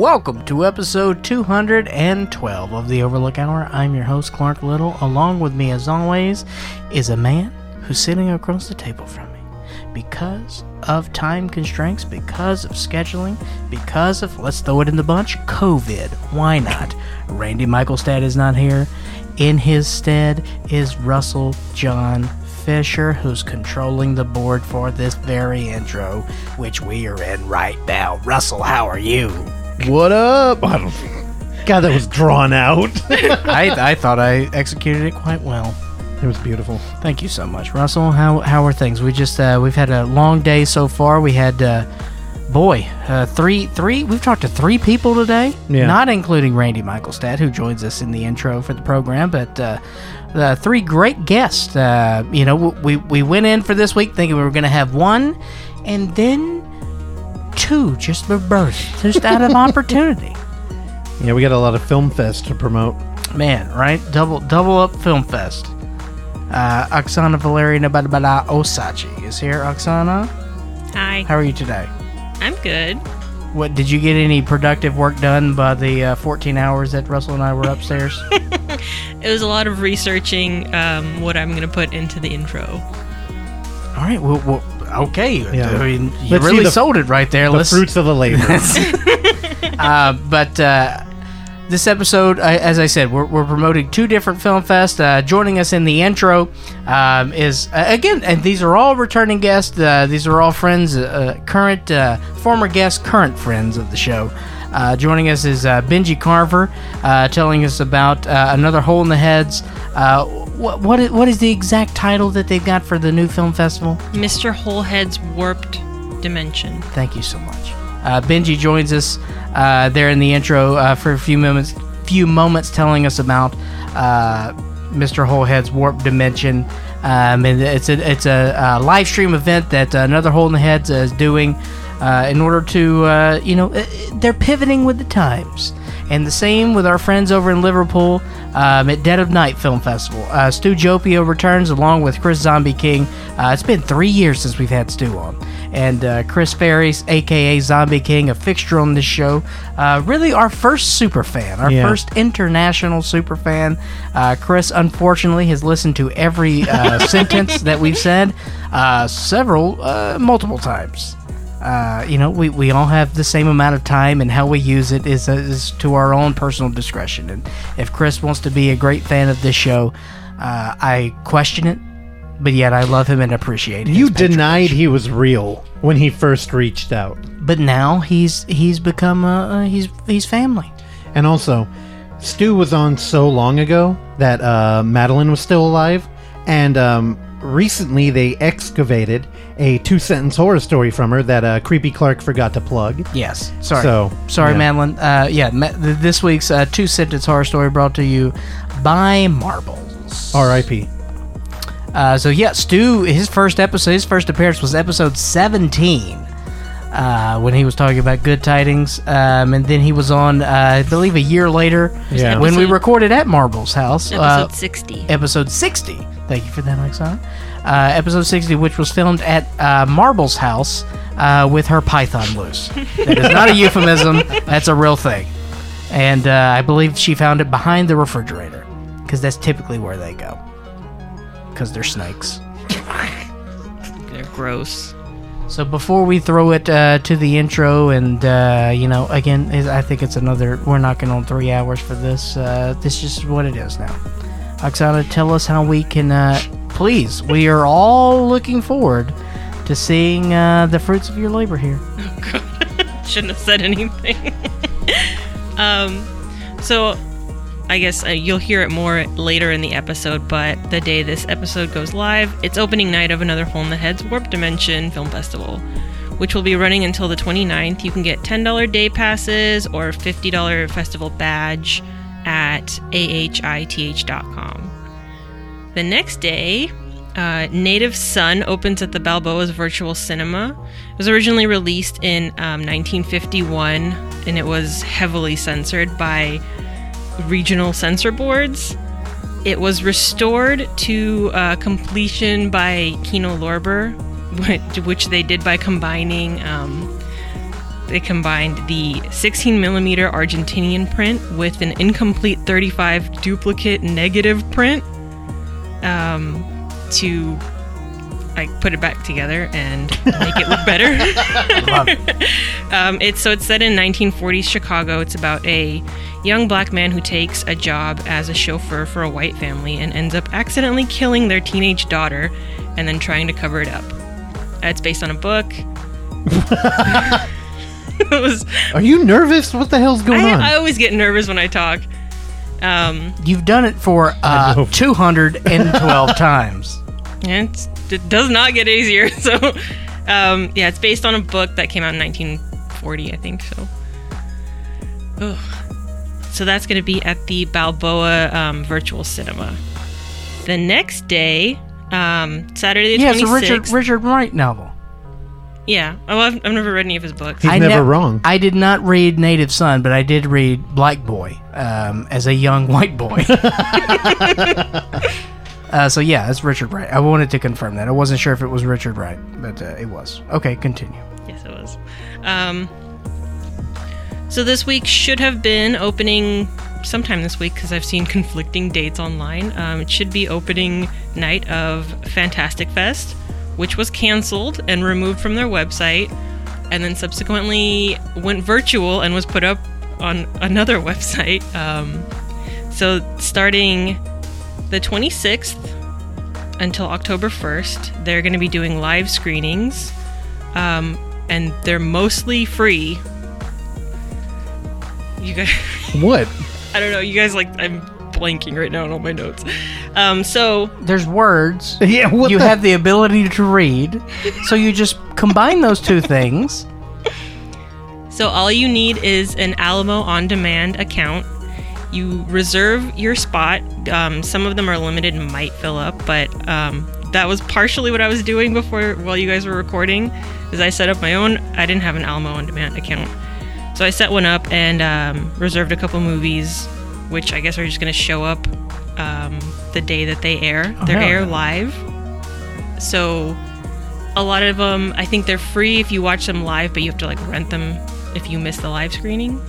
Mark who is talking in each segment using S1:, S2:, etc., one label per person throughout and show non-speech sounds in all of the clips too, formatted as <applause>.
S1: welcome to episode 212 of the Overlook Hour. I'm your host, Clark Little. Along with me, as always, is a man who's sitting across the table from me. Because of time constraints, because of scheduling, because of, let's throw it in the bunch, COVID. Why not? Randy Michaelstad is not here. In his stead is Russell John Fisher, who's controlling the board for this very intro, which we are in right now. Russell, how are you?
S2: What up? I don't, God, that was drawn out. <laughs>
S1: I, I thought I executed it quite well.
S2: it was beautiful.
S1: Thank you so much, Russell. How how are things? We just uh, we've had a long day so far. We had uh, boy uh, three three. We've talked to three people today,
S2: Yeah.
S1: not including Randy Michaelstad, who joins us in the intro for the program, but. Uh, uh, three great guests. Uh, you know, we we went in for this week thinking we were going to have one, and then two just were birthed just out of <laughs> opportunity.
S2: Yeah, we got a lot of Film Fest to promote.
S1: Man, right? Double double up film fest. Uh, Oksana Valeriana Badabada Osachi is here. Oksana,
S3: Hi,
S1: how are you today?
S3: I'm good.
S1: What did you get any productive work done by the uh, 14 hours that Russell and I were upstairs? <laughs>
S3: It was a lot of researching um, what I'm going to put into the intro.
S1: All right, well, well okay.
S2: Yeah.
S1: I mean, you
S2: Let's
S1: really
S2: the-
S1: sold it right there.
S2: The
S1: Let's
S2: fruits of the labor. <laughs> <laughs>
S1: uh, but uh, this episode, I, as I said, we're, we're promoting two different film fest. Uh, joining us in the intro um, is uh, again, and these are all returning guests. Uh, these are all friends, uh, current, uh, former guests, current friends of the show. Uh, joining us is uh, Benji Carver, uh, telling us about uh, another hole in the heads. What what is, what is the exact title that they've got for the new film festival?
S3: Mr. Holehead's Warped Dimension.
S1: Thank you so much. Uh, Benji joins us uh, there in the intro uh, for a few moments, few moments, telling us about uh, Mr. Holehead's Warp Dimension. Um, and it's a it's a, uh live stream event that Another Hole in the Heads is doing uh, in order to uh, you know uh, they're pivoting with the times. And the same with our friends over in Liverpool um, at Dead of Night Film Festival. Uh, Stu Jopia returns along with Chris Zombie King. Uh, it's been three years since we've had Stu on. And uh, Chris Fairrie, aka Zombie King, a fixture on this show. Uh, really, our first super fan, our
S2: Yeah.
S1: first international super fan. Uh, Chris, unfortunately, has listened to every uh, <laughs> sentence that we've said uh, several, uh, multiple times uh, you know, we, we all have the same amount of time, and how we use it is, is to our own personal discretion. And if Chris wants to be a great fan of this show, uh, I question it, but yet I love him and appreciate his
S2: you denied he was real when he first reached out.
S1: but now he's he's become uh, he's he's family.
S2: And also, Stu was on so long ago that uh, Madeline was still alive. And um, recently they excavated a two sentence horror story from her that uh, Creepy Clark forgot to plug.
S1: Yes, sorry,
S2: So,
S1: sorry,
S2: yeah.
S1: Madeline. Uh, yeah, ma- th- this week's uh, two sentence horror story brought to you by Marbles.
S2: R.I.P.
S1: Uh, so yeah, Stu, his first episode, his first appearance was episode 17, uh, when he was talking about good tidings, um, and then he was on, uh, I believe, a year later,
S2: Yeah.
S1: when we recorded at Marble's house,
S3: Episode
S1: uh,
S3: 60.
S1: episode 60. Thank you for that, Oksana. Uh, episode 60, which was filmed at uh, Marble's house uh, with her python loose. That is not a euphemism. That's a real thing. And uh, I believe she found it behind the refrigerator, because that's typically where they go. Because they're snakes. <laughs>
S3: They're gross.
S1: So before we throw it uh, to the intro, and uh, you know, again, I think it's another. We're knocking on three hours for this. Uh, this is what it is now. Oksana, tell us how we can. Uh, please, we are all looking forward to seeing uh, the fruits of your labor here. <laughs>
S3: Shouldn't have said anything. <laughs> um, so I guess uh, you'll hear it more later in the episode, but the day this episode goes live, it's opening night of another Hole in the Heads Warp Dimension Film Festival, which will be running until the 29th. You can get $10 day passes or $50 festival badge at ahith.com. The next day, uh, Native Son opens at the Balboa's Virtual Cinema. It was originally released in um, 1951 and it was heavily censored by regional censor boards. It was restored to uh, completion by Kino Lorber, which, <laughs> which they did by combining um, they combined the 16 millimeter Argentinian print with an incomplete 35 duplicate negative print um, to like put it back together and make it look better. <laughs> <laughs>
S1: It.
S3: Um, it's so it's set in 1940s Chicago. It's about a young black man who takes a job as a chauffeur for a white family and ends up accidentally killing their teenage daughter, and then trying to cover it up. It's based on a book. <laughs> it <laughs> was.
S2: Are you nervous? What the hell's going on?
S3: I, I always get nervous when I talk. Um,
S1: You've done it for uh, 212 <laughs> times.
S3: and it's, it does not get easier. <laughs> So, um, yeah, it's based on a book that came out in 1940, I think. So, Ugh. so that's going to be at the Balboa um, Virtual Cinema. The next day, um, Saturday the
S1: Yeah, it's a Richard Richard Wright novel.
S3: Yeah, oh, I've, I've never read any of his books.
S2: He's
S1: I
S2: never
S1: nev-
S2: wrong.
S1: I did not read Native Son, but I did read Black Boy um, as a young white boy. <laughs> uh, so yeah, it's Richard Wright. I wanted to confirm that. I wasn't sure if it was Richard Wright, but uh, it was. Okay, continue.
S3: Yes, it was. Um, so this week should have been opening sometime this week because I've seen conflicting dates online. Um, it should be opening night of Fantastic Fest, which was canceled and removed from their website, and then subsequently went virtual and was put up on another <laughs> website. Um, so starting the 26th until October 1st, they're going to be doing live screenings um, and they're mostly free. You guys, <laughs>
S2: what?
S3: I don't know. You guys like I'm blanking right now on all my notes. Um, so
S1: There's words. <laughs>
S2: Yeah, what
S1: you
S2: the-
S1: have the ability to read, so you just combine those two things.
S3: so all you need is an Alamo on demand account. You reserve your spot. Um, some of them are limited and might fill up, but um, that was partially what I was doing before while you guys were recording. Is I set up my own. I didn't have an Alamo on demand account, so I set one up and um, reserved a couple movies, which I guess are just going to show up um, the day that they air. They
S1: hell
S3: air
S1: yeah.
S3: live. So a lot of them, I think they're free if you watch them live, but you have to like rent them if you miss the live screening.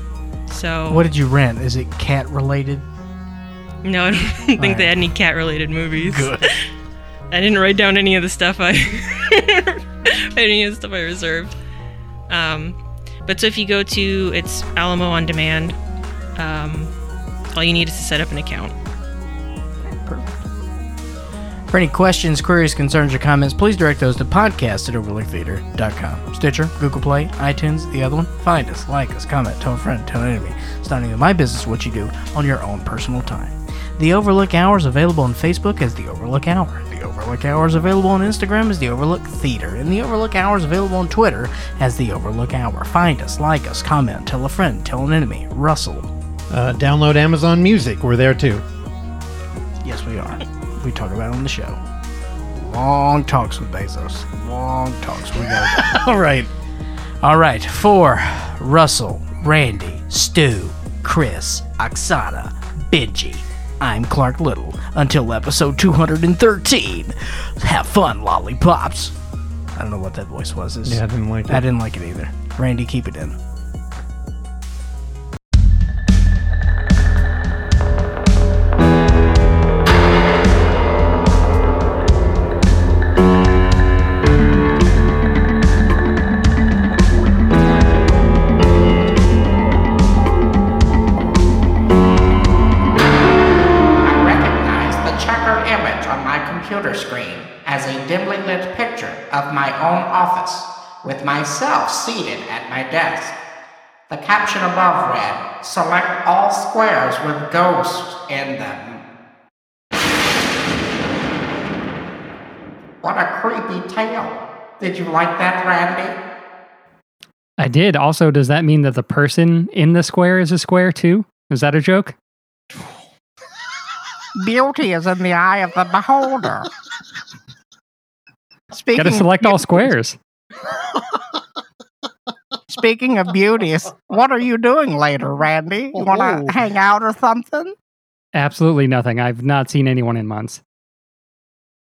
S3: So
S1: What did you rent? Is it cat related?
S3: no, <laughs> I don't think
S1: Alright.
S3: they had any cat related movies.
S1: Good. <laughs>
S3: I didn't write down any of the stuff I <laughs> any of the stuff I reserved. Um, but so if you go to it's Alamo on demand, um, all you need is to set up an account.
S1: For any questions, queries, concerns, or comments, please direct those to podcast at overlooktheatre.com. Stitcher, Google Play, iTunes, the other one. Find us, like us, comment, tell a friend, tell an enemy. It's not even my business what you do on your own personal time. The Overlook Hour is available on Facebook as The Overlook Hour. The Overlook Hour is available on Instagram as The Overlook Theater. And The Overlook Hour is available on Twitter as The Overlook Hour. Find us, like us, comment, tell a friend, tell an enemy. Russell.
S2: Uh, download Amazon Music. We're there too.
S1: Yes, we are. We talk about it on the show. Long talks with Bezos. Long talks. We got <laughs>
S2: All right.
S1: All right, for Russell, Randy, Stu, Chris, Oksana, Benji, I'm Clark Little. Until episode 213, have fun, lollipops. I don't know what that voice was. It's-
S2: Yeah, I didn't like it.
S1: I didn't like it either. Randy, keep it in.
S4: Of my own office, with myself seated at my desk. The caption above read, Select all squares with ghosts in them. What a creepy tale. Did you like that, Randy?
S5: I did. Also, does that mean that the person in the square is a square too? Is that a joke?
S4: Beauty is in the eye of the beholder. <laughs> Speaking
S5: Got to select all squares. <laughs>
S4: Speaking of beauties, what are you doing later, Randy? You want
S2: Oh.
S4: to hang out or something?
S5: Absolutely nothing. I've not seen anyone in months.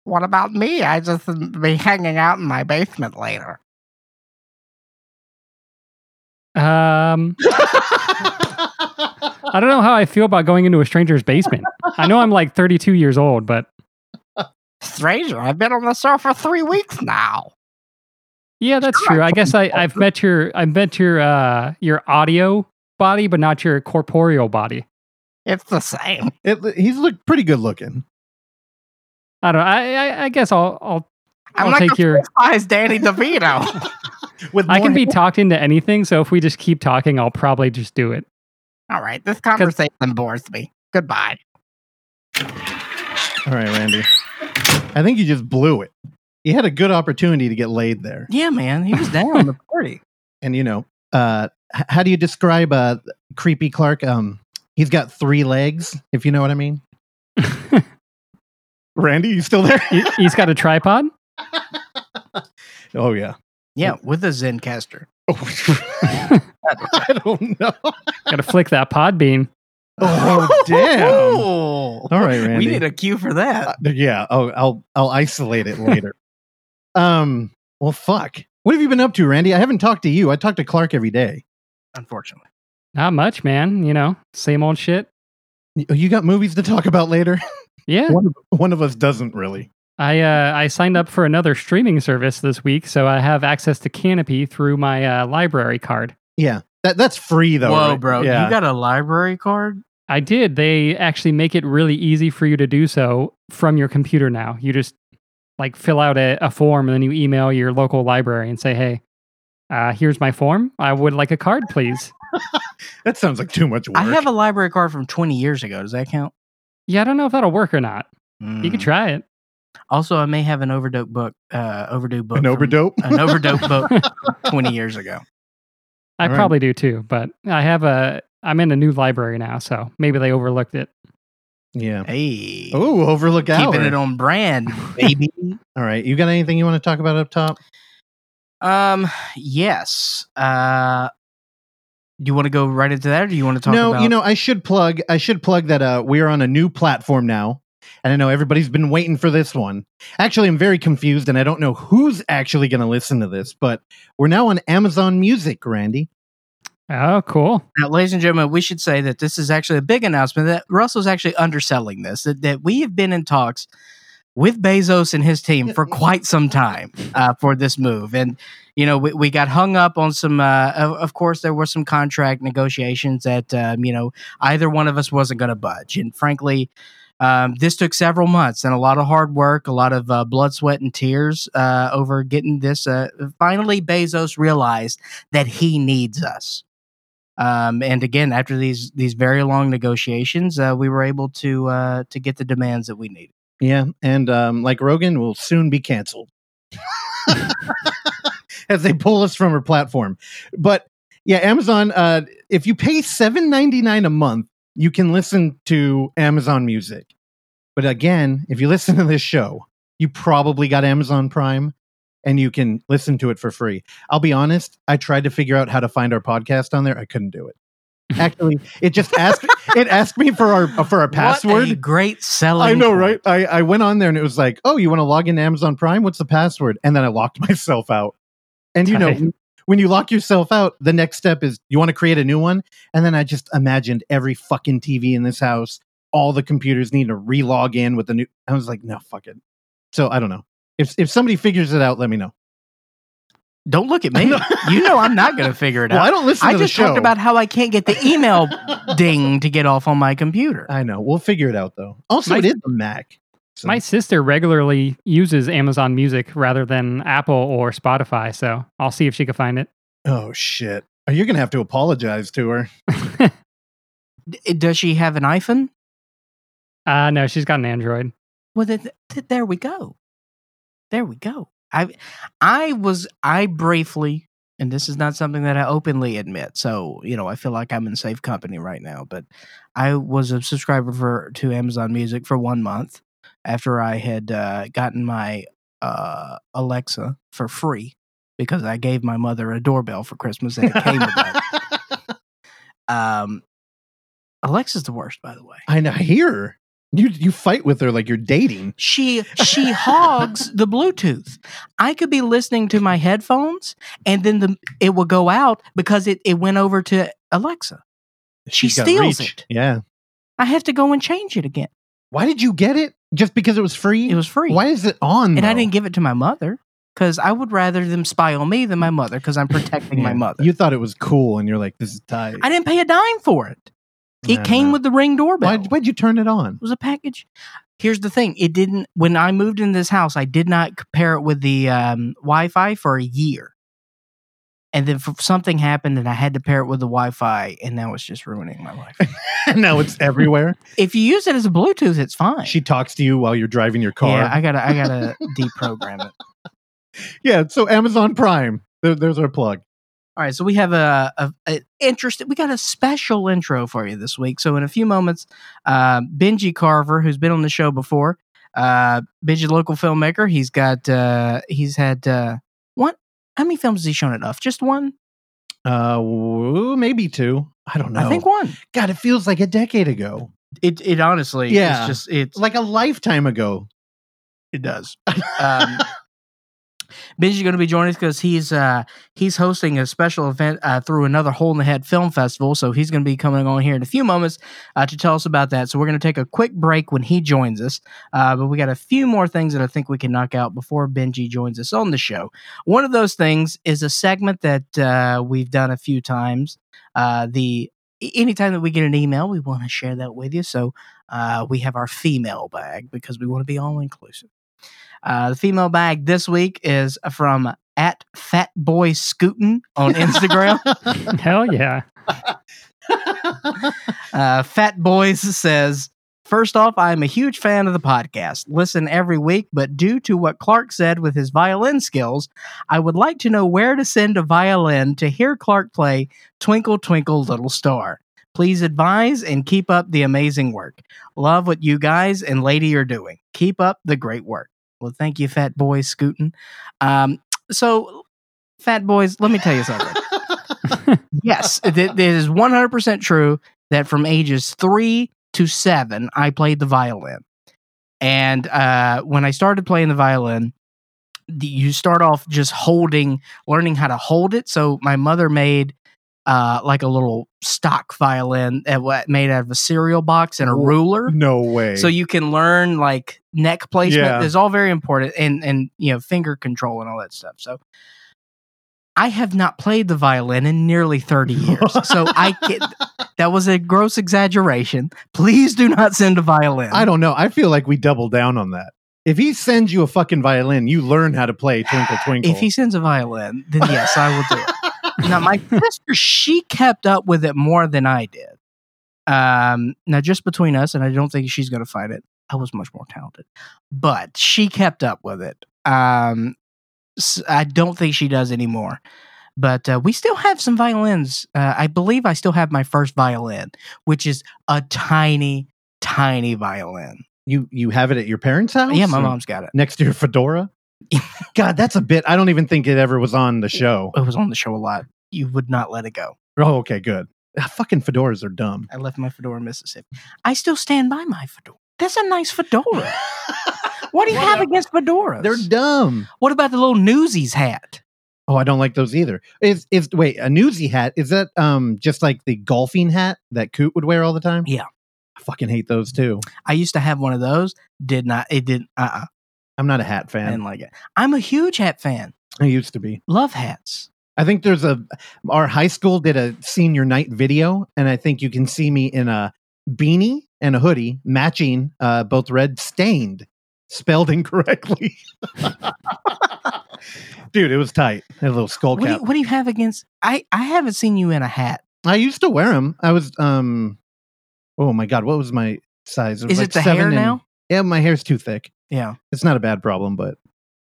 S4: What about me? I just be hanging out in my basement later.
S5: Um, I don't know how I feel about going into a stranger's basement. I know I'm like 32 years old, but
S4: Stranger, I've been on the show for three weeks now.
S5: yeah, that's true. I guess I, I've met your I've met your uh your audio body, but not your corporeal body.
S4: It's the same.
S2: It, he's looked pretty good looking.
S5: I don't. I I, I guess I'll I'll
S4: I'm
S5: I'll
S4: like
S5: take
S4: the
S5: your-
S4: size Danny DeVito. <laughs>
S2: With
S5: I can be talked into anything. So if we just keep talking, I'll probably just do it.
S4: All right, this conversation bores me. Goodbye.
S2: All right, Randy. I think you just blew it. He had a good opportunity to get laid there.
S1: Yeah, man, he was down on the party. <laughs>
S2: And you know, uh h- how do you describe uh creepy Clark? Um he's got three legs, if you know what I mean. <laughs> Randy, you still there?
S5: He- He's got a tripod. <laughs>
S2: oh yeah.
S1: Yeah, with a Zencastr.
S2: I don't know.
S5: Got to flick that pod beam.
S2: Oh damn.
S1: Oh,
S2: All right, Randy.
S1: we need a cue for that.
S2: Uh, yeah. Oh, I'll I'll isolate it later. <laughs> um. Well, fuck. What have you been up to, Randy? I haven't talked to you. I talk to Clark every day.
S1: Unfortunately,
S5: Not much, man. You know, same old shit.
S2: You got movies to talk about later. <laughs>
S5: Yeah.
S2: one, of, one of us doesn't really.
S5: I uh, I signed up for another streaming service this week, so I have access to Kanopy through my uh, library card.
S2: Yeah. That that's free though.
S1: whoa,
S2: right?
S1: bro,
S2: Yeah.
S1: you got a library card?
S5: I did. They actually make it really easy for you to do so from your computer now. You just like fill out a, a form and then you email your local library and say, "Hey, uh, here's my form. I would like a card, please." <laughs>
S2: that sounds like too much work.
S1: I have a library card from 20 years ago. Does that count?
S5: Yeah, I don't know if that'll work or not. You could
S1: Mm.
S5: try it.
S1: Also, I may have an overdue book. Uh, overdue book.
S2: an
S1: from-
S2: overdope.
S1: An overdue book. <laughs> 20 years ago.
S5: I
S2: All right.
S5: probably do too, but I have a. I'm in a new library now, so maybe they overlooked it.
S2: yeah.
S1: Hey,
S2: Oh, overlook out.
S1: keeping
S2: hour.
S1: it on brand, <laughs> baby.
S2: All right. You got anything you want to talk about up top?
S1: um, yes. Uh, do you want to go right into that, or do you want to talk
S2: no,
S1: about?
S2: you know, I should plug. I should plug that uh, we're on a new platform now, and I know everybody's been waiting for this one. Actually, I'm very confused, and I don't know who's actually going to listen to this. But we're now on Amazon Music, Randy.
S5: Oh, cool.
S1: Now, ladies and gentlemen, we should say that this is actually a big announcement that Russell's actually underselling this, that, that we have been in talks with Bezos and his team for <laughs> quite some time uh, for this move. And, you know, we, we got hung up on some, uh, of, of course, there were some contract negotiations that, um, you know, either one of us wasn't going to budge. And frankly, um, this took several months and a lot of hard work, a lot of uh, blood, sweat, and tears uh, over getting this. Uh, finally, Bezos realized that he needs us. Um, and again, after these these very long negotiations, uh, we were able to uh, to get the demands that we needed.
S2: Yeah, and um, like Rogan will soon be canceled <laughs> as they pull us from her platform. But yeah, Amazon. Uh, if you pay seven ninety nine a month, you can listen to Amazon Music. But again, if you listen to this show, you probably got Amazon Prime, and you can listen to it for free. I'll be honest. I tried to figure out how to find our podcast on there. I couldn't do it. <laughs> Actually, it just asked. it asked me for our for our password.
S1: What a great selling.
S2: I know, right? I, I went on there and it was like, oh, you want to log into Amazon Prime? What's the password? And then I locked <laughs> myself out. And you know, when you lock yourself out, the next step is you want to create a new one. And then I just imagined every fucking TV in this house, all the computers need to re-log in with the new. I was like, no, fuck it. So I don't know. If if somebody figures it out, let me know.
S1: Don't look at me. <laughs> you know I'm not going to figure it
S2: Well,
S1: out.
S2: I don't listen
S1: I
S2: to the
S1: just
S2: show.
S1: talked about how I can't get the email <laughs> ding to get off on my computer.
S2: I know. We'll figure it out though. Also,
S5: My-
S2: it is a Mac. So-
S5: My sister regularly uses Amazon Music rather than Apple or Spotify, so I'll see if she can find it.
S2: oh shit. Oh, You're gonna have to apologize to her. <laughs>
S1: D- Does she have an iPhone?
S5: Uh no, she's got an Android.
S1: Well, th- th- there we go. There we go. I I was I briefly, and this is not something that I openly admit. So you know, I feel like I'm in safe company right now. But I was a subscriber for to Amazon Music for one month after I had uh, gotten my uh, Alexa for free because I gave my mother a doorbell for Christmas and it came with that. <laughs> Um, Alexa's the worst, by the way.
S2: I know. I hear. You you fight with her like you're dating.
S1: She she <laughs> hogs the Bluetooth. I could be listening to my headphones and then the it will go out because it, it went over to Alexa. She
S2: She's
S1: steals
S2: reach.
S1: it.
S2: Yeah.
S1: I have to go and change it again.
S2: Why did you get it? Just because it was free?
S1: It was free.
S2: Why is it on?
S1: and I didn't give it to my mother because I would rather them spy on me than my mother because I'm protecting my mother.
S2: You thought it was cool, and you're like, "This is tight."
S1: I didn't pay a dime for it. It came
S2: know.
S1: with the ring doorbell.
S2: Why'd, why'd you turn it on?
S1: It was a package. Here's the thing: it didn't. When I moved in this house, I did not compare it with the um, Wi-Fi for a year, and then something happened, and I had to pair it with the Wi-Fi, and now it's just ruining my life. <laughs>
S2: now it's everywhere. <laughs>
S1: if you use it as a Bluetooth, it's fine.
S2: She talks to you while you're driving your car.
S1: yeah, I gotta, I gotta <laughs> deprogram it.
S2: Yeah, so Amazon Prime. There, there's our plug.
S1: All right, so we have a, a, a interesting. We got a special intro for you this week. So in a few moments, uh, Benji Carver, who's been on the show before, uh, Benji, local filmmaker. He's got uh, he's had uh, one. How many films has he shown enough? Just one?
S2: Uh, woo, maybe two. I don't know.
S1: I think one.
S2: God, it feels like a decade ago,
S1: It it honestly,
S2: Yeah.
S1: it's just it's
S2: like a lifetime ago.
S1: it does. <laughs> Um, Benji's going to be joining us because he's uh, he's hosting a special event uh, through another Hole in the Head Film Festival. So he's going to be coming on here in a few moments uh, to tell us about that. So we're going to take a quick break when he joins us. Uh, but we got a few more things that I think we can knock out before Benji joins us on the show. One of those things is a segment that uh, we've done a few times. Uh, the anytime that we get an email, we want to share that with you. So uh, we have our female bag because we want to be all inclusive. Uh, the female bag this week is from at Fat Boy Scootin on Instagram. <laughs>
S5: Hell yeah. <laughs>
S1: uh, Fat Boys says, First off, I am a huge fan of the podcast. Listen every week, but due to what Clark said with his violin skills, I would like to know where to send a violin to hear Clark play Twinkle Twinkle Little Star. Please advise and keep up the amazing work. Love what you guys and lady are doing. Keep up the great work. Well, thank you, Fat Boy Scootin. Um, so, Fat Boys, let me tell you something <laughs> yes, it, it is 100% true that from ages three to seven, I played the violin. And uh, when I started playing the violin, you start off just holding, learning how to hold it. So my mother made uh, like a little stock violin made out of a cereal box and a ruler.
S2: no way.
S1: So you can learn like neck placement.
S2: Yeah.
S1: It's all very important and and you know finger control and all that stuff. So I have not played the violin in nearly 30 years. so I can, <laughs> that was a gross exaggeration. Please do not send a violin.
S2: I don't know. I feel like we double down on that. If he sends you a fucking violin, you learn how to play Twinkle <sighs> Twinkle.
S1: If he sends a violin, then yes, I will do it. Now my <laughs> sister, she kept up with it more than I did. Um, now just between us, and I don't think she's going to fight it. I was much more talented, but she kept up with it. Um, I don't think she does anymore. But uh, we still have some violins. Uh, I believe I still have my first violin, which is a tiny, tiny violin.
S2: you you have it at your parents' house?
S1: Yeah, my
S2: Or
S1: mom's got it.
S2: next to your fedora. <laughs> God, that's a bit. I don't even think it ever was on the show.
S1: It was on the show a lot. You would not let it go.
S2: Oh, okay, good. Ah, fucking fedoras are dumb.
S1: I left my fedora in Mississippi. I still stand by my fedora. That's a nice fedora. <laughs> what do you have against fedoras?
S2: They're dumb.
S1: what about the little Newsies hat?
S2: Oh, I don't like those either. Is is wait a newsy hat? Is that um just like the golfing hat that Coot would wear all the time?
S1: Yeah.
S2: I fucking hate those too.
S1: I used to have one of those. Did not. It did. Uh. uh
S2: I'm not a hat fan.
S1: I didn't like it. I'm a huge hat fan.
S2: I used to be.
S1: Love hats.
S2: I think there's a our high school did a senior night video, and I think you can see me in a beanie and a hoodie matching, uh, both red stained, spelled <laughs> incorrectly. Dude, it was tight. A little skull
S1: What do, you, what do you have against? I I haven't seen you in a hat.
S2: I used to wear them. I was um. Oh my god, what was my size?
S1: Is
S2: like
S1: it the
S2: seven
S1: hair
S2: and-
S1: now?
S2: Yeah, my hair's too thick.
S1: Yeah.
S2: It's not a bad problem, but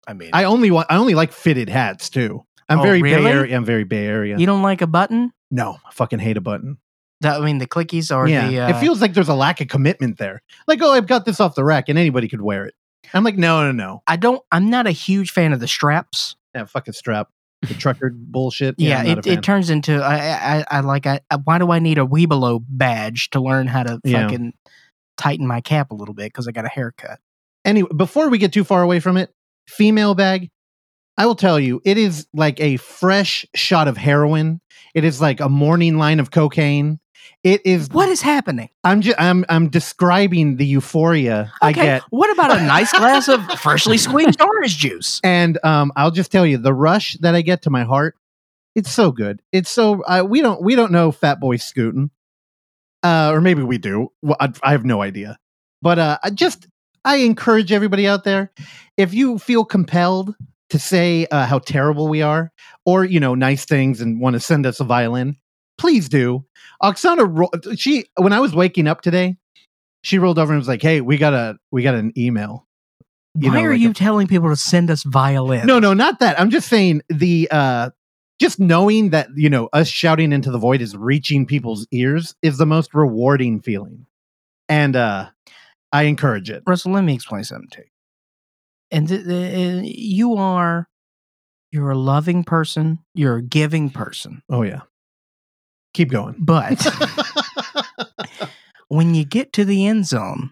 S1: I mean,
S2: I only want I only like fitted hats too. I'm
S1: Oh,
S2: very
S1: really?
S2: Bay Area. I'm very Bay Area.
S1: you don't like a button.
S2: no, I fucking hate a button.
S1: That, I mean, the clickies are
S2: yeah,
S1: the. Uh,
S2: it feels like there's a lack of commitment there. Like, oh, I've got this off the rack and anybody could wear it. I'm like, no, no, no.
S1: I don't. I'm not a huge fan of the straps.
S2: Yeah, fucking strap. The trucker <laughs> bullshit.
S1: Yeah,
S2: I'm not a
S1: it,
S2: fan.
S1: it turns into I I, I like I, I why do I need a Weebelo badge to learn how to
S2: Yeah.
S1: fucking tighten my cap a little bit because I got a haircut.
S2: Anyway, before we get too far away from it, female bag, I will tell you, it is like a fresh shot of heroin. It is like a morning line of cocaine. It is
S1: What is happening?
S2: I'm just I'm I'm describing the euphoria I get.
S1: what about a nice glass of <laughs> freshly squeezed orange juice?
S2: And um I'll just tell you the rush that I get to my heart, it's so good. It's so uh, we don't we don't know Fat Boy Scootin'. Uh or maybe we do. Well, I, I have no idea. But uh I just I encourage everybody out there if you feel compelled to say uh, how terrible we are or you know nice things and want to send us a violin, please do. Oksana she when I was waking up today, she rolled over and was like, "Hey, we got a we got an email." You
S1: Why
S2: know,
S1: are
S2: like
S1: you
S2: a-
S1: telling people to send us violins?
S2: No, no, not that. I'm just saying the uh just knowing that, you know, us shouting into the void is reaching people's ears is the most rewarding feeling. And uh I encourage it.
S1: Russell, let me explain something to you. And th- th- you are, you're a loving person. You're a giving person.
S2: Oh yeah. Keep going.
S1: But <laughs> when you get to the end zone.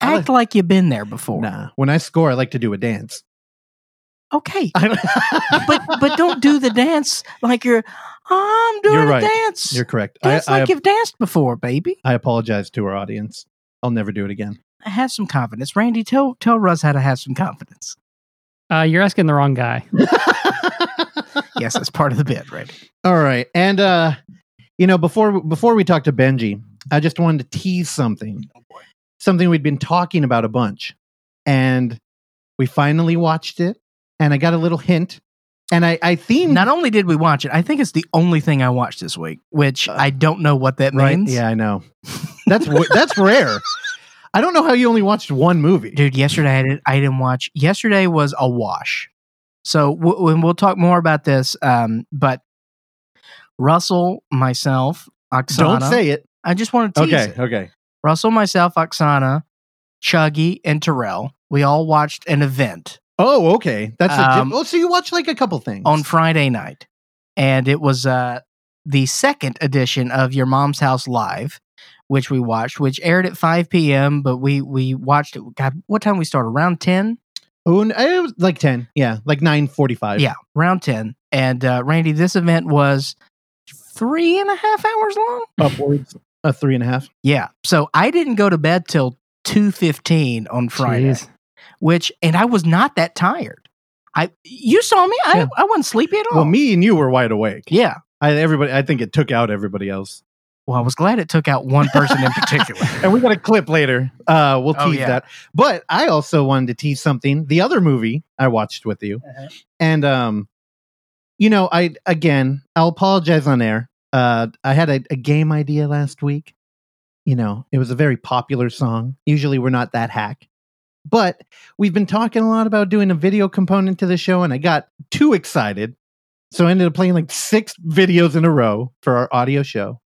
S1: Act like you've been there before.
S2: Nah. When I score, I like to do a dance.
S1: Okay, <laughs> <laughs> but but don't do the dance like you're. "Oh, I'm doing
S2: You're
S1: a
S2: right.
S1: dance.
S2: You're correct. I,
S1: dance
S2: I,
S1: like you've danced before, baby.
S2: I apologize to our audience. I'll never do it again.
S1: Have some confidence, Randy. Tell tell Russ how to have some confidence.
S5: Uh, you're asking the wrong guy. <laughs> <laughs>
S1: Yes, that's part of the bit, right?
S2: All right. And uh you know, before before we talk to Benji, I just wanted to tease something. Something we'd been talking about a bunch. And we finally watched it and I got a little hint. And I I themed
S1: Not only did we watch it, I think it's the only thing I watched this week, which
S2: Uh,
S1: I don't know what that
S2: right.
S1: means.
S2: Yeah, I know. <laughs> That's that's rare. I don't know how you only watched one movie.
S1: dude. Yesterday I didn't, I didn't watch. Yesterday was a wash. So w- when we'll talk more about this, um, but Russell, myself, Oksana.
S2: Don't say it.
S1: I just want to tease
S2: Okay,
S1: it.
S2: okay.
S1: Russell, myself, Oksana, Chuggy, and Terrell. We all watched an event
S2: Oh, okay. That's a
S1: Um,
S2: di- oh, so you watched like a couple things.
S1: on Friday night, and it was uh, the second edition of Your Mom's House Live, which we watched, which aired at 5 p.m. But we we watched it. God, what time we started? Around 10.
S2: Oh, n- it was like 10. Yeah, like 9:45.
S1: Yeah, round 10. And uh, Randy, this event was three and a half hours long.
S2: Upwards a three and a half.
S1: Yeah. So I didn't go to bed till 2.15 on Friday,
S5: Jeez.
S1: Which, and I was not that tired. I You saw me. I,
S2: Yeah.
S1: I wasn't sleepy at all.
S2: Well, me and you were wide awake.
S1: Yeah.
S2: I everybody I think it took out everybody else.
S1: Well, I was glad it took out one person in particular. <laughs>
S2: And we got a clip later. Uh we'll tease
S1: Oh, yeah.
S2: that. But I also wanted to tease something. The other movie I watched with you.
S1: Uh-huh.
S2: And um you know, I again, I'll apologize on air. Uh I had a, a game idea last week. You know, it was a very popular song. Usually we're not that hack. But we've been talking a lot about doing a video component to the show and I got too excited. So I ended up playing like six videos in a row for our audio show.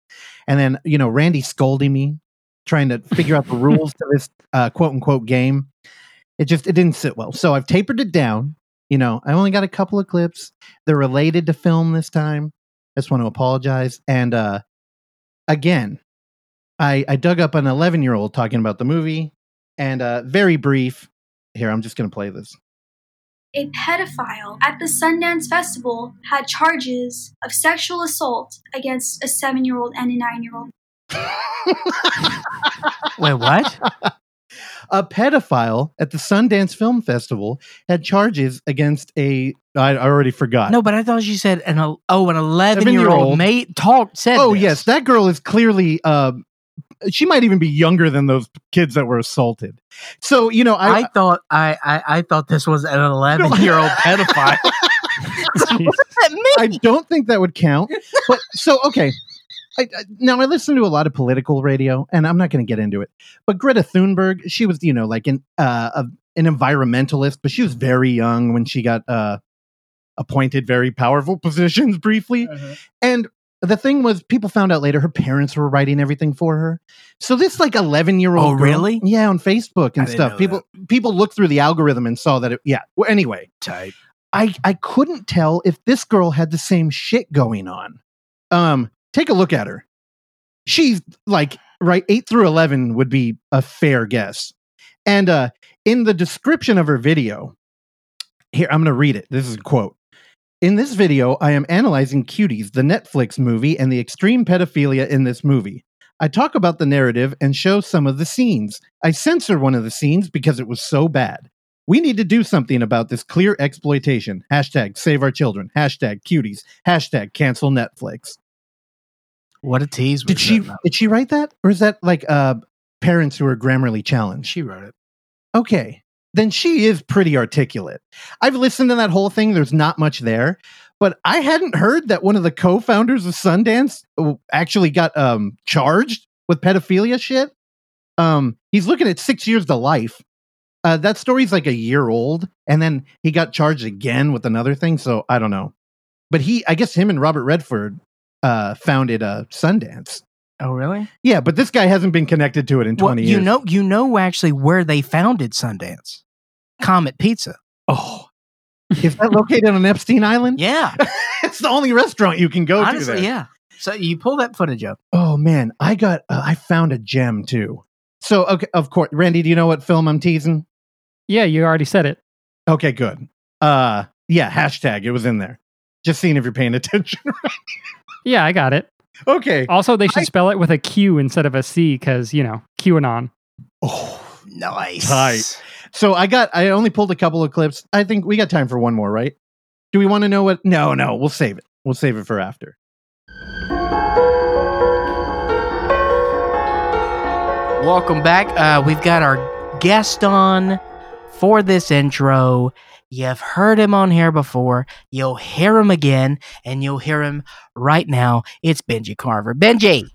S2: And then, you know, Randy scolding me, trying to figure out the <laughs> rules to this uh, quote unquote game. It just it didn't sit well. So I've tapered it down. You know, I only got a couple of clips. They're related to film this time. I just want to apologize. And uh again, I I dug up an 11 year old talking about the movie, and uh very brief. Here, I'm just gonna play this.
S6: A pedophile at the Sundance Festival had charges of sexual assault against a seven year old and a nine year old. <laughs>
S1: Wait, what?
S2: a pedophile at the Sundance Film Festival had charges against a. I already forgot.
S1: No, but I thought you said an oh an eleven year
S2: 11-year-old.
S1: old mate talked said.
S2: Oh
S1: this.
S2: yes, that girl is clearly. Uh, she might even be younger than those kids that were assaulted. So you know,
S1: I,
S2: I,
S1: thought I, I I thought this was an eleven year old <laughs> pedophile.
S5: Jeez. <laughs>
S1: what does that mean?
S2: I don't think that would count. But so okay. I, I, now I listen to a lot of political radio, and I'm not going to get into it. But Greta Thunberg, she was, you know, like an uh, a, an environmentalist, but she was very young when she got uh, appointed very powerful positions briefly. And the thing was, people found out later her parents were writing everything for her. So this like 11 year old,
S1: Oh, really?
S2: Yeah, on Facebook and
S1: didn't
S2: stuff. People people looked through the algorithm and saw that. It, yeah. Well, anyway,
S1: Type.
S2: I I couldn't tell if this girl had the same shit going on. Um, take a look at her. She's like right? Eight through eleven would be a fair guess. And uh, in the description of her video, here I'm going to read it. This is a quote. In this video, I am analyzing Cuties, the Netflix movie, and the extreme pedophilia in this movie. I talk about the narrative and show some of the scenes. I censor one of the scenes because it was so bad. We need to do something about this clear exploitation. Hashtag save our children. Hashtag cuties. Hashtag cancel Netflix.
S1: What a tease!
S2: Did she did she write that? Or is that like uh parents who are grammarly challenged?
S1: She wrote it.
S2: Okay. Then she is pretty articulate. I've listened to that whole thing. There's not much there, but I hadn't heard that one of the co-founders of Sundance uh, actually got um charged with pedophilia shit. Um he's looking at 6 years to life. Uh that story's like a year old and then he got charged again with another thing, so I don't know. But he I guess him and Robert Redford uh founded uh Sundance.
S1: Oh, really?
S2: Yeah, but this guy hasn't been connected to it in 20 years.
S1: you know, you know, actually, where they founded Sundance, Comet Pizza.
S2: Oh. Is that located on Epstein Island?
S1: Yeah, <laughs>
S2: it's the only restaurant you can go to.
S1: honestly,
S2: there.
S1: yeah. So you pull that footage up.
S2: Oh man, I got uh, I found a gem too. So okay, of course, Randy, do you know what film I'm teasing?
S5: Yeah, you already said it.
S2: Okay, good. Uh, yeah, hashtag. It was in there. Just seeing if you're paying attention. <laughs>
S5: Yeah, I got it.
S2: Okay.
S5: Also, they should
S2: I-
S5: spell it with a Q instead of a C because, you know, QAnon.
S2: Oh,
S1: Nice.
S2: Tight. so I got. I only pulled a couple of clips. I think we got time for one more, right? Do we want to know what? No, no. We'll save it. We'll save it for after.
S1: Welcome back. Uh, we've got our guest on for this intro. You've heard him on here before. You'll hear him again, and you'll hear him right now. It's Benji Carver. Benji.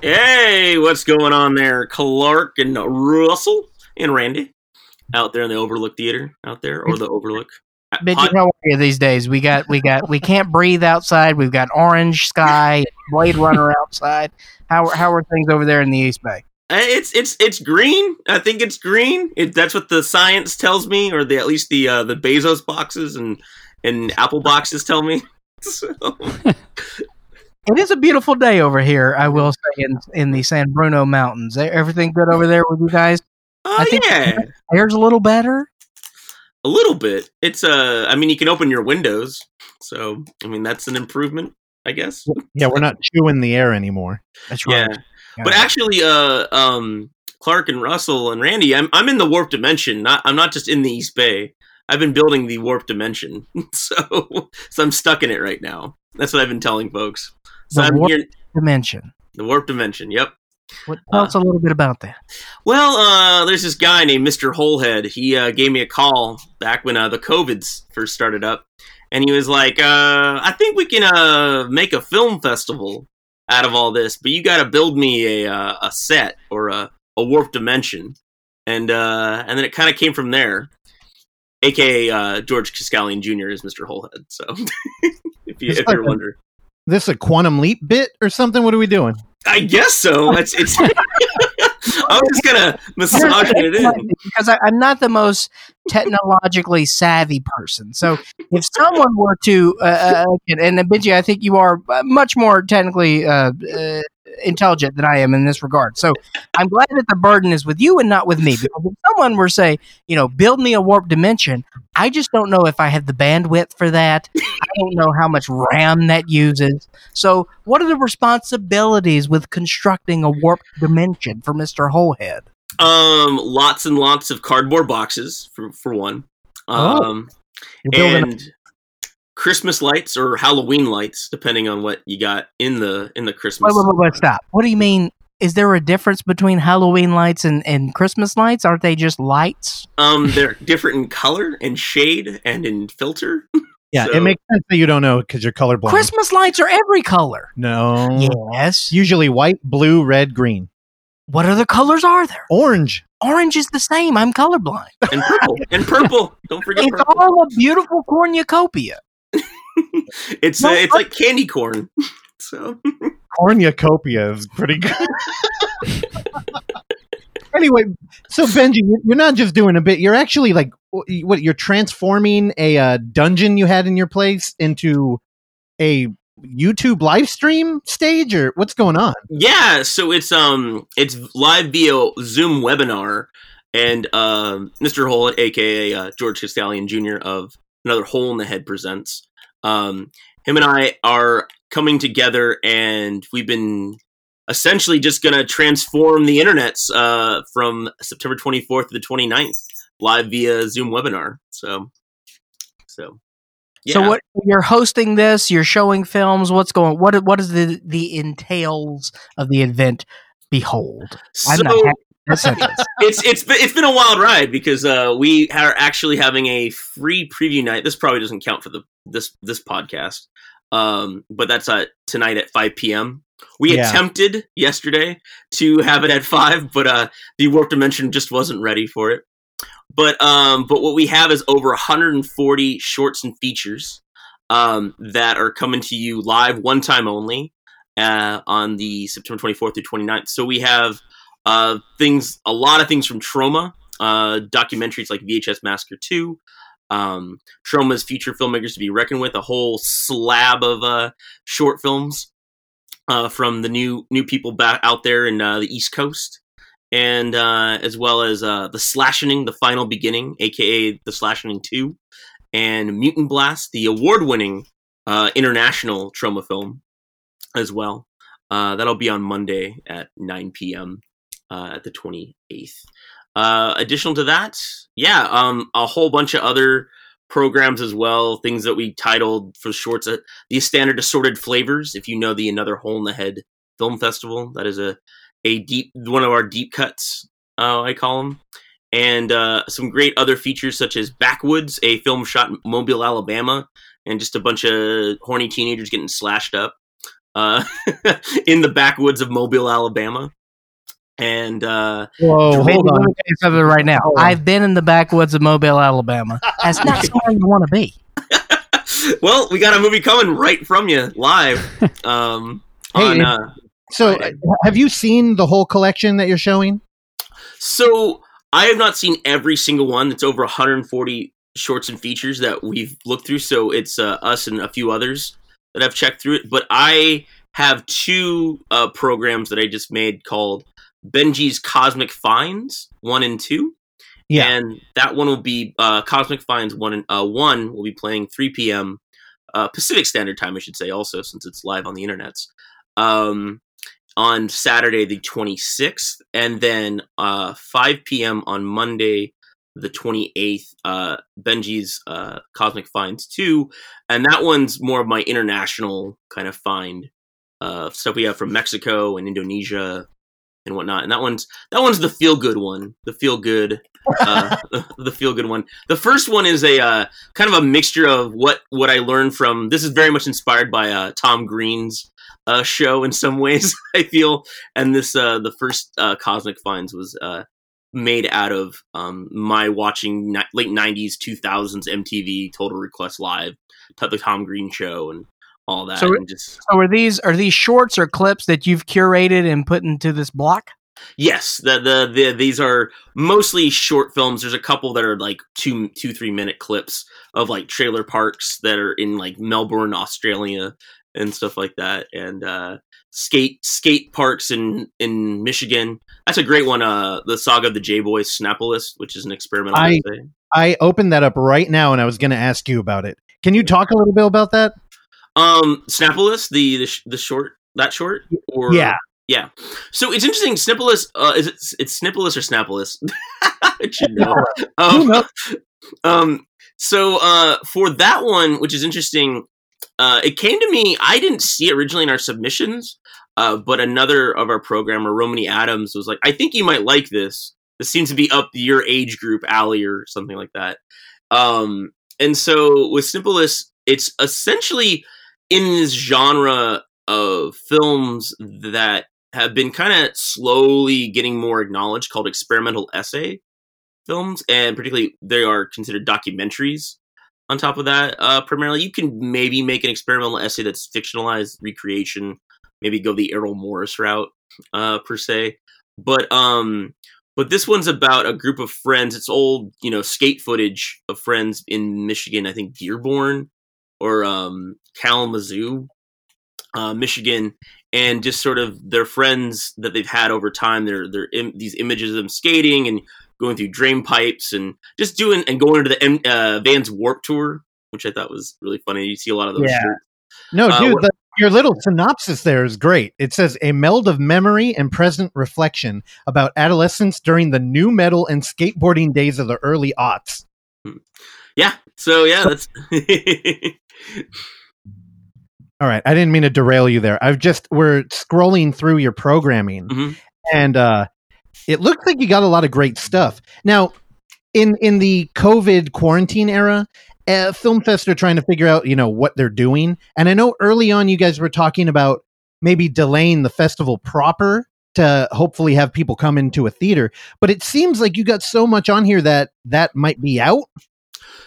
S7: Hey, what's going on there? Clark and Russell and Randy out there in the Overlook Theater out there or the Overlook. <laughs>
S1: Benji, how are you these days? We got, we got, we can't breathe outside. We've got orange sky, Blade Runner outside. How, how are things over there in the East Bay?
S7: Uh, It's it's it's green. I think it's green. It, that's what the science tells me, or the at least the uh, the Bezos boxes and and Apple boxes tell me. <laughs> So,
S1: It is a beautiful day over here. I will say in in the San Bruno Mountains. Everything good over there with you guys?
S7: uh, yeah,
S1: Air's a little better.
S7: a little bit. It's uh, I mean, you can open your windows, so I mean that's an improvement, I guess.
S2: Yeah, we're not chewing the air anymore.
S1: That's
S7: Yeah. But actually, uh, um, Clark and Russell and Randy, I'm I'm in the warp dimension. Not I'm not just in the East Bay. I've been building the warp dimension, <laughs> so so I'm stuck in it right now. That's what I've been telling folks. So
S1: The
S7: I'm
S1: warp-
S7: here,
S1: dimension.
S7: the warp dimension. Yep.
S1: What, tell
S7: Uh,
S1: us a little bit about that.
S7: Well, uh, there's this guy named Mr. Holehead. He uh, gave me a call back when uh, the COVIDs first started up, and he was like, uh, "I think we can uh, make a film festival out of all this, but you got to build me a uh, a set or a, a warp dimension." And uh, and then it kind of came from there. AKA uh, George Cascalian Jr. is Mr. Holehead. So <laughs> if you
S2: It's
S7: if
S2: like
S7: you're
S2: a-
S7: wondering,
S2: This a quantum leap bit or something? What are we doing?
S7: I guess so. It's it's. <laughs> I'm just gonna massaging it in.
S1: because I, I'm not the most technologically savvy person. So if someone were to, uh, uh, and, and Benji, I think you are uh, much more technically uh, uh, intelligent than I am in this regard. So I'm glad that the burden is with you and not with me. Because if someone were say, you know, build me a warp dimension, I just don't know if I have the bandwidth for that. I don't know how much RAM that uses. So what are the responsibilities with constructing a warp dimension for Mister Holehead?
S7: Um, lots and lots of cardboard boxes for for one.
S2: Oh.
S7: Um,
S2: building
S7: and Christmas lights or Halloween lights, depending on what you got in the in the Christmas.
S1: Wait, wait, wait, wait, stop. What do you mean? Is there a difference between Halloween lights and, and Christmas lights? Aren't they just lights?
S7: Um, they're different in color and shade and in filter.
S2: yeah,
S7: so-
S2: it makes sense that you don't know because you're colorblind.
S1: Christmas lights are every color.
S2: No.
S1: Yes.
S2: Usually white, blue, red, green,
S1: What other colors are there?
S2: orange.
S1: Orange is the same. I'm colorblind.
S7: and purple and purple. Don't forget
S1: It's
S7: purple.
S1: all a beautiful cornucopia. <laughs>
S7: It's
S1: No,
S7: uh, it's
S1: I-
S7: like candy corn. <laughs> So
S2: Cornucopia is pretty good. anyway, so Benji, you- you're not just doing a bit. You're actually like what? You're transforming a uh, dungeon you had in your place into a YouTube live stream stage or what's going on?
S7: Yeah, so it's um it's live via Zoom webinar, and um Mr. Hole, aka uh, George Castallion Jr. of Another Hole in the Head presents. Um, him and I are coming together, and we've been essentially just going to transform the internets uh, from September 24th to the 29th live via Zoom webinar. So, so yeah.
S1: So what you're hosting this, you're showing films. What's going? What what is the the entails of the event? Behold, I'm not happy with that sentence. <laughs>
S7: it's it's been, it's been a wild ride because uh, we are actually having a free preview night. This probably doesn't count for the this this podcast, um, but that's uh, tonight at 5 p.m. We
S2: Yeah.
S7: attempted yesterday to have it at five, but uh, the warp dimension just wasn't ready for it. But um, but what we have is over 140 shorts and features um, that are coming to you live one time only uh, on the September 24th through 29th. So we have uh, things, a lot of things from Troma, uh, documentaries like VHS Massacre 2, um, Troma's feature filmmakers to be reckoned with, a whole slab of uh, short films uh, from the new new people back out there in uh, the East Coast, and uh, as well as uh, the Slashing, the Final Beginning, aka the Slashing 2, and Mutant Blast, the award-winning uh, international troma film, as well. Uh, that'll be on Monday at 9 p.m. Uh, at the 28th. Uh, additional to that, yeah, um, a whole bunch of other programs as well. Things that we titled for shorts, uh, the standard assorted flavors. If you know the Another Hole in the Head Film Festival, that is a a deep one of our deep cuts. Uh, I call them. And uh, some great other features such as Backwoods, a film shot in Mobile, Alabama, and just a bunch of horny teenagers getting slashed up uh, <laughs> in the backwoods of Mobile, Alabama. And uh,
S2: Whoa,
S1: Baby,
S2: hold on.
S1: me tell you something right now.
S2: Hold.
S1: I've been in the backwoods of Mobile, Alabama. <laughs> That's not somewhere you want to be. <laughs>
S7: well, we got a movie coming right from you live. <laughs> Um,
S2: Hey,
S7: on, uh,
S2: So,
S7: Friday.
S2: uh, have you seen the whole collection that you're showing?
S7: so I have not seen every single one. It's over 140 shorts and features that we've looked through. So it's uh, us and a few others that have checked through it. But I have two uh, programs that I just made called Benji's Cosmic Finds one and two.
S2: Yeah.
S7: and that one will be uh, Cosmic Finds one. and Uh, one will be playing 3 p.m. Uh, Pacific Standard Time, I should say, also since it's live on the internets. Um, on Saturday the 26th, and then uh, 5 p.m. on Monday the 28th. Uh, Benji's uh, Cosmic Finds 2, and that one's more of my international kind of find uh, stuff we have from Mexico and Indonesia and whatnot. And that one's that one's the feel good one, the feel good, uh, <laughs> <laughs> the feel good one. The first one is a uh, kind of a mixture of what what I learned from. This is very much inspired by uh, Tom Green's uh, show in some ways. <laughs> I feel, and this uh, the first uh, Cosmic Finds was uh, made out of um, my watching ni- late '90s, 2000s MTV Total Request Live, the Tom Green show, and all that.
S1: So-
S7: and just
S1: So are these are these shorts or clips that you've curated and put into this block?
S7: Yes, the, the the these are mostly short films. There's a couple that are like two two three minute clips of like trailer parks that are in like Melbourne, Australia, and stuff like that, and uh, skate skate parks in in Michigan. That's a great one. Uh, the saga of the J Boys Snapolis, which is an experimental
S2: I-
S7: essay.
S2: I opened that up right now, and I was going to ask you about it. Can you talk a little bit about that?
S7: Um, Snapolis, the the, sh- the short that short, or
S2: Yeah.
S7: yeah. So it's interesting. Snipolis, uh, is it it's Snipolis or Snapolis? <laughs> I should know. Um, <laughs> um, so uh, for that one, which is interesting, uh, it came to me. I didn't see it originally in our submissions, uh, but another of our programmer, Romany Adams, was like, "I think you might like this. This seems to be up your age group, alley, or something like that." Um, and so with Snipolis, it's essentially in this genre of films that have been kind of slowly getting more acknowledged, called experimental essay films, and particularly they are considered documentaries. On top of that, uh, primarily, you can maybe make an experimental essay that's fictionalized recreation, maybe go the Errol Morris route, uh, per se. But um, but this one's about a group of friends. It's old, you know, skate footage of friends in Michigan. I think Dearborn or um, Kalamazoo, uh, Michigan, and just sort of their friends that they've had over time. They're they're Im- these images of them skating and going through drain pipes and just doing and going to the M- uh, Vans Warp Tour, which I thought was really funny. You see a lot of those.
S2: Yeah.
S7: shirts.
S2: No,
S7: Uh,
S2: dude,
S7: what-
S2: the, your little synopsis there is great. It says a meld of memory and present reflection about adolescence during the nu metal and skateboarding days of the early aughts.
S7: Yeah. So yeah, that's <laughs>
S2: All right, I didn't mean to derail you there. I've just we're scrolling through your programming,
S7: Mhm.
S2: and uh, it looks like you got a lot of great stuff. Now, in in the COVID quarantine era, uh, Film Fest are trying to figure out you know what they're doing, and I know early on you guys were talking about maybe delaying the festival proper to hopefully have people come into a theater. But it seems like you got so much on here that that might be out.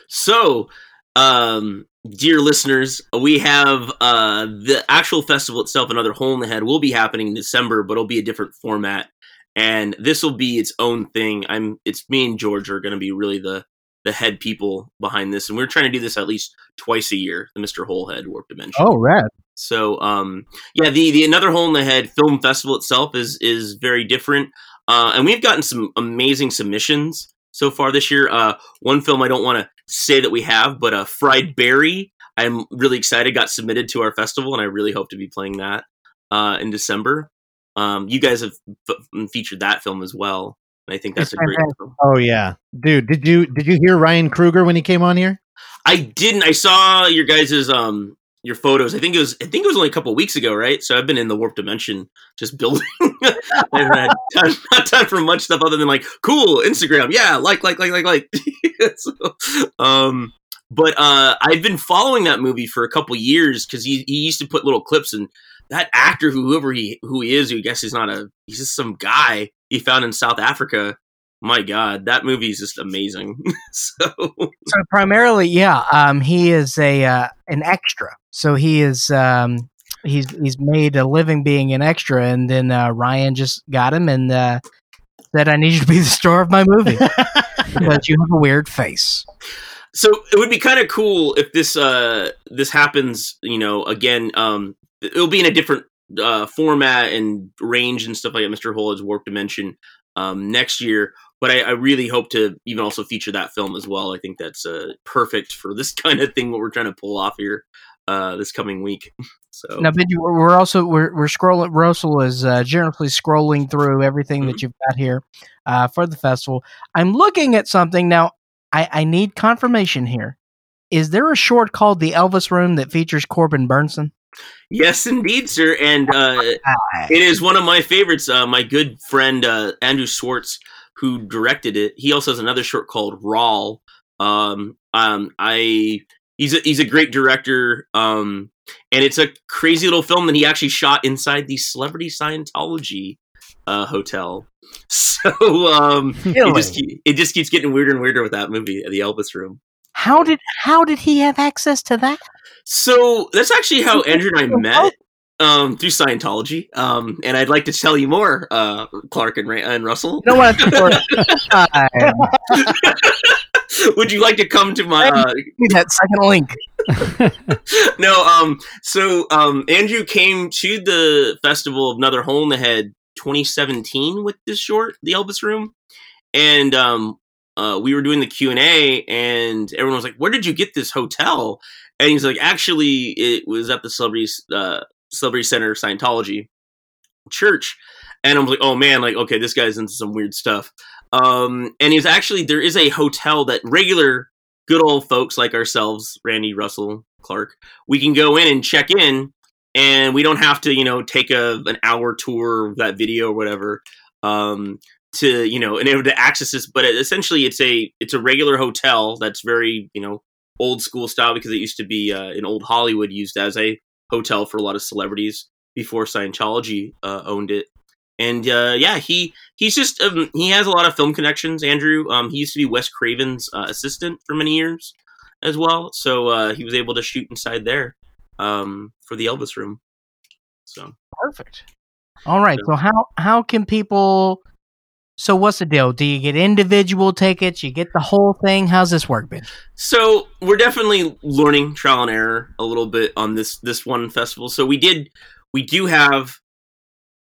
S7: So, um, dear listeners, we have uh, the actual festival itself, another hole in the head, will be happening in December, but it'll be a different format, and this will be its own thing. I'm, it's me and George are going to be really the the head people behind this, and we're trying to do this at least twice a year. The Mister Holehead Warp Dimension.
S2: Oh, rad!
S7: So um, yeah, the the another hole in the head film festival itself is is very different, uh, and we've gotten some amazing submissions so far this year. Uh, one film I don't want to say that we have, but uh, Fried Barry. I'm really excited. Got submitted to our festival, and I really hope to be playing that uh, in December. Um, you guys have f- featured that film as well, and I think that's a great film.
S2: Oh yeah, dude. Did you did you hear Ryan Kruger when he came on here?
S7: I didn't. I saw your guys's um your photos. I think it was. I think it was only a couple weeks ago, right? So I've been in the warp dimension, just building. <laughs> I haven't had time, not time for much stuff other than like cool Instagram. Yeah, like, like, like, like, like. <laughs> so, um, but uh, I've been following that movie for a couple years because he he used to put little clips and that actor, whoever he who he is, who I guess he's not a he's just some guy he found in South Africa. My God, that movie is just amazing. <laughs> so
S1: So primarily, yeah, um, he is a uh, an extra. So he is um, he's he's made a living being an extra, and then uh, Ryan just got him and uh, said, "I need you to be the star of my movie <laughs> because you have a weird face."
S7: so it would be kind of cool if this uh this happens you know again um it'll be in a different uh format and range and stuff like that mr Hole's warp dimension um next year but I, I really hope to even also feature that film as well i think that's uh perfect for this <laughs> kind of thing what we're trying to pull off here uh this coming week <laughs> so
S1: Now, Benji, we're also we're, we're scrolling. Russell is uh, generously scrolling through everything that you've got here uh, for the festival. I'm looking at something now. I, I need confirmation here. Is there a short called "The Elvis Room" that features Corbin Bernsen?
S7: yes indeed sir and uh <laughs> It is one of my favorites. Uh, my good friend uh, Andrew Swartz, who directed it, he also has another short called Rawl. Um, um, I he's a, he's a great director, um, and it's a crazy little film that he actually shot inside the Celebrity Scientology uh, hotel. <laughs> So um, it just it just keeps getting weirder and weirder with that movie, The Elvis Room.
S1: How did how did he have access to that?
S7: So that's actually how Andrew and I met um, through Scientology. Um, and I'd like to tell you more, uh, Clark and, Ra- and Russell.
S1: You know what? <laughs> <laughs>
S7: Would you like to come to my? Uh,
S1: that second link. <laughs>
S7: no. Um. So, um, Andrew came to the festival of Another Hole in the Head 2017 with this short, The Elvis Room, and um, uh, we were doing the Q and A, and everyone was like, "Where did you get this hotel?" And he's like, "Actually, it was at the Celebrity uh, Celebrity Center Scientology Church." And I was like, "Oh man, like okay, this guy's into some weird stuff." Um, and he's actually there is a hotel that regular good old folks like ourselves, Randy, Russell, Clark, we can go in and check in, and we don't have to, you know, take a an hour tour of that video or whatever, um, to you know, and able to access this. But essentially, it's a it's a regular hotel that's very you know old school style because it used to be uh, in old Hollywood used as a hotel for a lot of celebrities before Scientology uh, owned it. And uh, yeah, he he's just um, he has a lot of film connections. Andrew, um, he used to be Wes Craven's uh, assistant for many years as well, so uh, he was able to shoot inside there um, for the Elvis room. So
S1: Perfect. All right. So how how can people So what's the deal? Do you get individual tickets? You get the whole thing? How's this work, Ben?
S7: So we're definitely learning trial and error a little bit on this this one festival. So we did we do have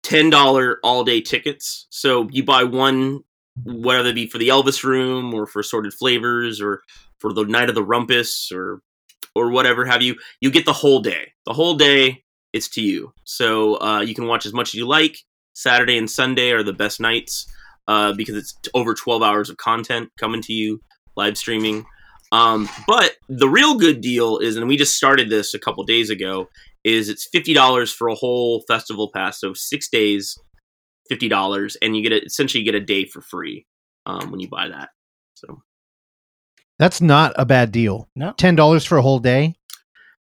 S7: ten dollar all day tickets. So you buy one, whether it be for the Elvis room or for assorted flavors or for the night of the rumpus or or whatever have you. You get the whole day. The whole day it's to you. So uh, you can watch as much as you like. Saturday and Sunday are the best nights uh, because it's over 12 hours of content coming to you live streaming. Um, but the real good deal is, and we just started this a couple days ago, is it's fifty dollars for a whole festival pass, so six days, fifty dollars, and you get a, essentially you get a day for free um, when you buy that. So
S2: That's not a bad deal.
S1: No.
S2: Ten dollars for a whole day.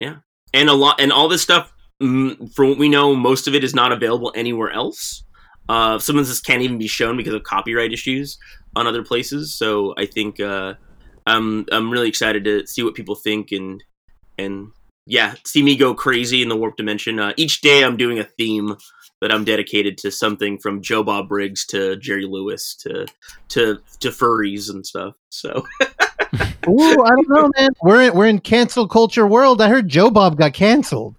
S7: Yeah, and a lot and all this stuff mm, from what we know most of it is not available anywhere else uh, some of this can't even be shown because of copyright issues on other places so i think uh, i'm i'm really excited to see what people think and and yeah see me go crazy in the warp dimension uh, each day i'm doing a theme that i'm dedicated to something from joe bob briggs to jerry lewis to to to furries and stuff so <laughs>
S2: Ooh, I don't know, man. We're in, we're in cancel culture world. I heard Joe Bob got canceled.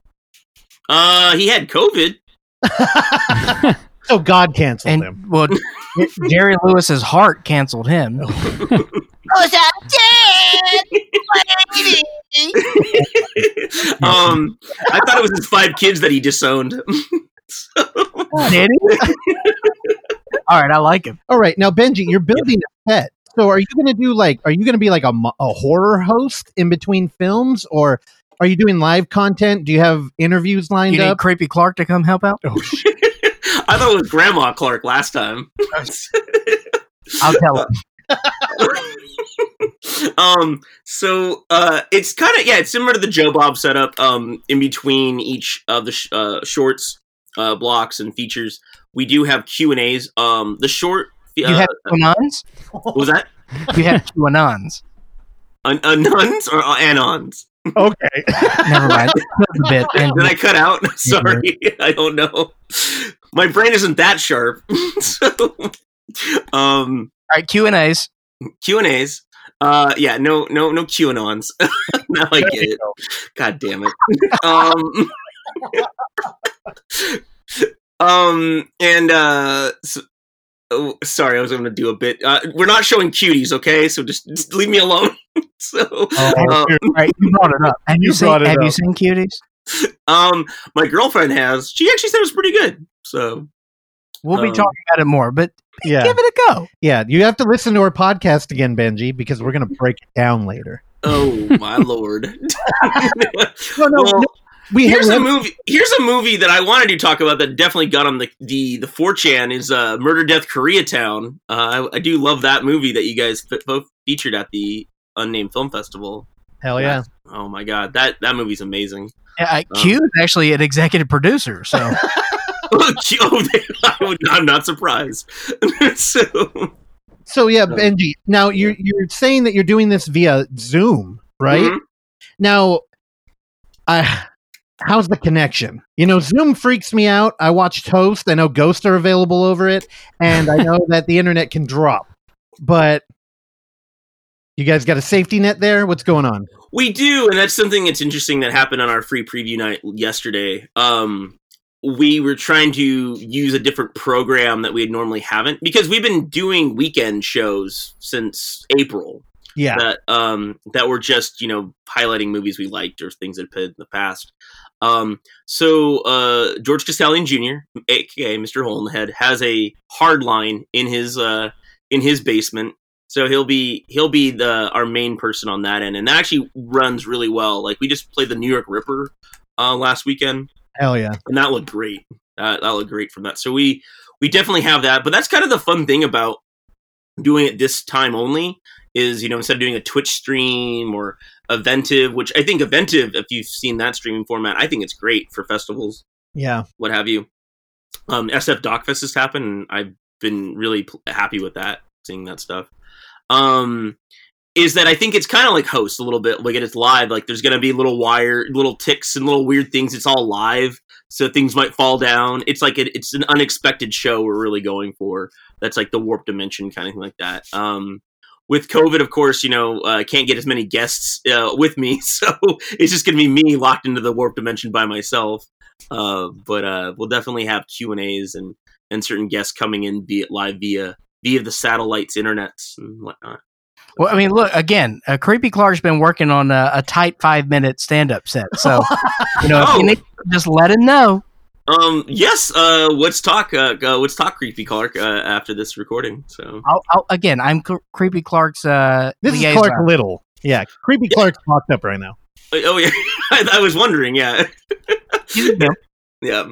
S7: uh he had covid <laughs>
S2: so God canceled
S1: And
S2: him.
S1: well, <laughs> Jerry Lewis's heart canceled him. <laughs> <laughs>
S7: um, I thought it was his five kids that he disowned.
S1: Did he? All right, I like him.
S2: All right, now Benji, you're building a set. So are you going to do like? Are you going to be like a, a horror host in between films, or are you doing live content? Do you have interviews lined
S1: You need
S2: up?
S1: Creepy Clark to come help out?
S7: I thought it was Grandma Clark last time. <laughs>
S1: I'll tell him. <laughs>
S7: um, so uh, it's kind of yeah, it's similar to the Joe Bob setup. Um, in between each of the sh- uh, shorts, uh, blocks and features, we do have Q and A's. Um, the short.
S1: You
S7: uh,
S1: have QAnons?
S7: what was that?
S1: You have QAnons.
S7: An- Anons or uh, Anons?
S2: okay. <laughs>
S1: Never mind. Killed the bit. And
S7: Did I cut out? Sorry, I don't know. My brain isn't that sharp. so, <laughs> um,
S1: all right, Q and A's.
S7: Q and A's. Uh, yeah, no, no, no Q and ons. <laughs> now I get it. God damn it. um, <laughs> um, and uh, so, oh, sorry, I was going to do a bit. Uh, we're not showing cuties, okay? So just, just leave me alone. so,
S2: Oh,
S7: um,
S1: All right, you brought it up. Have you,
S2: You
S1: seen?
S2: brought it
S1: Have you seen Cuties?
S7: um, my girlfriend has. She actually said it was pretty good. So,
S1: We'll be
S7: Um,
S1: talking about it more, but
S2: yeah,
S1: give it a go.
S2: yeah. You have to listen to our podcast again, Benji, because we're going to break it down later.
S7: oh <laughs> my lord. <laughs>
S2: No, no,
S7: Well,
S2: no, we
S7: here's
S2: have,
S7: a movie. Here's a movie that I wanted to talk about that definitely got on the the the 4chan is uh, Murder Death Koreatown. Uh, I, I do love that movie that you guys f- both featured at the Unnamed Film Festival.
S2: hell yeah.
S7: Oh my god, that that movie's amazing.
S1: Yeah, I-
S7: Um,
S1: Q is actually an executive producer, so <laughs> <laughs>
S7: oh, they- I would- I'm not surprised. <laughs> so,
S2: So yeah,
S7: Um,
S2: Benji. Now you're you're saying that you're doing this via Zoom, right?
S7: Mhm.
S2: Now, I how's the connection? You know, Zoom freaks me out. I watch Host. I know Ghosts are available over it, and I know that the internet can drop. But you guys got a safety net there? What's going on?
S7: We do, and that's something that's interesting that happened on our free preview night yesterday. Um, we were trying to use a different program that we normally haven't because we've been doing weekend shows since April
S2: Yeah.
S7: that um that were just you know highlighting movies we liked or things that had played in the past. Um, so uh, George Castallion Jr., aka Mr. Hole Head, has a hard line in his uh in his basement. So he'll be he'll be the our main person on that end, and that actually runs really well. Like we just played the New York Ripper uh, last weekend,
S2: Hell yeah.
S7: and that looked great. Uh, that looked great from that. So we we definitely have that. But that's kind of the fun thing about doing it this time only is you know instead of doing a Twitch stream or Eventive, which I think Eventive, if you've seen that streaming format, I think it's great for festivals,
S2: Yeah.
S7: what have you. Um, SF Docfest has happened, and I've been really pl- happy with that, seeing that stuff. Um, is that I think it's kind of like host a little bit. Like it's live. Like there's gonna be little wire, little ticks, and little weird things. It's all live, so things might fall down. It's like it, it's an unexpected show we're really going for. That's like the warp dimension kind of thing like that. Um, with COVID, of course, you know, uh, I uh, can't get as many guests uh, with me, <laughs> so it's just gonna be me locked into the warp dimension by myself. Uh, but uh, we'll definitely have Q and A's and and certain guests coming in via live via via the satellites, internets, and whatnot.
S1: Well, I mean, look again. Uh, Creepy Clark's been working on a, a tight five minute stand up set, so <laughs> you know, oh. you need, just let him know.
S7: Um. Yes. Uh. Let's talk. Uh. uh let's talk Creepy Clark. Uh. After this recording. So.
S1: I'll, I'll, again, I'm C- Creepy Clark's. Uh.
S2: This liaison. is Clark Little. Yeah. Creepy yeah. Clark's locked up right now.
S7: Oh, oh yeah. <laughs> I, I, was wondering. Yeah. <laughs> yeah.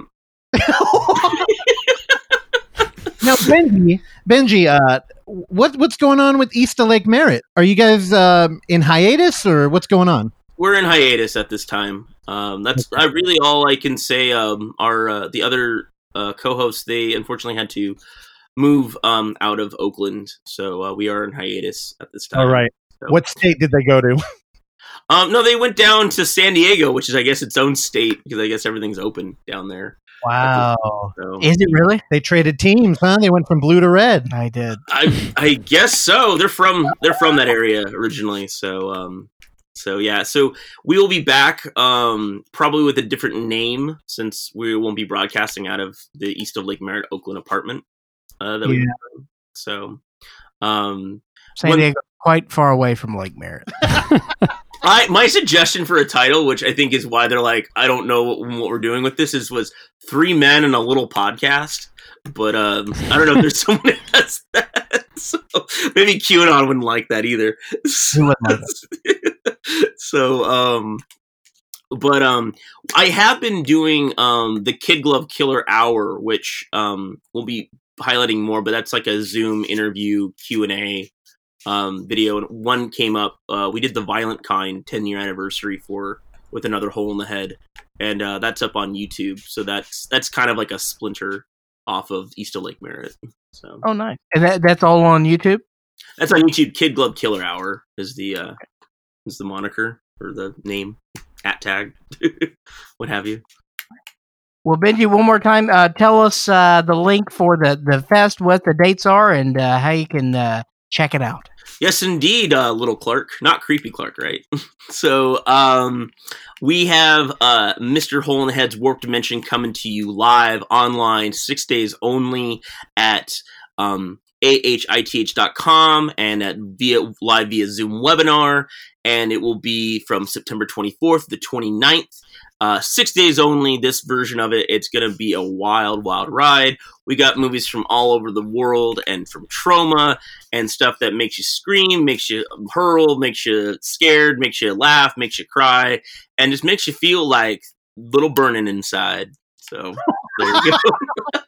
S2: now, Benji, Benji, uh, what what's going on with East of Lake Merritt? Are you guys uh, in hiatus or what's going on?
S7: We're in hiatus at this time. Um, that's I really all I can say. Um, our uh, the other uh, co-hosts they unfortunately had to move um, out of Oakland, so uh, we are in hiatus at this time.
S2: All right. So. What state did they go to? <laughs>
S7: Um, no, they went down to San Diego, which is I guess its own state because I guess everything's open down there.
S2: Wow.
S1: So. Is it really?
S2: They traded teams, huh? They went from blue to red.
S1: I did.
S7: I I guess so. They're from they're from that area originally. So um so yeah, so we will be back um probably with a different name since we won't be broadcasting out of the east of Lake Merritt Oakland apartment uh that yeah. we so um
S1: San Diego quite far away from Lake Merritt. <laughs>
S7: I my suggestion for a title, which I think is why they're like, I don't know what, what we're doing with this, is was three men and a little podcast. But um, I don't know if there's <laughs> someone that has that. <laughs> So maybe QAnon wouldn't like that either. <laughs> So, so um, but um, I have been doing um the Kid Glove Killer Hour, which um we'll be highlighting more, but that's like a Zoom interview Q and A um, video, and one came up. Uh, we did the Violent Kind 10 year anniversary for with another hole in the head, and uh, that's up on YouTube. So that's that's kind of like a splinter off of East of Lake Merritt. So
S1: oh, nice, and that that's all on YouTube.
S7: That's on YouTube. Kid Glove Killer Hour is the uh, is the moniker or the name at tag, <laughs> what have you.
S1: Well, Benji, one more time, uh, tell us uh, the link for the, the fest, what the dates are, and uh, how you can uh, check it out.
S7: Yes, indeed, uh, little Clark, not creepy Clark, right? <laughs> so, um, we have uh, Mr. Hole in the Head's Warp Dimension coming to you live online, six days only at um, ahith.com and at via live via Zoom webinar, and it will be from September 24th to 29th. Uh, six days only, this version of it. It's going to be a wild, wild ride. We got movies from all over the world and from troma and stuff that makes you scream, makes you hurl, makes you scared, makes you laugh, makes you cry, and just makes you feel like little burning inside. So there you go. <laughs>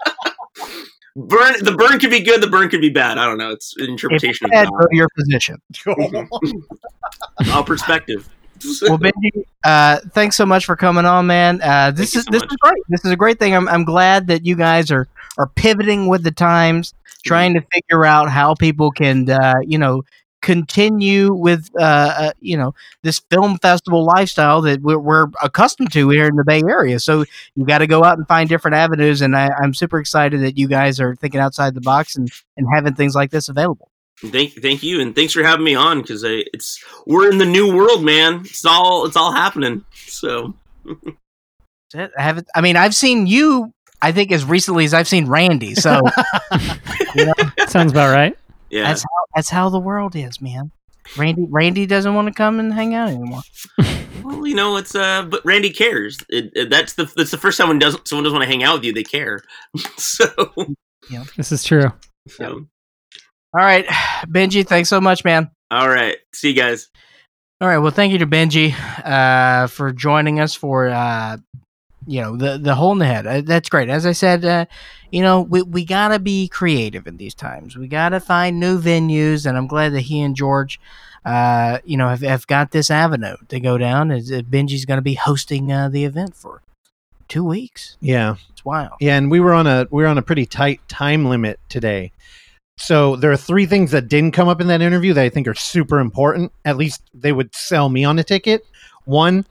S7: burn the burn could be good, the burn could be bad. I don't know. It's an interpretation
S1: it's bad, of your position. <laughs>
S7: All perspective <laughs>
S1: well, Benji, uh, thanks so much for coming on, man. Uh, this is so this much. is great. This is a great thing. I'm I'm glad that you guys are are pivoting with the times, trying to figure out how people can, uh, you know, continue with, uh, uh, you know, this film festival lifestyle that we're, we're, accustomed to here in the Bay Area. So you got to go out and find different avenues. And I, I'm super excited that you guys are thinking outside the box and and having things like this available.
S7: Thank, thank you, and thanks for having me on because it's we're in the new world, man. It's all it's all happening. So, <laughs>
S1: I haven't. I mean, I've seen you. I think as recently as I've seen Randy. So, <laughs>
S5: you know, sounds about right.
S7: Yeah,
S1: that's how that's how the world is, man. Randy Randy doesn't want to come and hang out anymore. <laughs>
S7: well, you know, it's uh, but Randy cares. It, it, that's the that's the first time when doesn't someone doesn't want to hang out with you, they care. so,
S5: yeah, this is true.
S7: So,
S1: all right, <sighs> Benji, thanks so much, man.
S7: All right, see you guys.
S1: All right, well, thank you to Benji uh, for joining us for uh, you know the the hole in the head. Uh, that's great. As I said, uh, you know we we gotta be creative in these times. We gotta find new venues, and I'm glad that he and George. Uh, you know, have, have got this avenue to go down. Is Benji's going to be hosting uh, the event for two weeks?
S2: Yeah,
S1: it's wild.
S2: Yeah, and we were on a we were on a pretty tight time limit today. So there are three things that didn't come up in that interview that I think are super important. At least they would sell me on a ticket. One,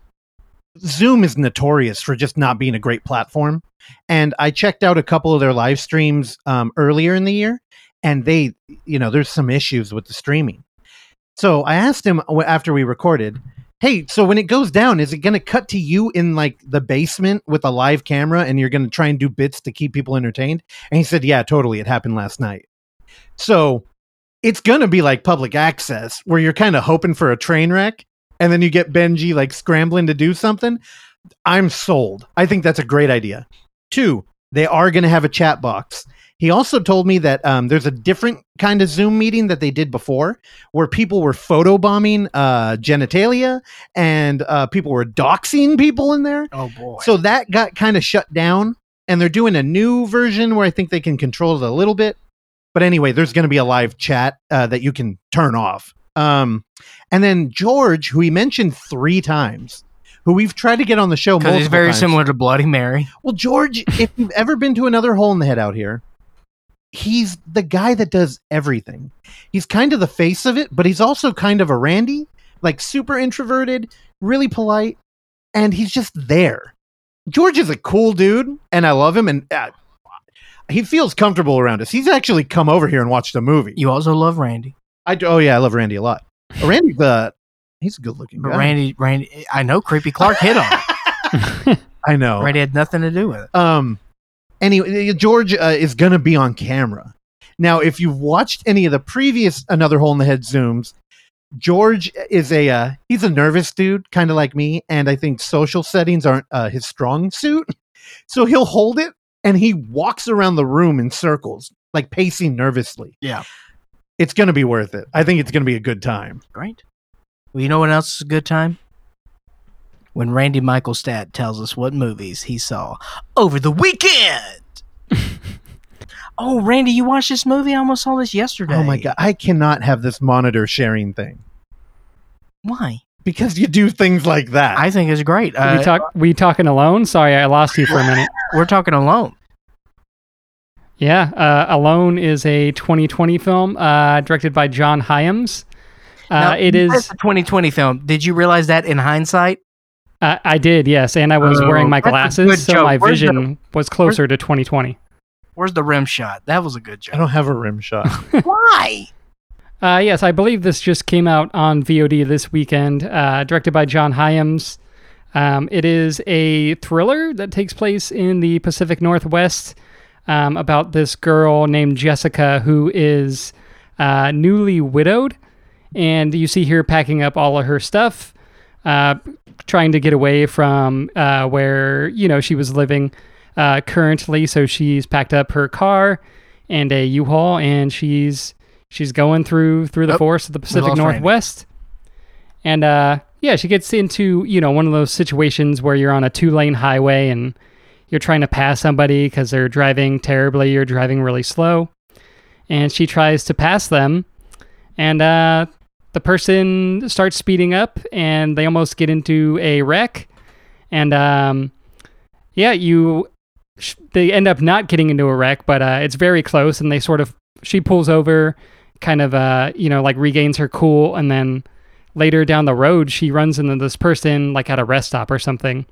S2: Zoom is notorious for just not being a great platform. And I checked out a couple of their live streams um, earlier in the year, and they, you know, there's some issues with the streaming. So I asked him after we recorded, hey, so when it goes down, is it going to cut to you in like the basement with a live camera and you're going to try and do bits to keep people entertained? And he said, yeah, totally. It happened last night. So it's going to be like public access where you're kind of hoping for a train wreck and then you get Benji like scrambling to do something. I'm sold. I think that's a great idea. Two, they are going to have a chat box. He also told me that um, there's a different kind of Zoom meeting that they did before, where people were photobombing uh, genitalia and uh, people were doxing people in there.
S1: Oh boy.
S2: So that got kind of shut down, and they're doing a new version where I think they can control it a little bit. But anyway, there's going to be a live chat uh, that you can turn off. Um, and then George, who he mentioned three times, who we've tried to get on the show
S1: because he's very
S2: times.
S1: similar to Bloody Mary.
S2: Well, George, if you've ever been to another hole in the head out here, he's the guy that does everything. He's kind of the face of it, but he's also kind of a Randy, like super introverted, really polite, and he's just there. George is a cool dude, and I love him, and uh, he feels comfortable around us. He's actually come over here and watched a movie.
S1: You also love Randy,
S2: I do, oh yeah, I love Randy a lot. <laughs> Randy's uh, he's a good looking
S1: but
S2: guy.
S1: Randy, Randy, I know Creepy Clark hit on. it. <laughs> <laughs>
S2: I know.
S1: Randy had nothing to do with it.
S2: Um. Anyway, George uh, is going to be on camera. Now, if you've watched any of the previous Another Hole in the Head zooms, George is a uh, he's a nervous dude, kind of like me, and I think social settings aren't uh, his strong suit. So he'll hold it and he walks around the room in circles, like pacing nervously.
S1: Yeah.
S2: It's going to be worth it. I think it's going to be a good time.
S1: Great. Well, you know what else is a good time? When Randy Michaelstadt tells us what movies he saw over the weekend. <laughs> oh, Randy, you watched this movie? I almost saw this yesterday.
S2: Oh my god, I cannot have this monitor sharing thing
S1: Why?
S2: Because you do things like that.
S1: I think it's great.
S5: we
S1: Uh,
S5: talk. We talking alone? Sorry, I lost you for a minute. <laughs>
S1: we're talking alone.
S5: Yeah, uh, Alone is a 2020 film uh, directed by John Hyams. Uh,
S1: Now,
S5: it
S1: you said
S5: is.
S1: it's a 2020 film. Did you realize that in hindsight?
S5: Uh, I did, yes, and I was
S1: Oh,
S5: wearing my
S1: that's a good
S5: glasses, so
S1: joke.
S5: my
S1: Where's the-
S5: vision was closer to 2020.
S1: Where's the rim shot? That was a good joke.
S2: I don't have a rim shot. <laughs>
S1: Why?
S5: Uh, yes, I believe this just came out on VOD this weekend, uh, directed by John Hyams. Um, it is a thriller that takes place in the Pacific Northwest um, about this girl named Jessica who is uh, newly widowed. And you see her packing up all of her stuff, uh, trying to get away from uh, where, you know, she was living uh, currently. So she's packed up her car and a U-Haul and she's she's going through through the
S1: Oh,
S5: forest of the Pacific
S1: Randy.
S5: Northwest. And uh yeah, she gets into, you know, one of those situations where you're on a two-lane highway and you're trying to pass somebody cuz they're driving terribly, you're driving really slow. And she tries to pass them and uh the person starts speeding up and they almost get into a wreck. And um yeah, you sh- they end up not getting into a wreck, but uh, it's very close, and they sort of she pulls over, kind of uh, you know like regains her cool, and then later down the road she runs into this person like at a rest stop or something,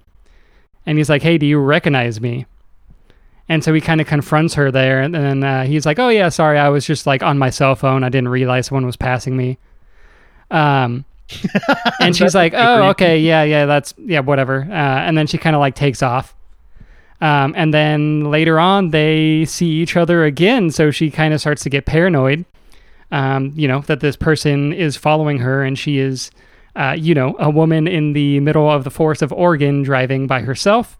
S5: and he's like, "Hey, do you recognize me?" And so he kind of confronts her there, and then uh, he's like, "Oh yeah, sorry, I was just like on my cell phone. I didn't realize someone was passing me." Um, <laughs> and she's like, "Oh, okay, yeah, yeah, that's yeah, whatever." Uh, and then she kind of like takes off. Um, and then later on, they see each other again, so she kind of starts to get paranoid. Um, you know that this person is following her, and she is, uh, you know, a woman in the middle of the forest of Oregon driving by herself.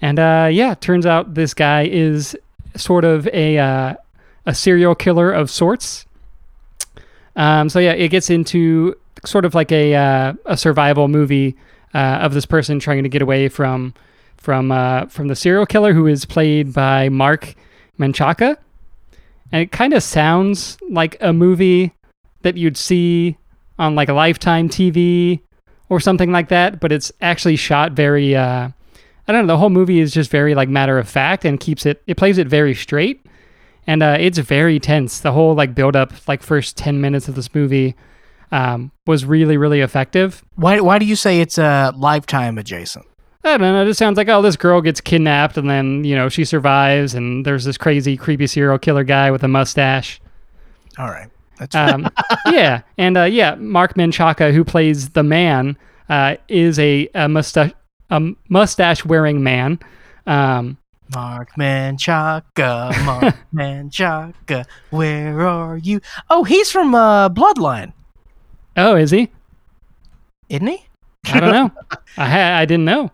S5: And uh, yeah, turns out this guy is sort of a uh, a serial killer of sorts. Um, so yeah, it gets into sort of like a uh, a survival movie uh, of this person trying to get away from from uh, from the serial killer who is played by Mark Menchaca, and it kind of sounds like a movie that you'd see on like a Lifetime TV or something like that, but it's actually shot very. Uh, I don't know. The whole movie is just very like matter of fact and keeps it. It plays it very straight, and uh, it's very tense. The whole like build up, like first ten minutes of this movie, um, was really really effective.
S1: Why why do you say it's uh, lifetime adjacent?
S5: I don't know. It just sounds like oh, this girl gets kidnapped and then you know she survives, and there's this crazy creepy serial killer guy with a mustache.
S1: All right. That's
S5: Um, <laughs> yeah, and uh, yeah, Mark Menchaca, who plays the man, uh, is a, a mustache a mustache wearing man. Um,
S1: Mark Manchaka, <laughs> Mark Manchaka, where are you? Oh, he's from uh, Bloodline,
S5: oh, is he?
S1: isn't he?
S5: I don't know. <laughs> I ha- I didn't know.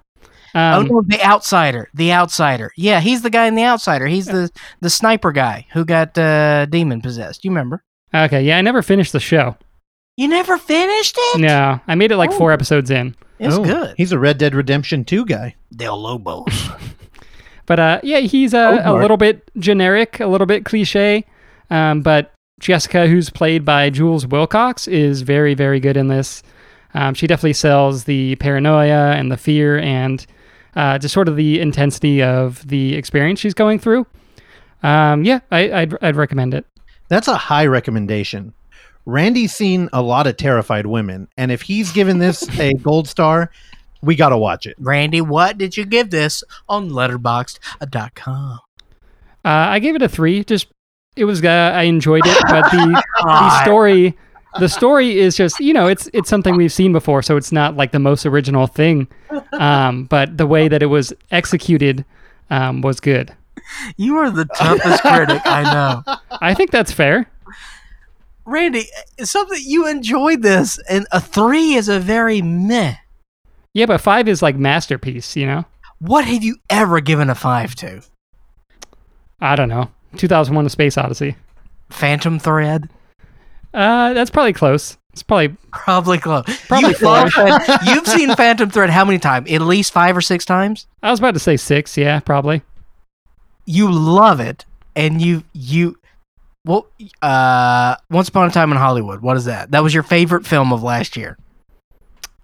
S1: Oh
S5: Um,
S1: no, the Outsider, the Outsider. Yeah, he's the guy in the Outsider. He's the the sniper guy who got uh, demon possessed. You remember?
S5: okay, yeah, I never finished the show.
S1: You never finished it?
S5: No, I made it like
S1: Oh.
S5: four episodes in.
S1: it's
S2: Oh,
S1: good.
S2: He's a Red Dead Redemption 2 guy.
S1: Del Lobos. <laughs>
S5: But uh, yeah, he's
S2: Oh,
S5: a, a little bit generic, a little bit cliche. Um, but Jessica, who's played by Jules Wilcox, is very, very good in this. Um, she definitely sells the paranoia and the fear and uh, just sort of the intensity of the experience she's going through. Um, yeah, I, I'd, I'd recommend it.
S2: That's a high recommendation. Randy's seen a lot of terrified women, and if he's given this <laughs> a gold star, we got to watch it.
S1: Randy, what did you give this on Letterboxd.com?
S5: Uh, I gave it a three. Just it was uh, I enjoyed it, but the <laughs> the story the story is just you know it's it's something we've seen before, so it's not like the most original thing. Um, but the way that it was executed um, was good.
S1: You are the toughest critic I know.
S5: I think that's fair.
S1: Randy, something you enjoyed this, and a three is a very meh.
S5: Yeah, but five is like masterpiece. You know,
S1: What have you ever given a five to?
S5: I don't know. 2001: A Space Odyssey.
S1: Phantom Thread?
S5: Uh, that's probably close. It's probably
S1: Probably close.
S5: Probably
S1: you love Phan- You've seen Phantom Thread how many times? At least five or six times?
S5: I was about to say six. Yeah, probably.
S1: You love it, and you you well uh Once Upon a Time in Hollywood. What is that? That was your favorite film of last year.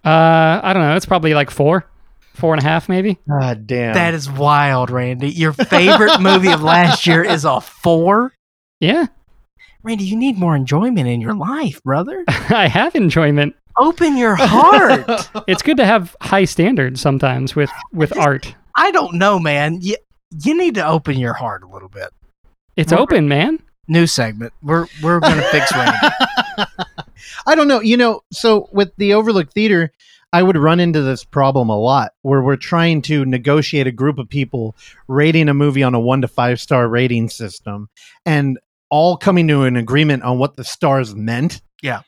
S5: Uh, I don't know. It's probably like four, four and a half, maybe.
S2: God damn.
S1: That is wild, Randy. Your favorite movie of last year is a four?
S5: Yeah,
S1: Randy, you need more enjoyment in your life, brother. <laughs>
S5: I have enjoyment.
S1: Open your <laughs> heart.
S5: It's good to have high standards sometimes with with art.
S1: I don't know, man. You, you need to open your heart a little bit.
S5: It's
S1: Well,
S5: open, man.
S1: New segment. We're we're gonna fix <laughs> Randy.
S2: I don't know. You know, so with the Overlook Theater, I would run into this problem a lot where we're trying to negotiate a group of people rating a movie on a one to five star rating system and all coming to an agreement on what the stars meant.
S1: Yeah.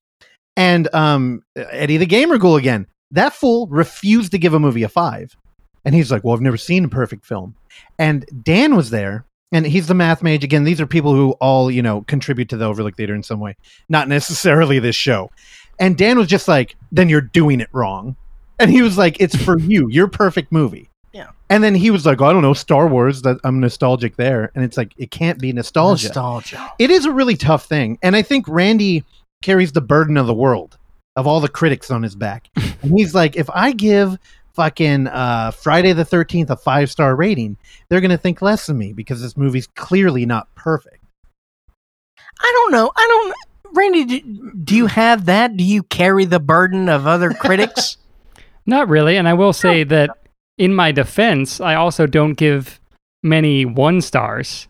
S2: And um, Eddie the Gamer Ghoul again. That fool refused to give a movie a five. And he's like, Well, I've never seen a perfect film. And Dan was there, and he's the math mage. Again, these are people who all, you know, contribute to the Overlook Theater in some way, not necessarily this show. And Dan was just like, Then you're doing it wrong. And he was like, It's for you, your perfect movie.
S1: Yeah.
S2: And then he was like, I don't know, Star Wars, that I'm nostalgic there. And it's like, it can't be nostalgia
S1: Nostalgia.
S2: it is a really tough thing and i think randy carries the burden of the world of all the critics on his back <laughs> and he's like if i give fucking uh, friday the 13th a five star rating they're gonna think less of me because this movie's clearly not perfect
S1: I don't know. I don't. Randy, do, do you have that? Do you carry the burden of other <laughs> critics?
S5: Not really. And I will say that in my defense, I also don't give many one stars.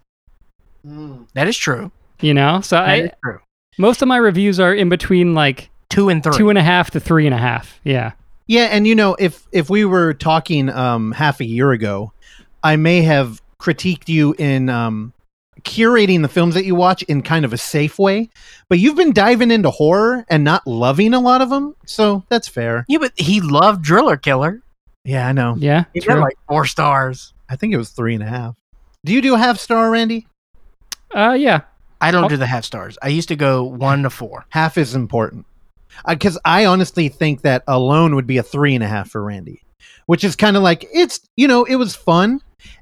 S1: that is true.
S5: You know, so
S1: That is
S5: I
S1: true.
S5: most of my reviews are in between like
S1: Two and three.
S5: two and a half to three and a half. Yeah.
S2: yeah and you know if if we were talking um half a year ago i may have critiqued you in um curating the films that you watch in kind of a safe way but you've been diving into horror and not loving a lot of them so that's fair
S1: yeah, but he loved Driller Killer.
S2: Yeah, I know.
S5: Yeah.
S1: He got like four stars.
S2: I think it was three and a half. Do you do a half star, Randy?
S5: uh, yeah.
S1: I don't
S5: Oh.
S1: do the half stars. I used to go one to four.
S2: Half is important. Because I honestly think that alone would be a three and a half for Randy, which is kind of like it's, you know, it was fun.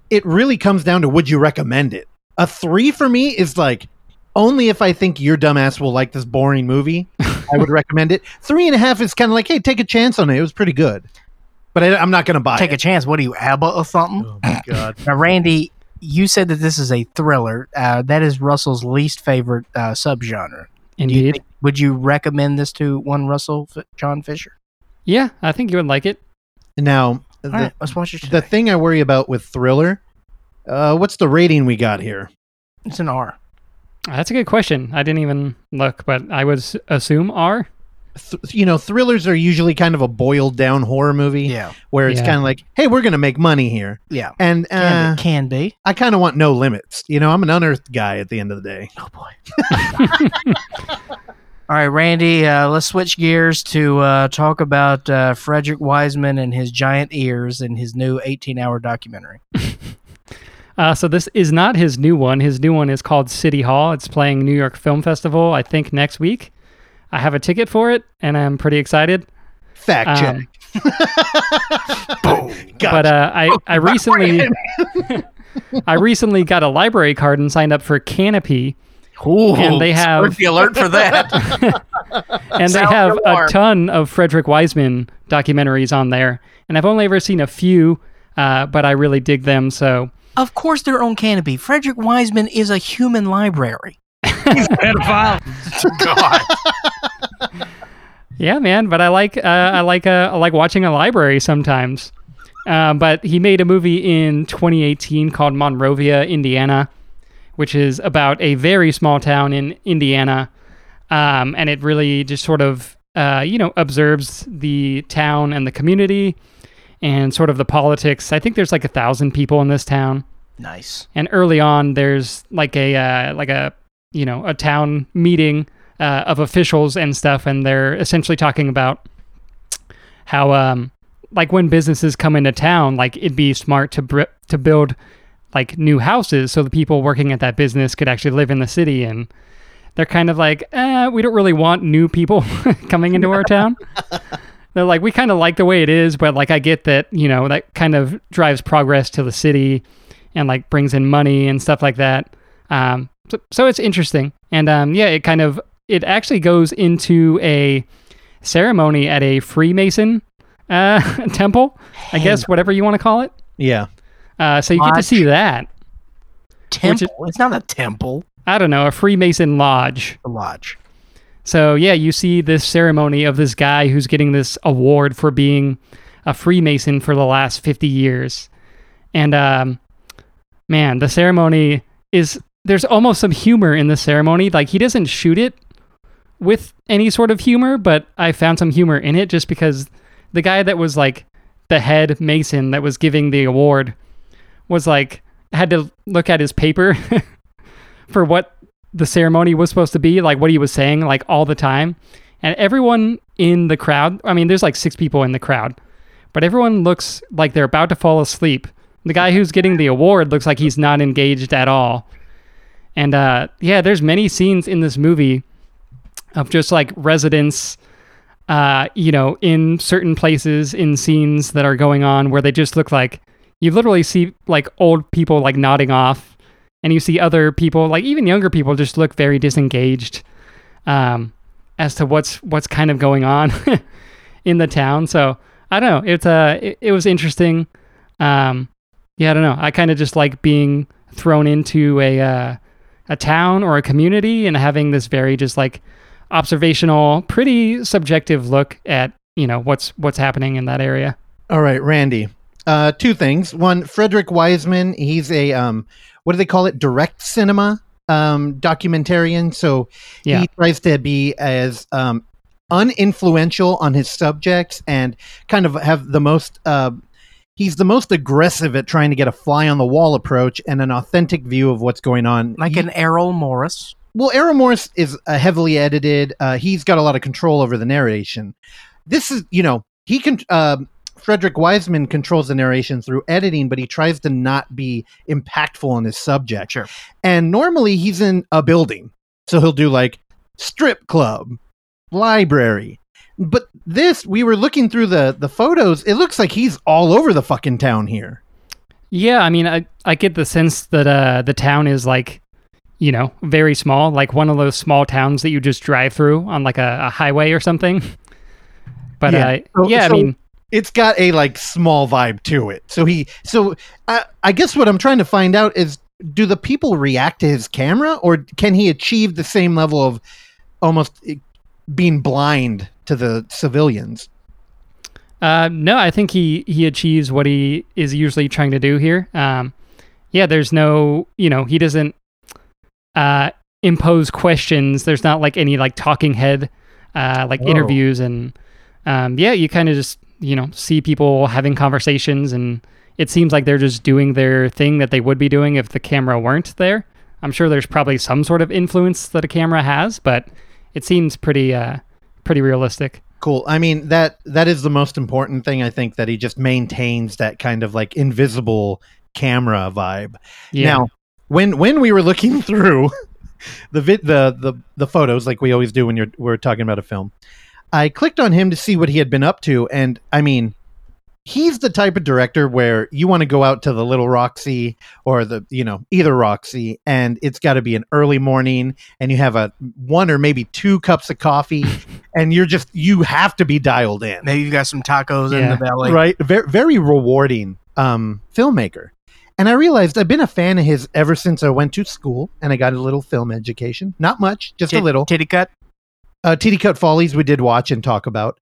S2: It really comes down to would you recommend it? A three for me is like only if I think your dumbass will like this boring movie, I would <laughs> recommend it. Three and a half is kind of like, hey, take a chance on it. It was pretty good. But I, I'm not going to buy
S1: Take
S2: it.
S1: a chance. What are you, ABBA or something?
S2: Oh my god.
S1: Now, Randy, you said that this is a thriller. Uh, that is Russell's least favorite uh, subgenre. Do you
S5: Indeed.
S1: think- would you recommend this to one Russell F- John Fisher?
S5: Yeah, I think you would like it.
S2: Now, the,
S1: All right, let's watch it.
S2: the thing I worry about with thriller, uh, what's the rating we got here?
S1: It's an R.
S5: That's a good question. I didn't even look, but I would assume R.
S2: Th- you know, thrillers are usually kind of a boiled down horror movie
S1: Yeah,
S2: where it's
S5: Yeah.
S2: kind of like, hey, we're going to make money here.
S1: yeah.
S2: And
S1: Can,
S2: uh,
S1: be, can be.
S2: I kind of want no limits. You know, I'm an unearthed guy at the end of the day.
S1: Oh boy. <laughs> All right, Randy. Uh, let's switch gears to uh, talk about uh, Frederick Wiseman and his giant ears in his new 18-hour documentary. <laughs>
S5: Uh, so this is not his new one. His new one is called City Hall. It's playing New York Film Festival, I think, next week. I have a ticket for it, and I'm pretty excited.
S2: Fact check. <laughs>
S5: Um,
S2: Gotcha.
S5: But uh, I, I <laughs> recently, <laughs> I recently got a library card and signed up for Kanopy,
S1: Ooh,
S5: And they have-
S1: start the alert for that.
S5: and they have
S1: the
S5: a ton of Frederick Wiseman documentaries on there. And I've only ever seen a few, uh, but I really dig them. So
S1: of course, they're on Kanopy. Frederick Wiseman is a human library. <laughs>
S3: Pedophile.
S1: God.
S5: Yeah, man. But I like uh, I like uh, I like watching a library sometimes. Uh, but he made a movie in 2018 called Monrovia, Indiana, which is about a very small town in Indiana, um, and it really just sort of uh, you know observes the town and the community and sort of the politics. I think there's like a thousand people in this town
S1: nice.
S5: and early on there's like a uh, like a you know a town meeting uh, of officials and stuff and they're essentially talking about how um like when businesses come into town like it'd be smart to br- to build like new houses so the people working at that business could actually live in the city and they're kind of like eh, we don't really want new people <laughs> coming into our town <laughs> they're like we kind of like the way it is but like i get that you know that kind of drives progress to the city and like brings in money and stuff like that. Um, so, so it's interesting, and um, yeah, it kind of it actually goes into a ceremony at a Freemason uh, <laughs> temple, I guess, whatever you want to call it.
S2: Yeah.
S5: Uh, so you get to see that.
S1: Temple. it's not a temple.
S5: I don't know, a Freemason lodge.
S1: A lodge.
S5: So yeah, you see this ceremony of this guy who's getting this award for being a Freemason for the last 50 years. And um man, the ceremony is there's almost some humor in the ceremony. Like he doesn't shoot it with any sort of humor, but I found some humor in it just because the guy that was like the head mason that was giving the award was like had to look at his paper <laughs> for what the ceremony was supposed to be, like what he was saying, like all the time. And everyone in the crowd, I mean, there's like six people in the crowd, but everyone looks like they're about to fall asleep. The guy who's getting the award looks like he's not engaged at all. And uh, yeah, there's many scenes in this movie of just like residents, uh, you know, in certain places in scenes that are going on where they just look like you literally see like old people like nodding off and you see other people like even younger people just look very disengaged um, as to what's what's kind of going on <laughs> in the town. So i don't know. It's uh it, it was interesting. Um, yeah i don't know. I kind of just like being thrown into a uh, a town or a community and having this very just like observational pretty subjective look at you know what's what's happening in that area
S2: All right, Randy. Uh, two things. One, Frederick Wiseman. He's a um, what do they call it? Direct cinema um, documentarian. So
S5: Yeah.
S2: he tries to be as um, uninfluential on his subjects and kind of have the most. Uh, he's the most aggressive at trying to get a fly on the wall approach and an authentic view of what's going on.
S1: Like
S2: He-
S1: an Errol Morris.
S2: well, Errol Morris is uh, heavily edited. Uh, he's got a lot of control over the narration. This is, you know, he can. um Frederick Wiseman controls the narration through editing, but he tries to not be impactful on his subject.
S1: Sure.
S2: And normally he's in a building, so he'll do like strip club, library. But this, we were looking through the the photos. It looks like he's all over the fucking town here.
S5: Yeah, I mean, I I get the sense that uh the town is like, you know, very small, like one of those small towns that you just drive through on like a, a highway or something. <laughs> But
S2: Yeah.
S5: uh,
S2: So-
S5: yeah,
S2: so-
S5: I mean,
S2: it's got a like small vibe to it. So he so I I guess what I'm trying to find out is do the people react to his camera or can he achieve the same level of almost eh, being blind to the civilians?
S5: Uh, no, I think he he achieves what he is usually trying to do here. Um, yeah, there's no, you know, he doesn't uh, impose questions. There's not like any like talking head, uh, like
S2: Whoa.
S5: interviews, and um, yeah, you kind of just you know see people having conversations, and it seems like they're just doing their thing that they would be doing if the camera weren't there. I'm sure there's probably some sort of influence that a camera has, but it seems pretty uh, pretty realistic.
S2: Cool. I mean that that is the most important thing I think that he just maintains that kind of like invisible camera vibe.
S5: Yeah.
S2: Now, when when we were looking <laughs> through the vid, the the the photos like we always do when you're we're talking about a film, I clicked on him to see what he had been up to, and I mean, he's the type of director where you want to go out to the Little Roxy or the you know either Roxy, and it's got to be an early morning, and you have a one or maybe two cups of coffee, <laughs> and you're just you have to be dialed in.
S1: Maybe you've got some tacos in the belly.
S2: right. Very, very rewarding um filmmaker. And i realized i've been a fan of his ever since i went to school and i got a little film education. Not much just a little.
S1: Titicut.
S2: uh Titicut Follies we did watch and talk about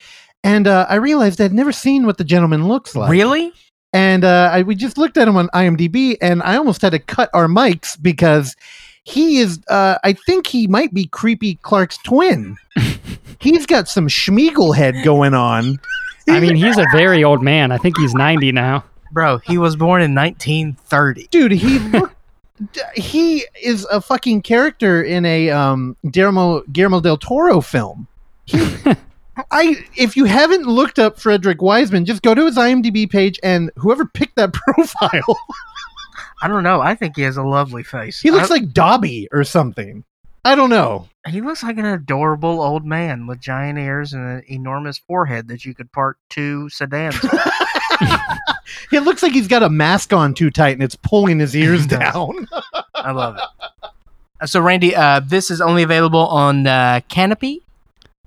S2: and uh, i realized i'd never seen what the gentleman looks like
S1: Really?
S2: and uh, I, we just looked at him on imdb and i almost had to cut our mics because he is uh, i think he might be creepy clark's twin <laughs> he's got some Smeagol head going on
S5: I mean, he's a very old man. I think he's 90 now.
S1: Bro, he was born in 1930.
S2: dude he <laughs> look, he is a fucking character in a um guillermo guillermo del toro film he, <laughs> i if you haven't looked up frederick wiseman just go to his imdb page and whoever picked that <laughs> profile
S1: I don't know. I think he has a lovely face.
S2: he looks
S1: I-
S2: like dobby or something i don't know
S1: he looks like an adorable old man with giant ears and an enormous forehead that you could park two sedans.
S2: it <laughs> <laughs> looks like he's got a mask on too tight and it's pulling his ears down
S1: I love it. Uh, So, Randy, uh, this is only available on uh, Kanopy.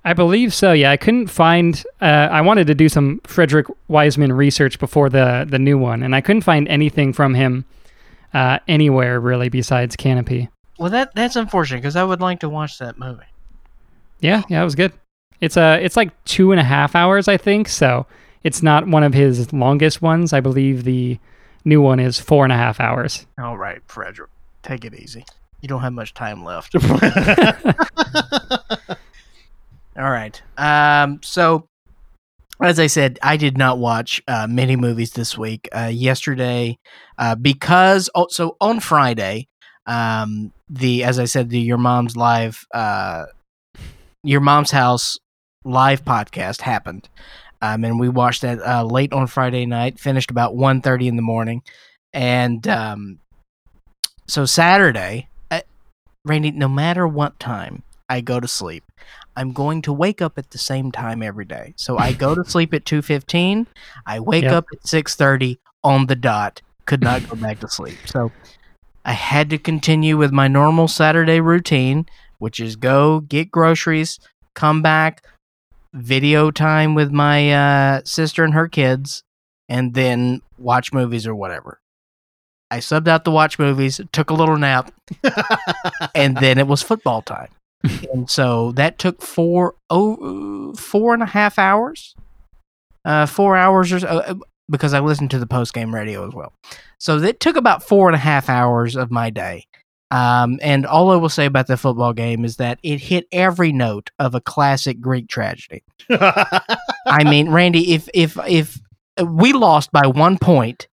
S5: I believe so. Yeah, I couldn't find. Uh, I wanted to do some Frederick Wiseman research before the the new one, and I couldn't find anything from him uh, anywhere really besides Kanopy.
S1: Well, that that's unfortunate because I would like to watch that movie.
S5: Yeah, yeah, it was good. It's uh, it's like two and a half hours, I think. So it's not one of his longest ones. I believe the new one is four and a half hours.
S1: All right, Frederick, take it easy. You don't have much time left. <laughs> <laughs> <laughs> All right. Um, so, as I said, I did not watch uh, many movies this week. Uh, yesterday, uh, because oh, so on Friday, um, the as I said, the Your Mom's Live, uh, Your Mom's House live podcast happened, um, and we watched that uh, late on Friday night. Finished about 1.30 in the morning, and um, so Saturday, uh, Randy, no matter what time I go to sleep. I'm going to wake up at the same time every day. So I go to sleep at 2:15, I wake
S5: Yep.
S1: up at 6:30 on the dot. Could not go back to sleep. So I had to continue with my normal Saturday routine, which is go get groceries, come back, video time with my uh, sister and her kids, and then watch movies or whatever. I subbed out to watch movies, took a little nap, <laughs> and then it was football time. And so that took four oh four and a half hours, uh, four hours or so, uh, because I listened to the post game radio as well. So that took about four and a half hours of my day. Um, and all I will say about the football game is that it hit every note of a classic Greek tragedy. <laughs> I mean, Randy, if if if we lost by one point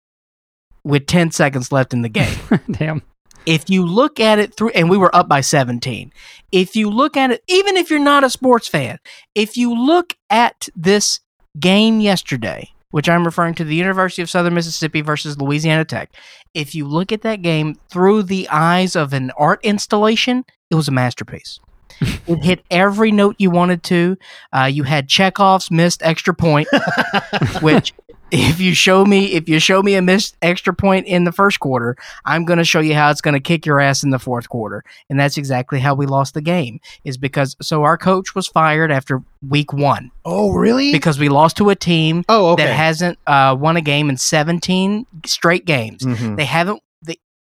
S1: with ten seconds left in the game, <laughs>
S5: Damn.
S1: If you look at it through, and we were up by 17. If you look at it, even if you're not a sports fan, if you look at this game yesterday, which I'm referring to the University of Southern Mississippi versus Louisiana Tech, if you look at that game through the eyes of an art installation, it was a masterpiece. <laughs> it hit every note you wanted to. Uh, you had Chekhov's missed extra point, <laughs> which if you show me if you show me a missed extra point in the first quarter, I'm going to show you how it's going to kick your ass in the fourth quarter. And that's exactly how we lost the game. Is because so our coach was fired after week 1
S2: Oh, really?
S1: because we lost to a team
S2: oh, okay.
S1: that hasn't uh, won a game in 17 straight games.
S2: Mhm.
S1: They haven't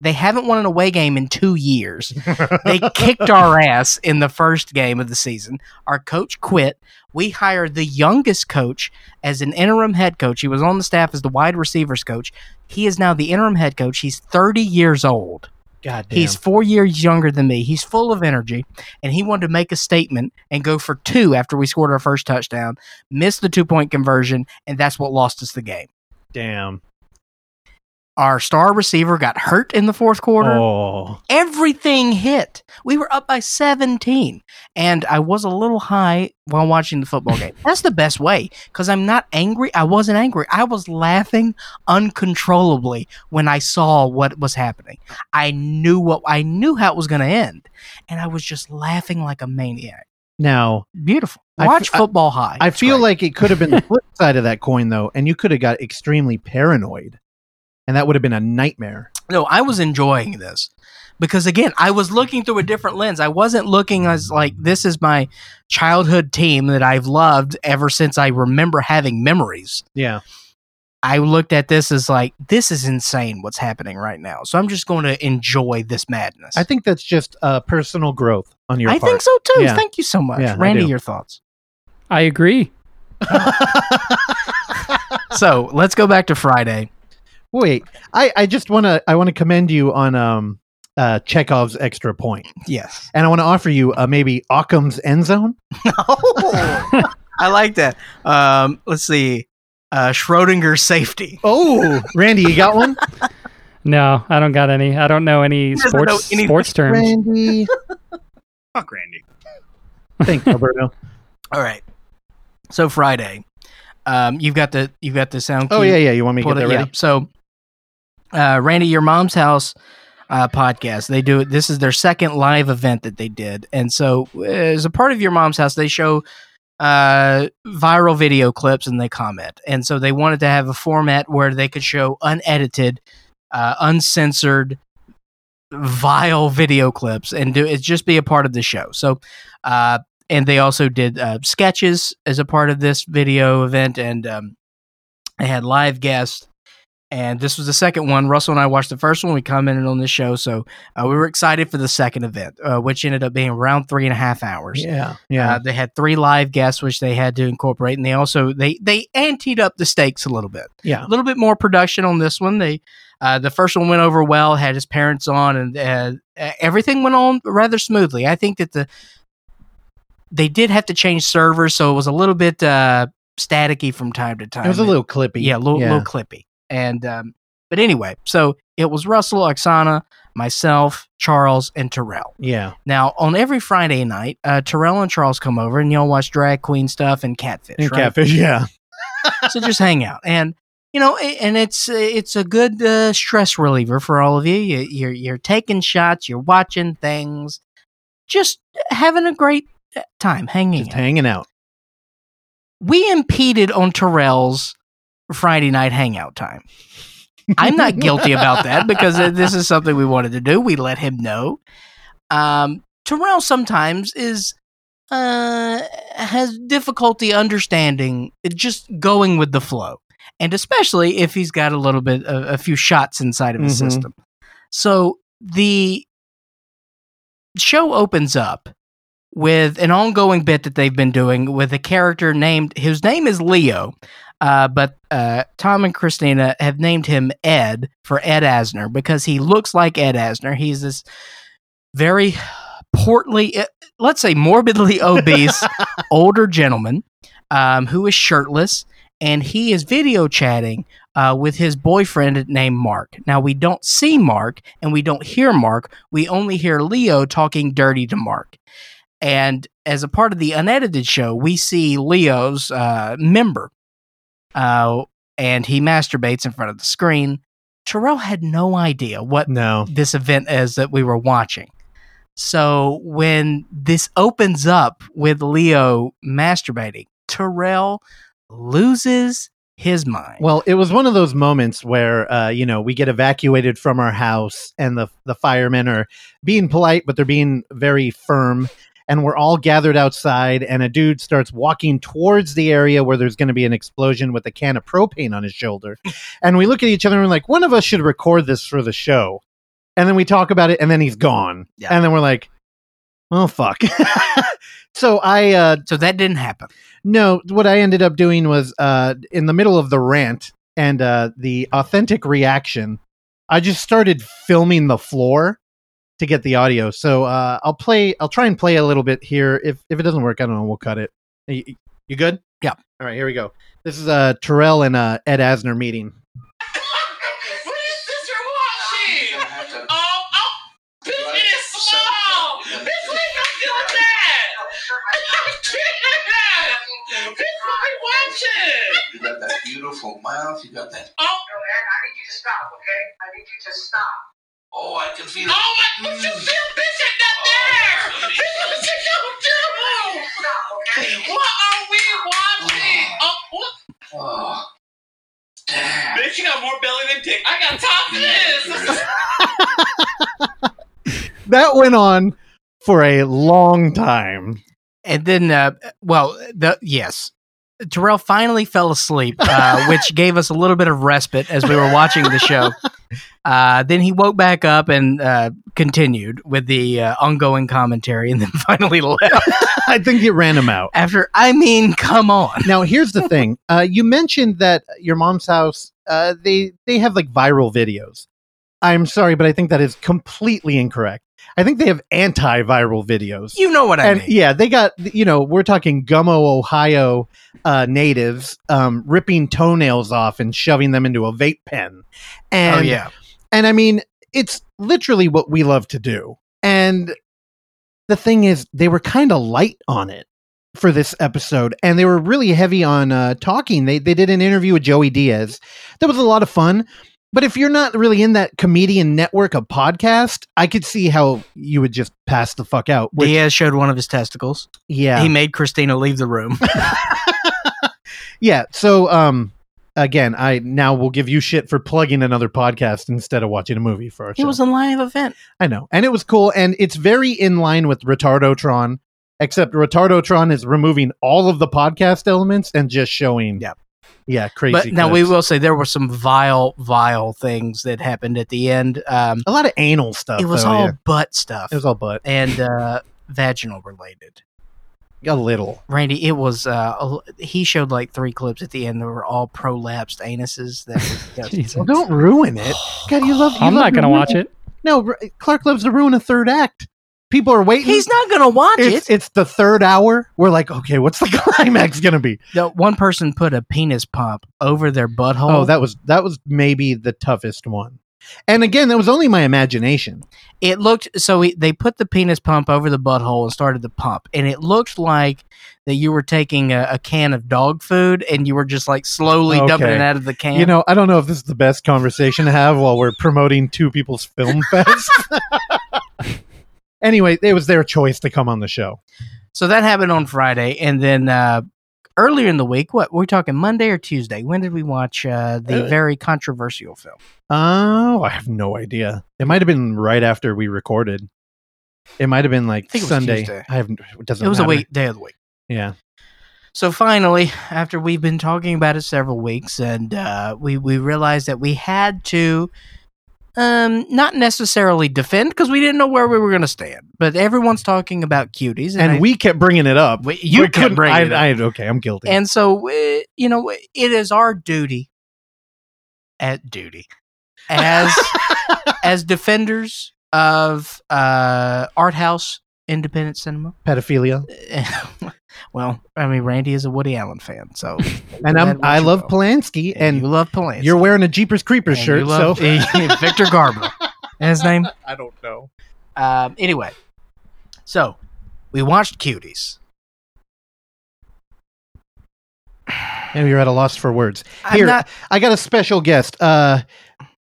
S1: they, haven't won an away game in 2 years. <laughs> they kicked our ass in the first game of the season. Our coach quit. We hired the youngest coach as an interim head coach. He was on the staff as the wide receivers coach. He is now the interim head coach. He's 30 years old.
S2: God damn.
S1: He's four years younger than me. He's full of energy, and he wanted to make a statement and go for two after we scored our first touchdown, missed the two point conversion, and that's what lost us the game.
S2: damn.
S1: Our star receiver got hurt in the fourth quarter.
S2: Oh,
S1: everything hit. We were up by 17. And I was a little high while watching the football game. <laughs> That's the best way because I'm not angry. I wasn't angry. I was laughing uncontrollably when I saw what was happening. I knew what I knew how it was going to end. And I was just laughing like a maniac.
S2: now
S1: Beautiful. Watch
S2: f-
S1: football high.
S2: I
S1: It's
S2: feel
S1: great.
S2: like it could have been the flip <laughs> side of that coin, though, and you could have got extremely paranoid, and that would have been a nightmare.
S1: No, I was enjoying this because again, I was looking through a different lens. I wasn't looking as like this is my childhood team that I've loved ever since I remember having memories.
S2: Yeah.
S1: I looked at this as like this is insane what's happening right now. So I'm just going to enjoy this madness.
S2: I think that's just uh, personal growth on your
S1: I
S2: part.
S1: think so too.
S2: Yeah.
S1: Thank you so much.
S2: Yeah,
S1: Randy, your thoughts.
S5: I agree. <laughs> <laughs>
S1: So, let's go back to Friday.
S2: Wait, I, I just want to I want to commend you on um uh Chekhov's extra point,
S1: Yes.
S2: and I want to offer you uh, maybe Occam's end zone. <laughs>
S1: Oh, I like that. Um, let's see. Uh, Schrodinger's safety.
S2: Oh, Randy, you got one?
S5: No, I don't got any. I don't know any sports
S1: know anything.
S5: sports terms.
S2: Randy, <laughs>
S8: Fuck Randy.
S2: thanks, Alberto. <laughs>
S1: All right. So Friday, um, you've got the you've got the sound.
S2: Oh yeah, yeah. You want me to
S1: pulled
S2: get
S1: it-
S2: that
S1: yeah.
S2: ready?
S1: So, uh, Randy, your mom's house uh, podcast. They do. This is their second live event that they did, and so as a part of your mom's house, they show uh, viral video clips and they comment. And so they wanted to have a format where they could show unedited, uh, uncensored, vile video clips and do it just be a part of the show. So, uh, and they also did uh, sketches as a part of this video event, and um, they had live guests. And this was the second one. Russell and I watched the first one. We commented on this show, so uh, we were excited for the second event, uh, which ended up being around three and a half hours.
S2: Yeah, yeah.
S1: Uh, they had three live guests, which they had to incorporate, and they also they they anteed up the stakes a little bit.
S2: Yeah.
S1: a little bit more production on this one. They uh, the first one went over well, had his parents on, and uh, everything went on rather smoothly. I think that the they did have to change servers, so it was a little bit uh, staticky from time to time.
S2: it was a little clippy.
S1: yeah, a little, little clippy. And um, but anyway, so it was Russell, Oksana, myself, Charles, and Terrell.
S2: Yeah.
S1: Now, on every Friday night, uh, Terrell and Charles come over and y'all watch drag queen stuff and catfish.
S2: And
S1: right?
S2: catfish. Yeah. <laughs>
S1: so just hang out. And, you know, and it's it's a good uh, stress reliever for all of you. you. You're, you're taking shots, you're watching things, just having a great uh, time hanging
S2: Just
S1: out.
S2: hanging out.
S1: we impeded on Terrell's Friday night hangout time. I'm not guilty about that <laughs> because this is something we wanted to do. We let him know. Um, Terrell sometimes is uh, has difficulty understanding just going with the flow, and especially if he's got a little bit a, a few shots inside of his
S2: Mhm.
S1: system. So the show opens up with an ongoing bit that they've been doing with a character named his name is Leo, uh, but uh, Tom and Christina have named him Ed for Ed Asner because he looks like Ed Asner. He's this very portly, uh, let's say morbidly <laughs> obese older gentleman um, who is shirtless, and he is video chatting uh, with his boyfriend named Mark. Now, we don't see Mark and we don't hear Mark. We only hear Leo talking dirty to Mark. And as a part of the unedited show, we see Leo's uh, member, uh, and he masturbates in front of the screen. Terrell had no idea what
S2: No.
S1: this event is that we were watching. So when this opens up with Leo masturbating, Terrell loses his mind.
S2: Well, it was one of those moments where uh, you know we get evacuated from our house, and the the firemen are being polite, but they're being very firm. And we're all gathered outside, and a dude starts walking towards the area where there's going to be an explosion with a can of propane on his shoulder. and we look at each other and we're like, one of us should record this for the show. And then we talk about it, and then he's gone.
S1: Yeah.
S2: And then we're like, well, fuck. <laughs> so I uh,
S1: so that didn't happen.
S2: no, what I ended up doing was uh, in the middle of the rant and uh, the authentic reaction, I just started filming the floor to get the audio. So uh, I'll play. I'll try and play a little bit here. If if it doesn't work, I don't know. We'll cut it. You, you good?
S1: Yeah.
S2: All right. Here we go. This is uh, Terrell and uh, Ed Asner meeting. <laughs>
S9: What is this you're watching? <laughs> Oh, oh, this is small. This we don't do that. This what we watching.
S10: You got that beautiful mouth. You got that.
S9: Oh,
S4: I need you to stop, okay? I need you to stop.
S10: Oh, I can feel it.
S9: oh my! But you still bitching that there. This is what you don't do. What are we watching? Oh, what?
S10: Oh, damn.
S9: Bitch, you got more belly than dick. I got top of this. <laughs>
S2: That went on for a long time.
S1: And then, uh, well, the yes, Terrell finally fell asleep, uh, <laughs> which gave us a little bit of respite as we were watching the show. Uh, then he woke back up and uh, continued with the uh, ongoing commentary, and then <laughs> finally left.
S2: I think it ran him out.
S1: After, I mean, come on.
S2: Now, here's the thing. Uh, you mentioned that your mom's house, uh, they they have like viral videos. I'm sorry, but I think that is completely incorrect. I think they have anti-viral videos.
S1: You know what I
S2: and
S1: mean?
S2: yeah, they got you know we're talking Gummo, Ohio uh, natives um, ripping toenails off and shoving them into a vape pen. And
S1: oh yeah,
S2: and I mean, it's literally what we love to do. And the thing is, they were kind of light on it for this episode, and they were really heavy on uh, talking. They they did an interview with Joey Diaz. That was a lot of fun. But if you're not really in that comedian network of podcast, I could see how you would just pass the fuck out. Which,
S1: Diaz showed one of his testicles.
S2: yeah,
S1: He made Christina leave the room. <laughs>
S2: yeah. So, um, again, I now will give you shit for plugging another podcast instead of watching a movie for our
S1: it
S2: show.
S1: was a live event.
S2: I know. And it was cool. And it's very in line with Retardotron, except Retardotron is removing all of the podcast elements and just showing.
S1: Yep.
S2: Yeah, crazy.
S1: But now we will say there were some vile, vile things that happened at the end. Um,
S2: A lot of anal stuff.
S1: it was
S2: though,
S1: all
S2: yeah.
S1: butt stuff
S2: It was all butt.
S1: and uh, vaginal related.
S2: A little.
S1: Randy, it was. Uh, a l- he showed like three clips at the end that were all prolapsed anuses. That <laughs>
S5: Jesus.
S2: Well, don't ruin it. <sighs> God, you love. You
S5: I'm
S2: love
S5: not gonna watch it.
S2: No, Clark loves to ruin a third act. People are waiting.
S1: He's not gonna watch
S2: It's,
S1: it.
S2: it's the third hour. We're like, okay, what's the <laughs> climax gonna be?
S1: The one person put a penis pump over their butthole.
S2: Oh, that was that was maybe the toughest one. And again, that was only my imagination.
S1: it looked so. He, they put the penis pump over the butthole and started the pump, and it looked like that you were taking a, a can of dog food and you were just like slowly dumping it out of the can.
S2: You know, I don't know if this is the best conversation to have while we're promoting two people's film <laughs> fest. <laughs> anyway, it was their choice to come on the show.
S1: So that happened on Friday, and then uh, earlier in the week, what were talking Monday or Tuesday? When did we watch uh, the
S2: Uh,
S1: very controversial film?
S2: Oh, I have no idea. It might have been right after we recorded. It might have been like
S1: was
S2: Sunday.
S1: Tuesday.
S2: I have. It doesn't.
S1: It was a week day of the week.
S2: Yeah.
S1: So finally, after we've been talking about it several weeks, and uh, we we realized that we had to, um, not necessarily defend because we didn't know where we were going to stand, but everyone's talking about cuties,
S2: And
S1: I-
S2: we kept bringing it up.
S1: we- you
S2: We
S1: kept bringing
S2: I,
S1: it up.
S2: I, okay, I'm guilty.
S1: And so, uh, you know, it is our duty at duty as <laughs> as defenders of uh, art house independent cinema.
S2: pedophilia. <laughs>
S1: well, I mean, Randy is a Woody Allen fan, so <laughs>
S2: And I'm. I love. Polanski,
S1: and,
S2: and
S1: you love Polanski.
S2: you're wearing a Jeepers Creepers
S1: And
S2: shirt.
S1: you love-
S2: so <laughs>
S1: Victor Garber. And his name.
S2: I don't know.
S1: Um, anyway, so we watched Cuties.
S2: And you're at a loss for words. Here,
S1: not-
S2: I got a special guest. Uh,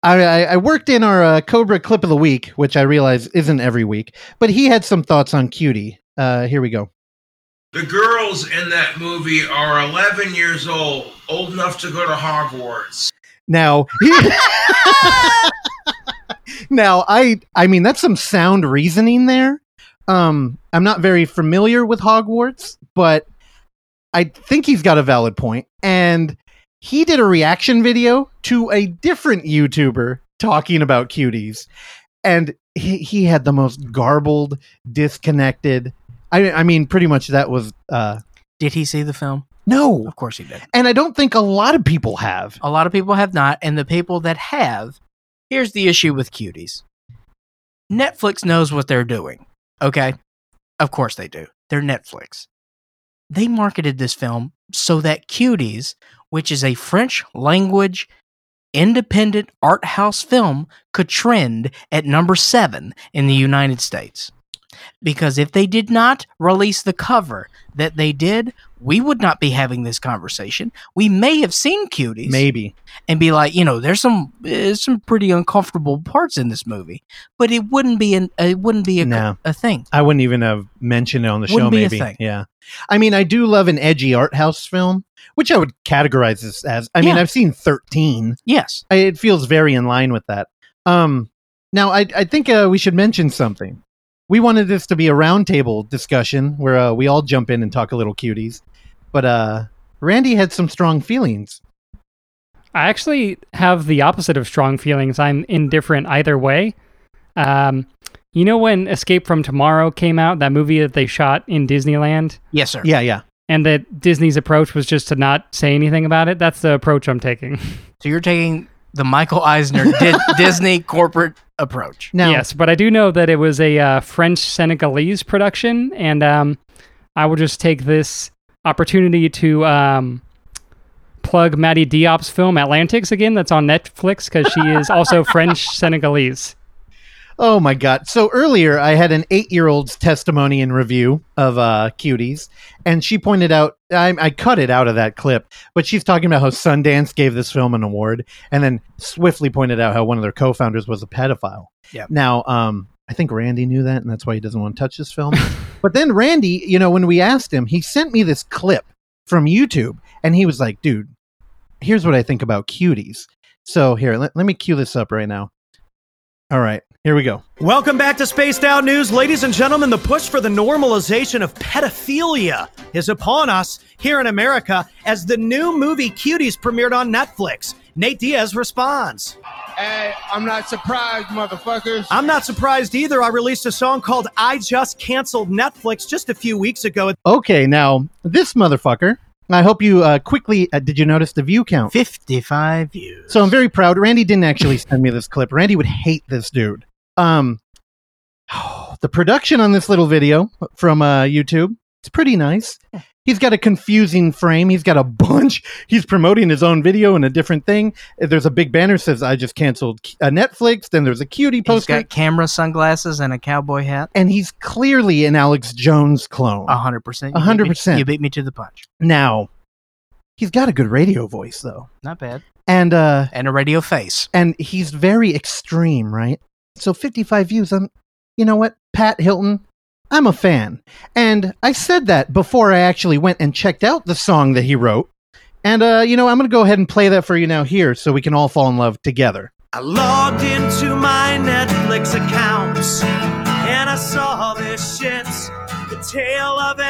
S2: I, I, I worked in our uh, Cobra clip of the week, which I realize isn't every week, but he had some thoughts on Cutie. Uh, here we go.
S11: The girls in that movie are 11 years old, old enough to go to Hogwarts.
S2: Now, <laughs> now I I mean that's some sound reasoning there. Um, I'm not very familiar with Hogwarts, but I think he's got a valid point. And he did a reaction video to a different YouTuber talking about cuties, and he, he had the most garbled, disconnected. I I mean, pretty much that was. uh
S1: Did he see the film?
S2: No,
S1: Of course he did.
S2: and I don't think a lot of people have.
S1: A lot of people have not, and the people that have, here's the issue with cuties. Netflix knows what they're doing. Okay? Of course they do. They're Netflix. They marketed this film so that Cuties, which is a French language independent art house film, could trend at number seven in the United States. Because if they did not release the cover that they did, we would not be having this conversation. We may have seen Cuties
S2: Maybe.
S1: and be like, you know, there's some uh, some pretty uncomfortable parts in this movie, but it wouldn't be an it wouldn't be a,
S2: No.
S1: a thing.
S2: I wouldn't even have mentioned it on the show.
S1: Wouldn't a
S2: maybe, yeah. I mean, I do love an edgy art house film, which I would categorize this as. I mean, I've seen thirteen.
S1: Yes,
S2: I, it feels very in line with that. Um, now I I think uh, we should mention something. We wanted this to be a roundtable discussion where uh, we all jump in and talk a little cuties, but uh, Randy had some strong feelings.
S5: I actually have the opposite of strong feelings. I'm indifferent either way. Um, you know when Escape from Tomorrow came out, that movie that they shot in Disneyland,
S1: yes, sir.
S2: Yeah, yeah.
S5: and that Disney's approach was just to not say anything about it? That's the approach I'm taking.
S1: So you're taking the Michael Eisner <laughs> Di- Disney corporate approach.
S2: Now,
S5: yes, but I do know that it was a uh, French Senegalese production, and um, I will just take this opportunity to um, plug Mati Diop's film Atlantics again. That's on Netflix because she is also <laughs> French Senegalese.
S2: Oh my god! So earlier, I had an eight-year-old's testimony and review of uh, cuties, and she pointed out I, I cut it out of that clip, but she's talking about how Sundance gave this film an award, and then swiftly pointed out how one of their co-founders was a pedophile.
S1: Yep.
S2: Now, um, I think Randy knew that, and that's why he doesn't want to touch this film. <laughs> but then Randy, you know, when we asked him, he sent me this clip from YouTube, and he was like, "Dude, here's what I think about cuties." So here, let, let me cue this up right now. All right, here we go.
S12: Welcome back to Spaced Out News, ladies and gentlemen. The push for the normalization of pedophilia is upon us here in America as the new movie Cuties premiered on Netflix. Nate Diaz responds.
S13: Hey, I'm not surprised, motherfuckers.
S12: I'm not surprised either. I released a song called I Just Canceled Netflix just a few weeks ago.
S2: Okay, now this motherfucker. I hope you uh, quickly. Uh, did you notice the view count?
S1: Fifty-five views.
S2: So I'm very proud. Randy didn't actually send me this clip. Randy would hate this dude. Um, <sighs> the production on this little video from uh, YouTube, it's pretty nice. He's got a confusing frame. He's got a <laughs> bunch. He's promoting his own video and a different thing. There's a big banner that says "I just canceled uh, Netflix." Then there's a cutie
S1: He's
S2: poster,
S1: got camera sunglasses and a cowboy hat.
S2: and he's clearly an Alex Jones clone.
S1: A hundred percent.
S2: A
S1: You
S2: hundred
S1: beat me-
S2: percent.
S1: You beat me to the punch.
S2: Now, he's got a good radio voice though,
S1: Not bad.
S2: and uh,
S1: And a radio face.
S2: and he's very extreme, right? So 55 views. I'm, you know what, Pat Hilton, I'm a fan, and I said that before I actually went and checked out the song that he wrote. And uh, you know, I'm gonna go ahead and play that for you now here, so we can all fall in love together.
S12: I logged into my Netflix accounts and I saw this shit. The tale of an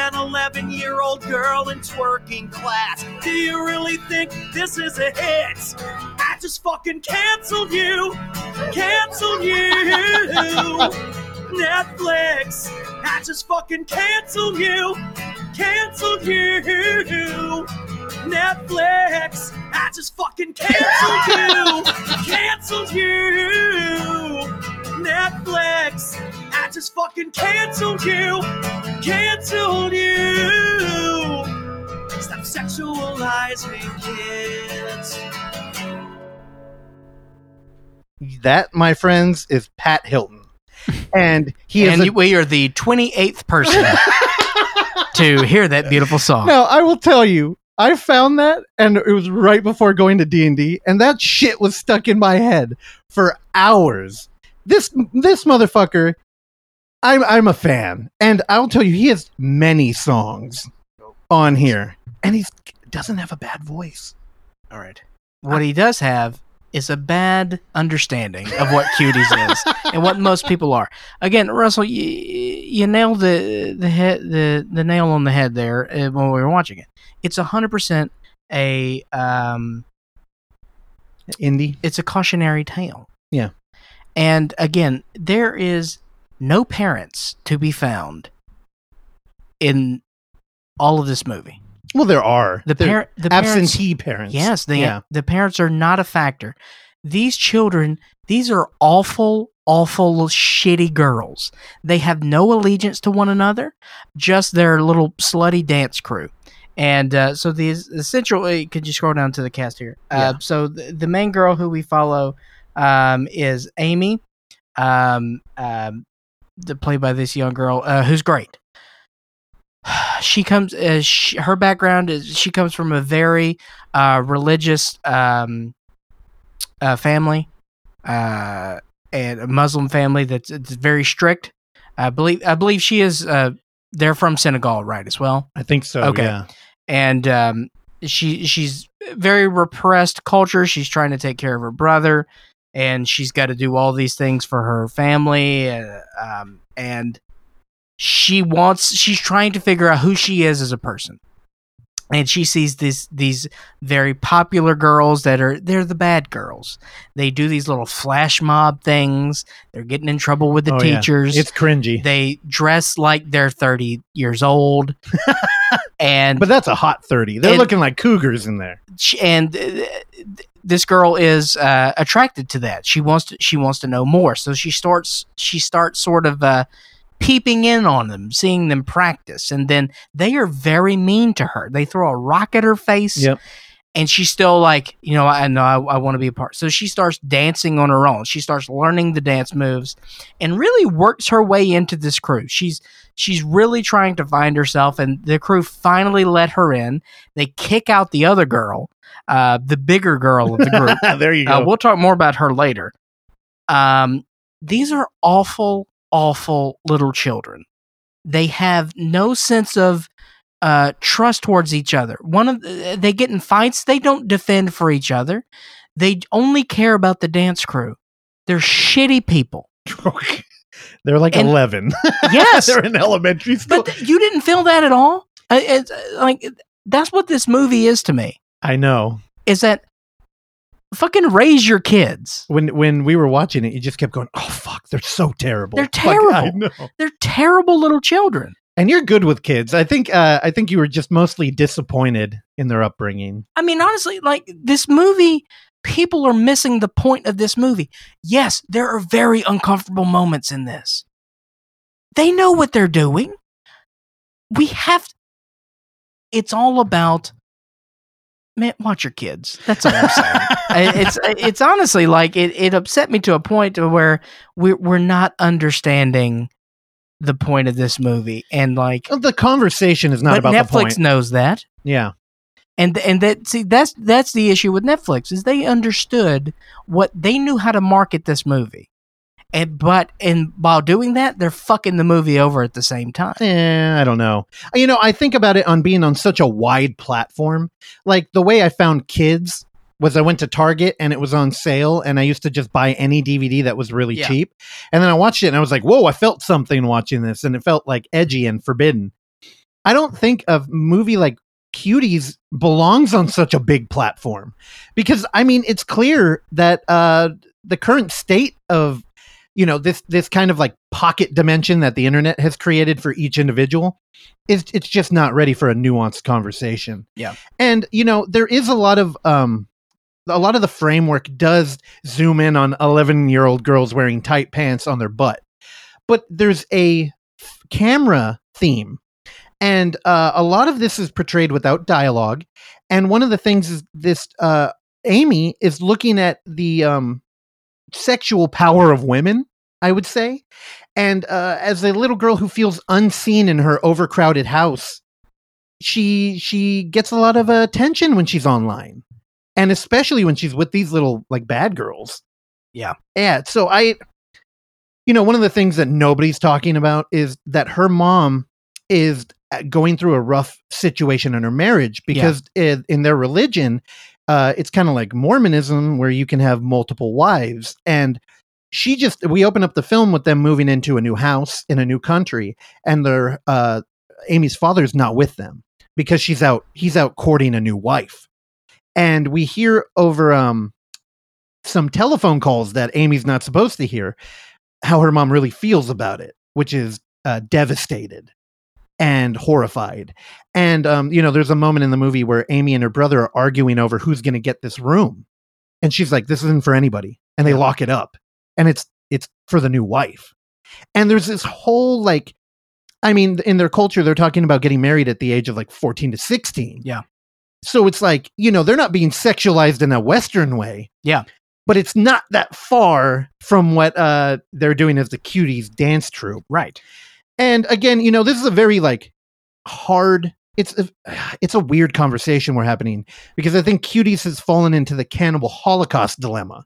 S12: 11 year old girl in twerking class. Do you really think this is a hit? I just fucking canceled you! Cancel you! Netflix! I just fucking canceled you! Canceled you! Netflix! I just fucking canceled you! Canceled you! Netflix! I just fucking canceled you! Canceled you! Stop sexualizing kids.
S2: That, my friends, is Pat Hilton, and he is.
S1: and
S2: a-
S1: we are the twenty-eighth person <laughs> to hear that beautiful song.
S2: now, I will tell you, I found that, and it was right before going to D and D, and that shit was stuck in my head for hours. This this motherfucker I'm I'm a fan, and I'll tell you, he has many songs on here, and he doesn't have a bad voice.
S1: All right. What he does have is a bad understanding of what cuties is <laughs> and what most people are. Again, Russell, you, you nailed the the head the, the nail on the head there uh, when we were watching it. It's hundred percent a um,
S2: indie.
S1: It's a cautionary tale.
S2: Yeah.
S1: And again, there is no parents to be found in all of this movie.
S2: Well, there are
S1: The parent, the
S2: absentee parents.
S1: Yes, the
S2: yeah.
S1: the parents are not a factor. These children, these are awful, awful, little shitty girls. They have no allegiance to one another, just their little slutty dance crew. And uh, so the essential. uh, Could you scroll down to the cast here? Uh, so the, the main girl who we follow um, is Amy, um, um, the, played by this young girl uh, who's great <sighs> she comes uh, she, her background is she comes from a very uh, religious um, uh, family uh, and a Muslim family that's it's very strict. I believe I believe she is uh, they're from Senegal, right? As well.
S2: I think so.
S1: Okay.
S2: Yeah.
S1: And um, she she's very repressed culture. She's trying to take care of her brother, and she's got to do all these things for her family. Uh, um, and she wants she's trying to figure out who she is as a person. And she sees these these very popular girls that are they're the bad girls. They do these little flash mob things. They're getting in trouble with the
S2: Oh, yeah.
S1: teachers.
S2: It's cringy.
S1: They dress like they're 30 years old. <laughs> and
S2: But that's a hot thirty. They're
S1: And-
S2: looking like cougars in there.
S1: and uh, this girl is uh, attracted to that. She wants to she wants to know more. So she starts she starts sort of uh, peeping in on them, seeing them practice, and then they are very mean to her. They throw a rock at her face.
S2: Yep.
S1: And she's still like, you know, I know I, I want to be a part. So she starts dancing on her own. She starts learning the dance moves, and really works her way into this crew. She's she's really trying to find herself, and the crew finally let her in. They kick out the other girl, uh, the bigger girl of the group. <laughs>
S2: there you
S1: Uh,
S2: go.
S1: we'll talk more about her later. Um, these are awful, awful little children. They have no sense of uh, trust towards each other. One of the, they get in fights. They don't defend for each other. They only care about the dance crew. They're shitty people. <laughs>
S2: They're like
S1: And-
S2: eleven. <laughs>
S1: Yes.
S2: they're in elementary school.
S1: But th- you didn't feel that at all. I- It's uh, like that's what this movie is to me.
S2: I know.
S1: Is that fucking raise your kids?
S2: When when we were watching it, you just kept going, "Oh fuck, they're so terrible."
S1: They're <laughs>
S2: Fuck, I
S1: terrible.
S2: know.
S1: They're terrible little children.
S2: And you're good with kids. I think. Uh, I think you were just mostly disappointed in their upbringing.
S1: I mean, honestly, like this movie, people are missing the point of this movie. Yes, there are very uncomfortable moments in this. They know what they're doing. We have. It's all about. Man, watch your kids. That's all I'm saying. <laughs> It's it's honestly like it. It upset me to a point to where we're we're not understanding the point of this movie, and like
S2: The conversation is not
S1: but
S2: about
S1: Netflix
S2: the point.
S1: knows that
S2: Yeah.
S1: and and that see that's that's the issue with Netflix is they understood what they knew how to market this movie, and but and while doing that they're fucking the movie over at the same time.
S2: Eh, I don't know. You know, I think about it on being on such a wide platform. Like the way I found kids was I went to Target and it was on sale, and I used to just buy any DVD that was really
S1: Yeah.
S2: cheap. And then I watched it and I was like, whoa, I felt something watching this, and it felt like edgy and forbidden. I don't think a movie like Cuties belongs on such a big platform because I mean, it's clear that uh, the current state of you know this this kind of like pocket dimension that the internet has created for each individual is it's just not ready for a nuanced conversation.
S1: Yeah.
S2: and you know there is a lot of um a lot of the framework does zoom in on 11 year old girls wearing tight pants on their butt. But there's a f- camera theme and uh, a lot of this is portrayed without dialogue. And one of the things is this uh, amy is looking at the um, sexual power of women i would say. And uh, as a little girl who feels unseen in her overcrowded house she she gets a lot of attention when she's online. And especially when she's with these little like bad girls.
S1: Yeah.
S2: yeah so i you know, one of the things that nobody's talking about is that her mom is uh, going through a rough situation in her marriage because in, in their religion, uh, it's kind of like Mormonism where you can have multiple wives. And she just, we open up the film with them moving into a new house in a new country, and their, uh, Amy's father's not with them because she's out, he's out courting a new wife. And we hear over, um, some telephone calls that Amy's not supposed to hear how her mom really feels about it, which is uh, devastated and horrified. And um, you know, there's a moment in the movie where Amy and her brother are arguing over who's going to get this room, and she's like, "This isn't for anybody," and they lock it up, and it's it's for the new wife. And there's this whole like, I mean, in their culture, they're talking about getting married at the age of like 14 to 16.
S1: Yeah.
S2: So it's like, you know, they're not being sexualized in a Western way
S1: Yeah.
S2: but it's not that far from what uh they're doing as the cuties dance troupe
S1: Right.
S2: And again you know this is a very like hard it's a, it's a weird conversation we're happening because i think cuties has fallen into the cannibal holocaust dilemma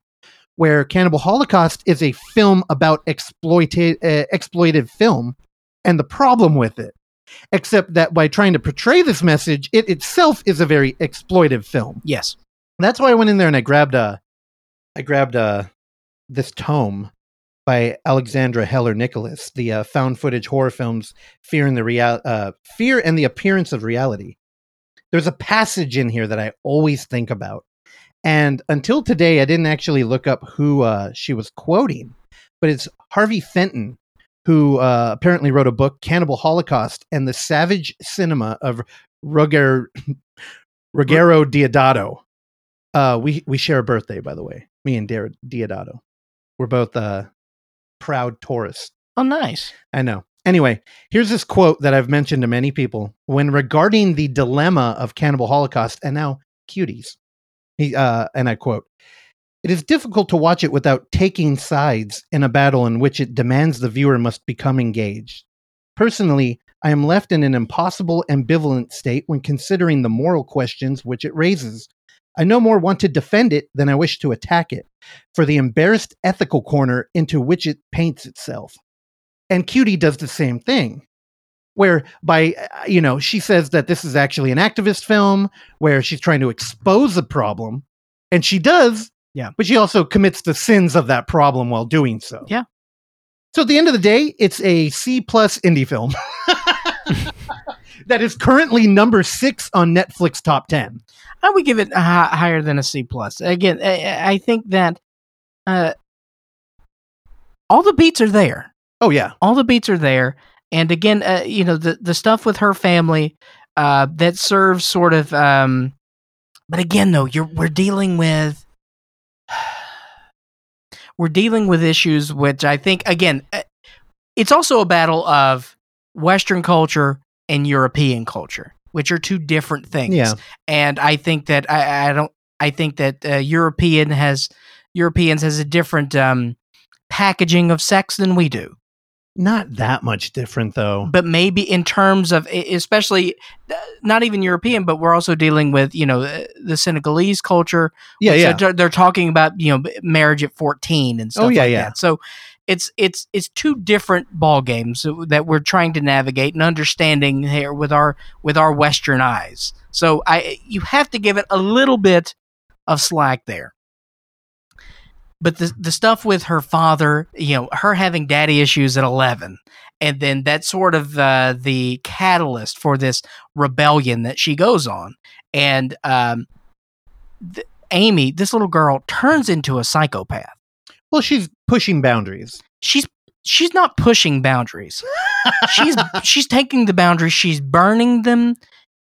S2: where cannibal holocaust is a film about exploited uh, exploited film and the problem with it except that by trying to portray this message it itself is a very exploitive film
S1: Yes.
S2: that's why I went in there and I grabbed a, I grabbed a, this tome by Alexandra Heller Nicholas, the uh, found footage horror films Fear and the Real uh Fear and the Appearance of Reality. There's a passage in here that I always think about. And until today I didn't actually look up who uh she was quoting, but it's Harvey Fenton who uh, apparently wrote a book Cannibal Holocaust and the Savage Cinema of Ruger Ruggero <clears throat> Deodato. Uh, we we share a birthday, by the way. Me and Dar- Deodato. We're both uh, proud tourists.
S1: Oh, nice.
S2: I know. Anyway, here's this quote that I've mentioned to many people when regarding the dilemma of Cannibal Holocaust and now cuties. He, uh, and I quote, it is difficult to watch it without taking sides in a battle in which it demands the viewer must become engaged. Personally, I am left in an impossible ambivalent state when considering the moral questions which it raises. I no more want to defend it than I wish to attack it, for the embarrassed ethical corner into which it paints itself. And Cutie does the same thing, where by, uh, you know, she says that this is actually an activist film where she's trying to expose a problem, and she does,
S1: Yeah.
S2: but she also commits the sins of that problem while doing so.
S1: Yeah.
S2: So at the end of the day, it's a C plus indie film <laughs> <laughs> that is currently number six on Netflix top ten.
S1: I would give it a higher than a C plus. Again, I, I think that uh, all the beats are there.
S2: Oh yeah,
S1: all the beats are there. And again, uh, you know the the stuff with her family uh, that serves sort of. Um, but again, though, you're we're dealing with <sighs> we're dealing with issues which I think again, uh, it's also a battle of Western culture and European culture, which are two different things.
S2: Yeah.
S1: And I think that I, I don't. I think that uh, European has Europeans has a different um, packaging of sex than we do.
S2: Not that much different though.
S1: But maybe in terms of, especially uh, not even European, but we're also dealing with you know uh, the Senegalese culture.
S2: Yeah, yeah.
S1: They're, they're talking about you know marriage at fourteen and stuff.
S2: Oh, yeah,
S1: like
S2: yeah.
S1: That. So it's it's it's two different ball games that we're trying to navigate and understanding here with our with our Western eyes. So I you have to give it a little bit of slack there. But the the stuff with her father, you know, her having daddy issues at eleven, and then that's sort of uh, the catalyst for this rebellion that she goes on, and um, th- Amy, this little girl, turns into a psychopath.
S2: Well, she's pushing boundaries.
S1: She's she's not pushing boundaries. she's <laughs> she's taking the boundaries, she's burning them.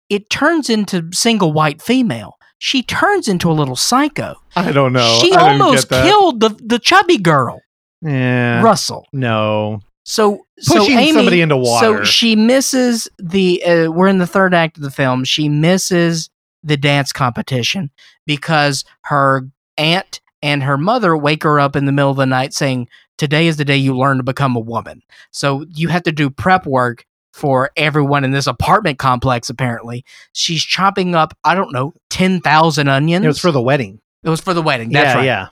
S1: It turns into single white female. She turns into a little psycho.
S2: I don't know.
S1: she
S2: I
S1: almost killed the the chubby girl,
S2: Yeah.
S1: Russell.
S2: No.
S1: So so
S2: Pushing
S1: Amy,
S2: somebody into water.
S1: So she misses the. Uh, we're in the third act of the film. She misses the dance competition because her aunt and her mother wake her up in the middle of the night saying, "Today is the day you learn to become a woman." So you have to do prep work for everyone in this apartment complex. Apparently, she's chopping up. I don't know ten thousand onions.
S2: It was for the wedding.
S1: It was for the wedding. That's
S2: yeah,
S1: right.
S2: yeah.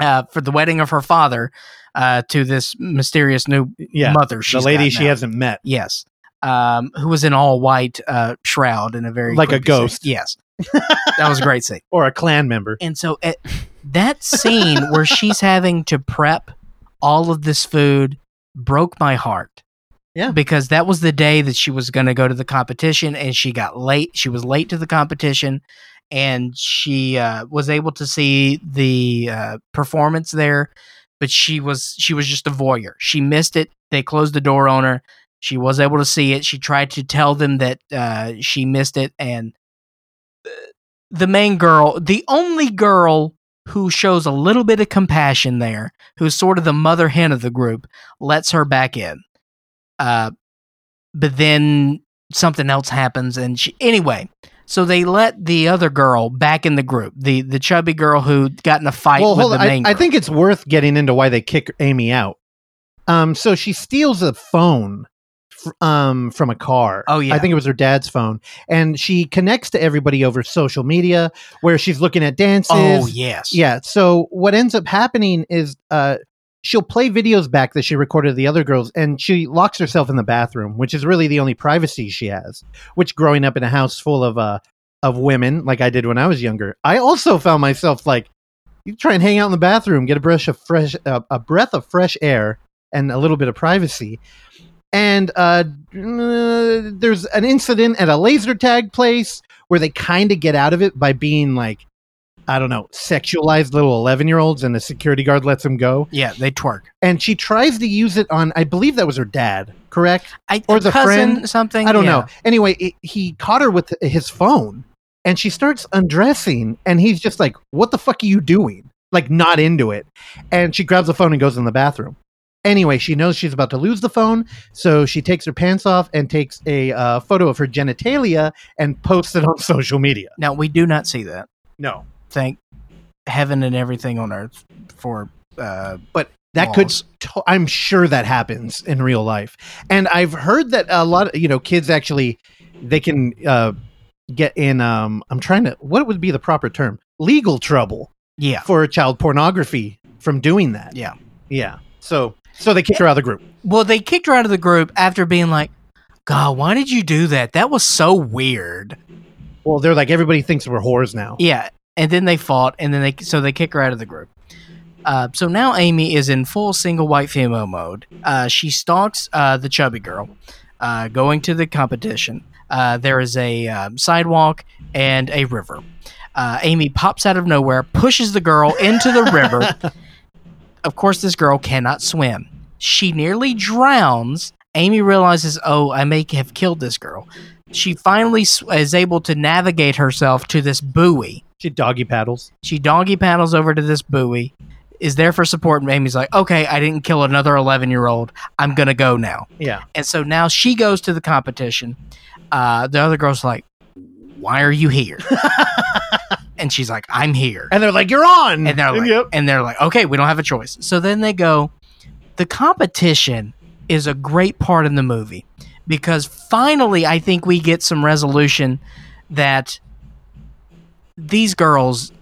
S1: uh, for the wedding of her father uh, to this mysterious new
S2: Yeah,
S1: mother.
S2: the lady she
S1: now.
S2: hasn't met.
S1: Yes. Um, who was in all white uh, shroud in a very
S2: Like a
S1: creepy scene.
S2: ghost.
S1: Yes, that was a great scene. <laughs>
S2: or a clan member.
S1: And so at that scene where she's having to prep all of this food broke my heart.
S2: Yeah.
S1: Because that was the day that she was going to go to the competition and she got late. She was late to the competition and she uh, was able to see the uh, performance there, but she was she was just a voyeur. She missed it. They closed the door on her. She was able to see it. She tried to tell them that uh, she missed it and the main girl, the only girl who shows a little bit of compassion there, who's sort of the mother hen of the group, lets her back in. Uh, but then something else happens, and she anyway. So they let the other girl back in the group, the the chubby girl who got in a fight
S2: well,
S1: with the.
S2: I,
S1: main.
S2: I
S1: girl.
S2: think it's worth getting into why they kick Amy out. Um, so she steals a phone um from a car.
S1: Oh, yeah.
S2: I think it was her dad's phone, and she connects to everybody over social media where she's looking at dances.
S1: Oh yes,
S2: Yeah. So what ends up happening is uh she'll play videos back that she recorded of the other girls and she locks herself in the bathroom, which is really the only privacy she has. Which growing up in a house full of uh of women like I did when I was younger, I also found myself like you try and hang out in the bathroom, get a breath of fresh uh, a breath of fresh air and a little bit of privacy. And uh, there's an incident at a laser tag place where they kind of get out of it by being like I don't know, sexualized little 11 year olds, and the security guard lets them go.
S1: yeah, they twerk.
S2: And she tries to use it on, I believe that was her dad, correct?
S1: I,
S2: Or the
S1: cousin,
S2: friend?
S1: something.
S2: I don't
S1: yeah.
S2: know. Anyway, it, he caught her with his phone, and she starts undressing, and he's just like, What the fuck are you doing? Like, not into it. And she grabs the phone and goes in the bathroom. Anyway, she knows she's about to lose the phone, so she takes her pants off and takes a uh, photo of her genitalia and posts it on <laughs> social media.
S1: Now we do not see that.
S2: No.
S1: Thank heaven and everything on earth for. Uh,
S2: but that
S1: laws.
S2: could to- i'm sure that happens in real life and i've heard that a lot of you know kids actually they can uh get in um i'm trying to what would be the proper term legal trouble
S1: Yeah.
S2: for child pornography from doing that
S1: Yeah.
S2: yeah so so they kicked her out of the group
S1: Well, they kicked her out of the group after being like, God, why did you do that? That was so weird.
S2: well they're like everybody thinks we're whores now
S1: Yeah. And then they fought, and then they so they kick her out of the group. Uh, so now Amy is in full single white female mode. Uh, she stalks uh, the chubby girl, uh, going to the competition. Uh, there is a um, sidewalk and a river. Uh, Amy pops out of nowhere, pushes the girl into the river. <laughs> of course, this girl cannot swim. She nearly drowns. Amy realizes, oh, I may have killed this girl. She finally is able to navigate herself to this buoy.
S2: she doggy paddles
S1: She doggy paddles over to this buoy, is there for support, and Amy's like, okay, I didn't kill another 11 year old. I'm going to go now.
S2: yeah
S1: And so now she goes to the competition. Uh, the other girl's like, why are you here? <laughs> and she's like, I'm here.
S2: and they're like you're on
S1: And they're like,
S2: Yep.
S1: and they're like, okay, we don't have a choice. So then they go. The competition is a great part in the movie because finally, I think we get some resolution that these girls,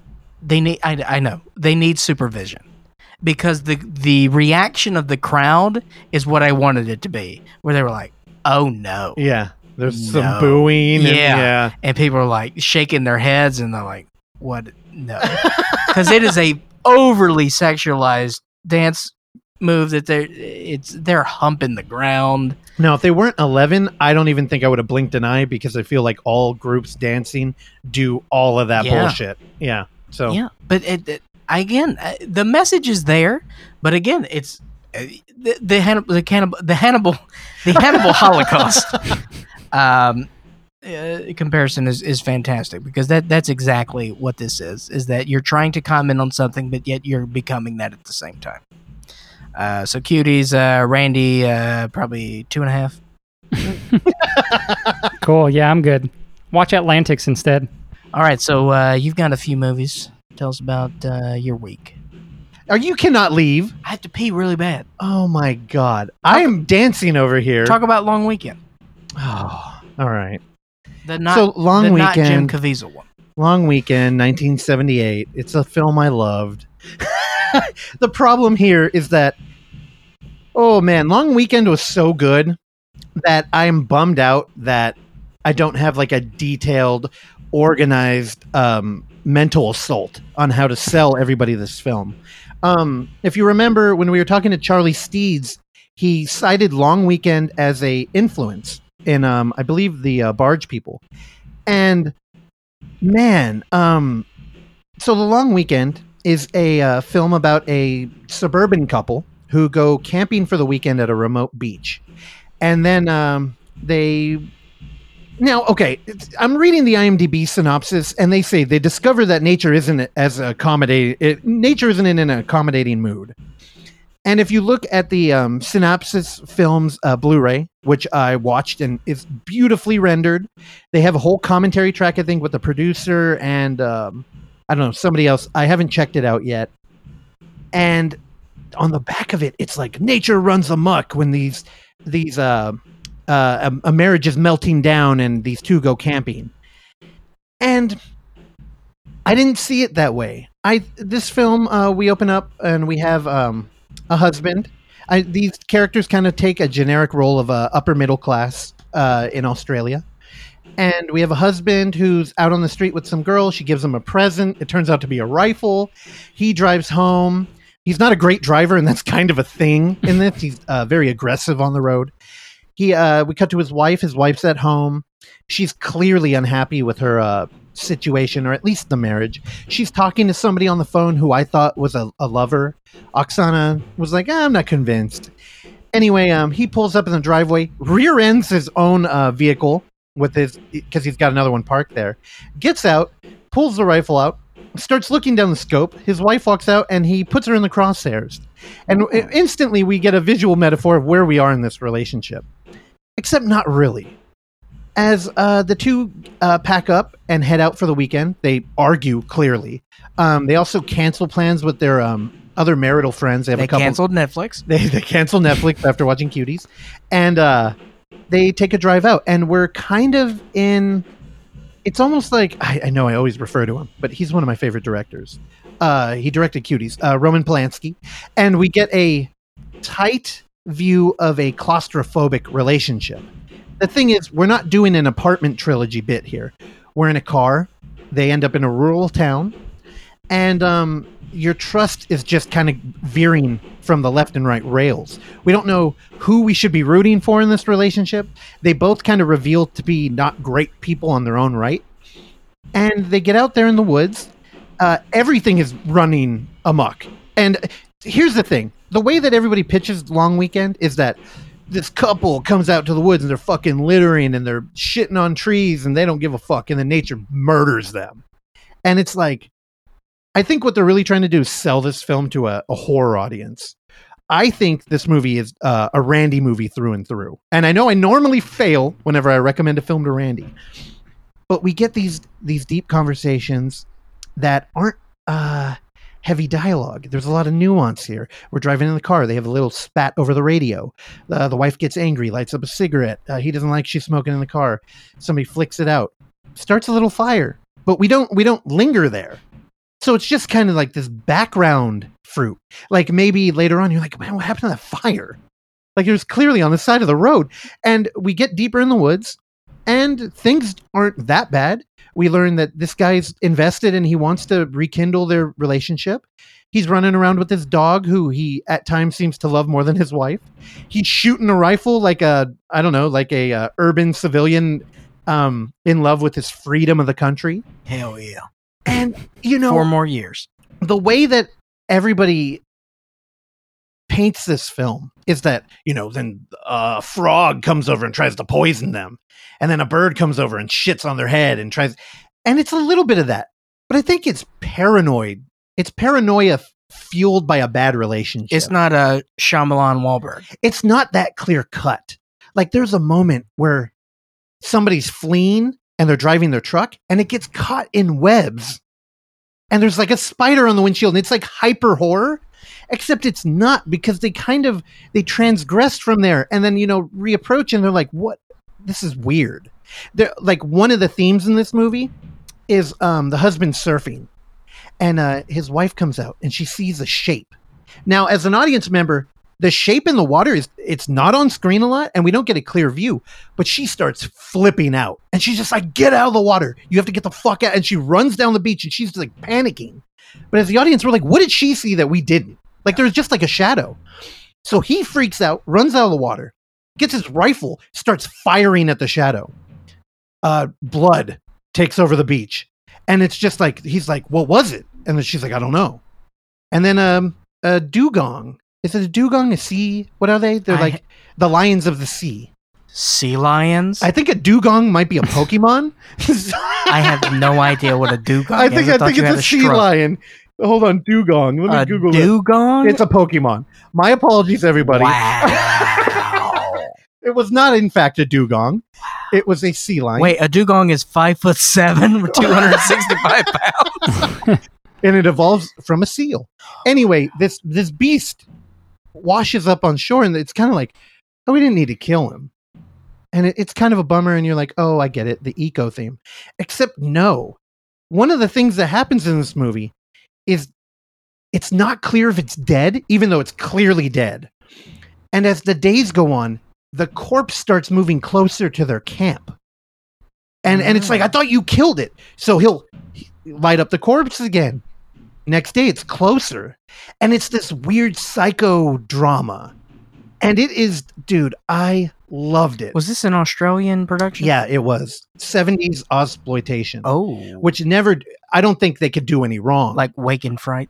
S1: they need. I, I know they need supervision because the the reaction of the crowd is what I wanted it to be, where they were like, oh no,
S2: yeah there's
S1: No.
S2: some booing and,
S1: yeah.
S2: yeah
S1: And people are like shaking their heads and they're like, what? No. <laughs> Because it is a overly sexualized dance move that they're it's they're humping the ground.
S2: Now, if they weren't 11, I don't even think I would have blinked an eye because I feel like all groups dancing do all of that
S1: Yeah.
S2: bullshit. Yeah. So,
S1: Yeah. But it, it, again, uh, the message is there, but again, it's uh, the the Hannibal the cannibal the Hannibal <laughs> the Hannibal Holocaust. <laughs> Um uh, comparison is, is fantastic because that that's exactly what this is is that you're trying to comment on something but yet you're becoming that at the same time uh, so cuties uh, randy uh, probably two and a half <laughs>
S5: Cool. Yeah, I'm good. Watch Atlantics instead.
S1: all right so uh, you've got a few movies tell us about uh, your week
S2: Are you cannot leave?
S1: i have to pee really bad
S2: Oh my god. I am dancing over here.
S1: talk about long weekend
S2: oh, all right.
S1: The not
S2: So, Long
S1: the not Jim
S2: Weekend.
S1: Caviezel one
S2: Long Weekend, 1978. It's a film I loved. <laughs> the problem here is that oh man, Long Weekend was so good that I'm bummed out that I don't have like a detailed, organized um, mental assault on how to sell everybody this film. Um, if you remember when we were talking to Charlie Steeds, he cited Long Weekend as a influence in, um, I believe, the uh, Barge People, and man, um, so the Long Weekend is a uh, film about a suburban couple who go camping for the weekend at a remote beach, and then um, they now, okay, I'm reading the IMDb synopsis, and they say they discover that nature isn't as accommodating. Nature isn't in an accommodating mood. And if you look at the um, Synapse Films uh, Blu-ray, which I watched and is beautifully rendered, they have a whole commentary track, I think, with the producer and um, I don't know somebody else. I haven't checked it out yet. And on the back of it, it's like nature runs amok when these these uh, uh, a, a marriage is melting down and these two go camping. And I didn't see it that way. I this film uh, we open up and we have um, a husband. I, these characters kind of take a generic role of a upper middle class uh, in Australia. And we have a husband who's out on the street with some girl. She gives him a present. It turns out to be a rifle. He drives home. He's not a great driver, and that's kind of a thing in <laughs> this. He's uh, very aggressive on the road. He, uh, we cut to his wife. His wife's at home. She's clearly unhappy with her uh, situation, or at least the marriage. She's talking to somebody on the phone who I thought was a, a lover. Oksana was like, "Ah, "I'm not convinced." Anyway, um, he pulls up in the driveway, rear ends his own uh, vehicle with his because he's got another one parked there. Gets out, pulls the rifle out, starts looking down the scope. His wife walks out, and he puts her in the crosshairs. And instantly, we get a visual metaphor of where we are in this relationship, except not really. As uh, the two uh, pack up and head out for the weekend, they argue clearly. Um, they also cancel plans with their um, other marital friends. They have
S1: They
S2: a couple.
S1: canceled Netflix. <laughs>
S2: They they cancel Netflix after watching Cuties, and uh, they take a drive out, and we're kind of in. It's almost like I, I know I always refer to him, but he's one of my favorite directors. Uh, he directed Cuties, uh, Roman Polanski, and we get a tight view of a claustrophobic relationship. The thing is, we're not doing an apartment trilogy bit here. We're in a car. They end up in a rural town, and um, your trust is just kind of veering from the left and right rails. We don't know who we should be rooting for in this relationship. They both kind of reveal to be not great people on their own right. And they get out there in the woods. Uh, everything is running amok. And here's the thing the way that everybody pitches Long Weekend is that this couple comes out to the woods and they're fucking littering and they're shitting on trees and they don't give a fuck and then nature murders them. And it's like, I think what they're really trying to do is sell this film to a, a horror audience. I think this movie is uh, a Randy movie through and through. And I know I normally fail whenever I recommend a film to Randy, but we get these these deep conversations that aren't uh, heavy dialogue. There's a lot of nuance here. We're driving in the car. They have a little spat over the radio. Uh, the wife gets angry, lights up a cigarette. Uh, he doesn't like she's smoking in the car. Somebody flicks it out, starts a little fire, but we don't we don't linger there. So it's just kind of like this background fruit. Like maybe later on, you're like, man, what happened to that fire? Like it was clearly on the side of the road. And we get deeper in the woods, and things aren't that bad. We learn that this guy's invested and he wants to rekindle their relationship. He's running around with his dog, who he at times seems to love more than his wife. He's shooting a rifle like a, I don't know, like a uh, urban civilian um, in love with his freedom of the country.
S1: Hell yeah.
S2: And you know,
S1: Four more years.
S2: the way that everybody paints this film is that you know then uh, a frog comes over and tries to poison them and then a bird comes over and shits on their head and tries and it's a little bit of that but i think it's paranoid it's paranoia fueled by a bad relationship
S1: It's not a Shyamalan Wahlberg.
S2: it's not that clear cut. Like there's a moment where somebody's fleeing and they're driving their truck and it gets caught in webs. And there's like a spider on the windshield and it's like hyper horror, except it's not because they kind of they transgressed from there and then you know reapproach and they're like what this is weird. They're like one of the themes in this movie is um the husband surfing. and uh, his wife comes out and she sees a shape. Now, as an audience member, the shape in the water is it's not on screen a lot and we don't get a clear view but she starts flipping out and she's just like get out of the water you have to get the fuck out and she runs down the beach and she's like panicking but as the audience we're like what did she see that we didn't like there's just like a shadow. So he freaks out runs out of the water gets his rifle starts firing at the shadow. Uh blood takes over the beach. And it's just like he's like what was it? And then she's like i don't know. And then um a dugong. Is it a dugong? A sea? What are they? They're
S1: I-
S2: like the lions of the sea.
S1: Sea lions.
S2: i think a dugong might be a pokemon. <laughs>
S1: I have no idea what a dugong <laughs>
S2: i
S1: is.
S2: think i,
S1: thought
S2: think it's
S1: had
S2: a sea lion hold on dugong let me
S1: A
S2: google
S1: dugong?
S2: it it's a pokemon my apologies everybody Wow. <laughs> it was not in fact a dugong it was a sea lion
S1: Wait, a dugong is five foot seven with two hundred sixty-five <laughs> pounds.
S2: and it evolves from a seal. Anyway, this this beast washes up on shore, and it's kind of like, oh, we didn't need to kill him, and it, it's kind of a bummer. And you're like, oh, I get it, the eco theme. Except no, one of the things that happens in this movie is it's not clear if it's dead, even though it's clearly dead. And as the days go on, the corpse starts moving closer to their camp. And and it's like, I ah. thought you killed it. So he'll light up the corpse again. Next day it's closer. And it's this weird psycho drama. And it is, dude, I loved it.
S1: Was this an Australian production?
S2: Yeah, it was. 70s exploitation.
S1: Oh.
S2: Which never I don't think they could do any wrong.
S1: Like Wake in Fright.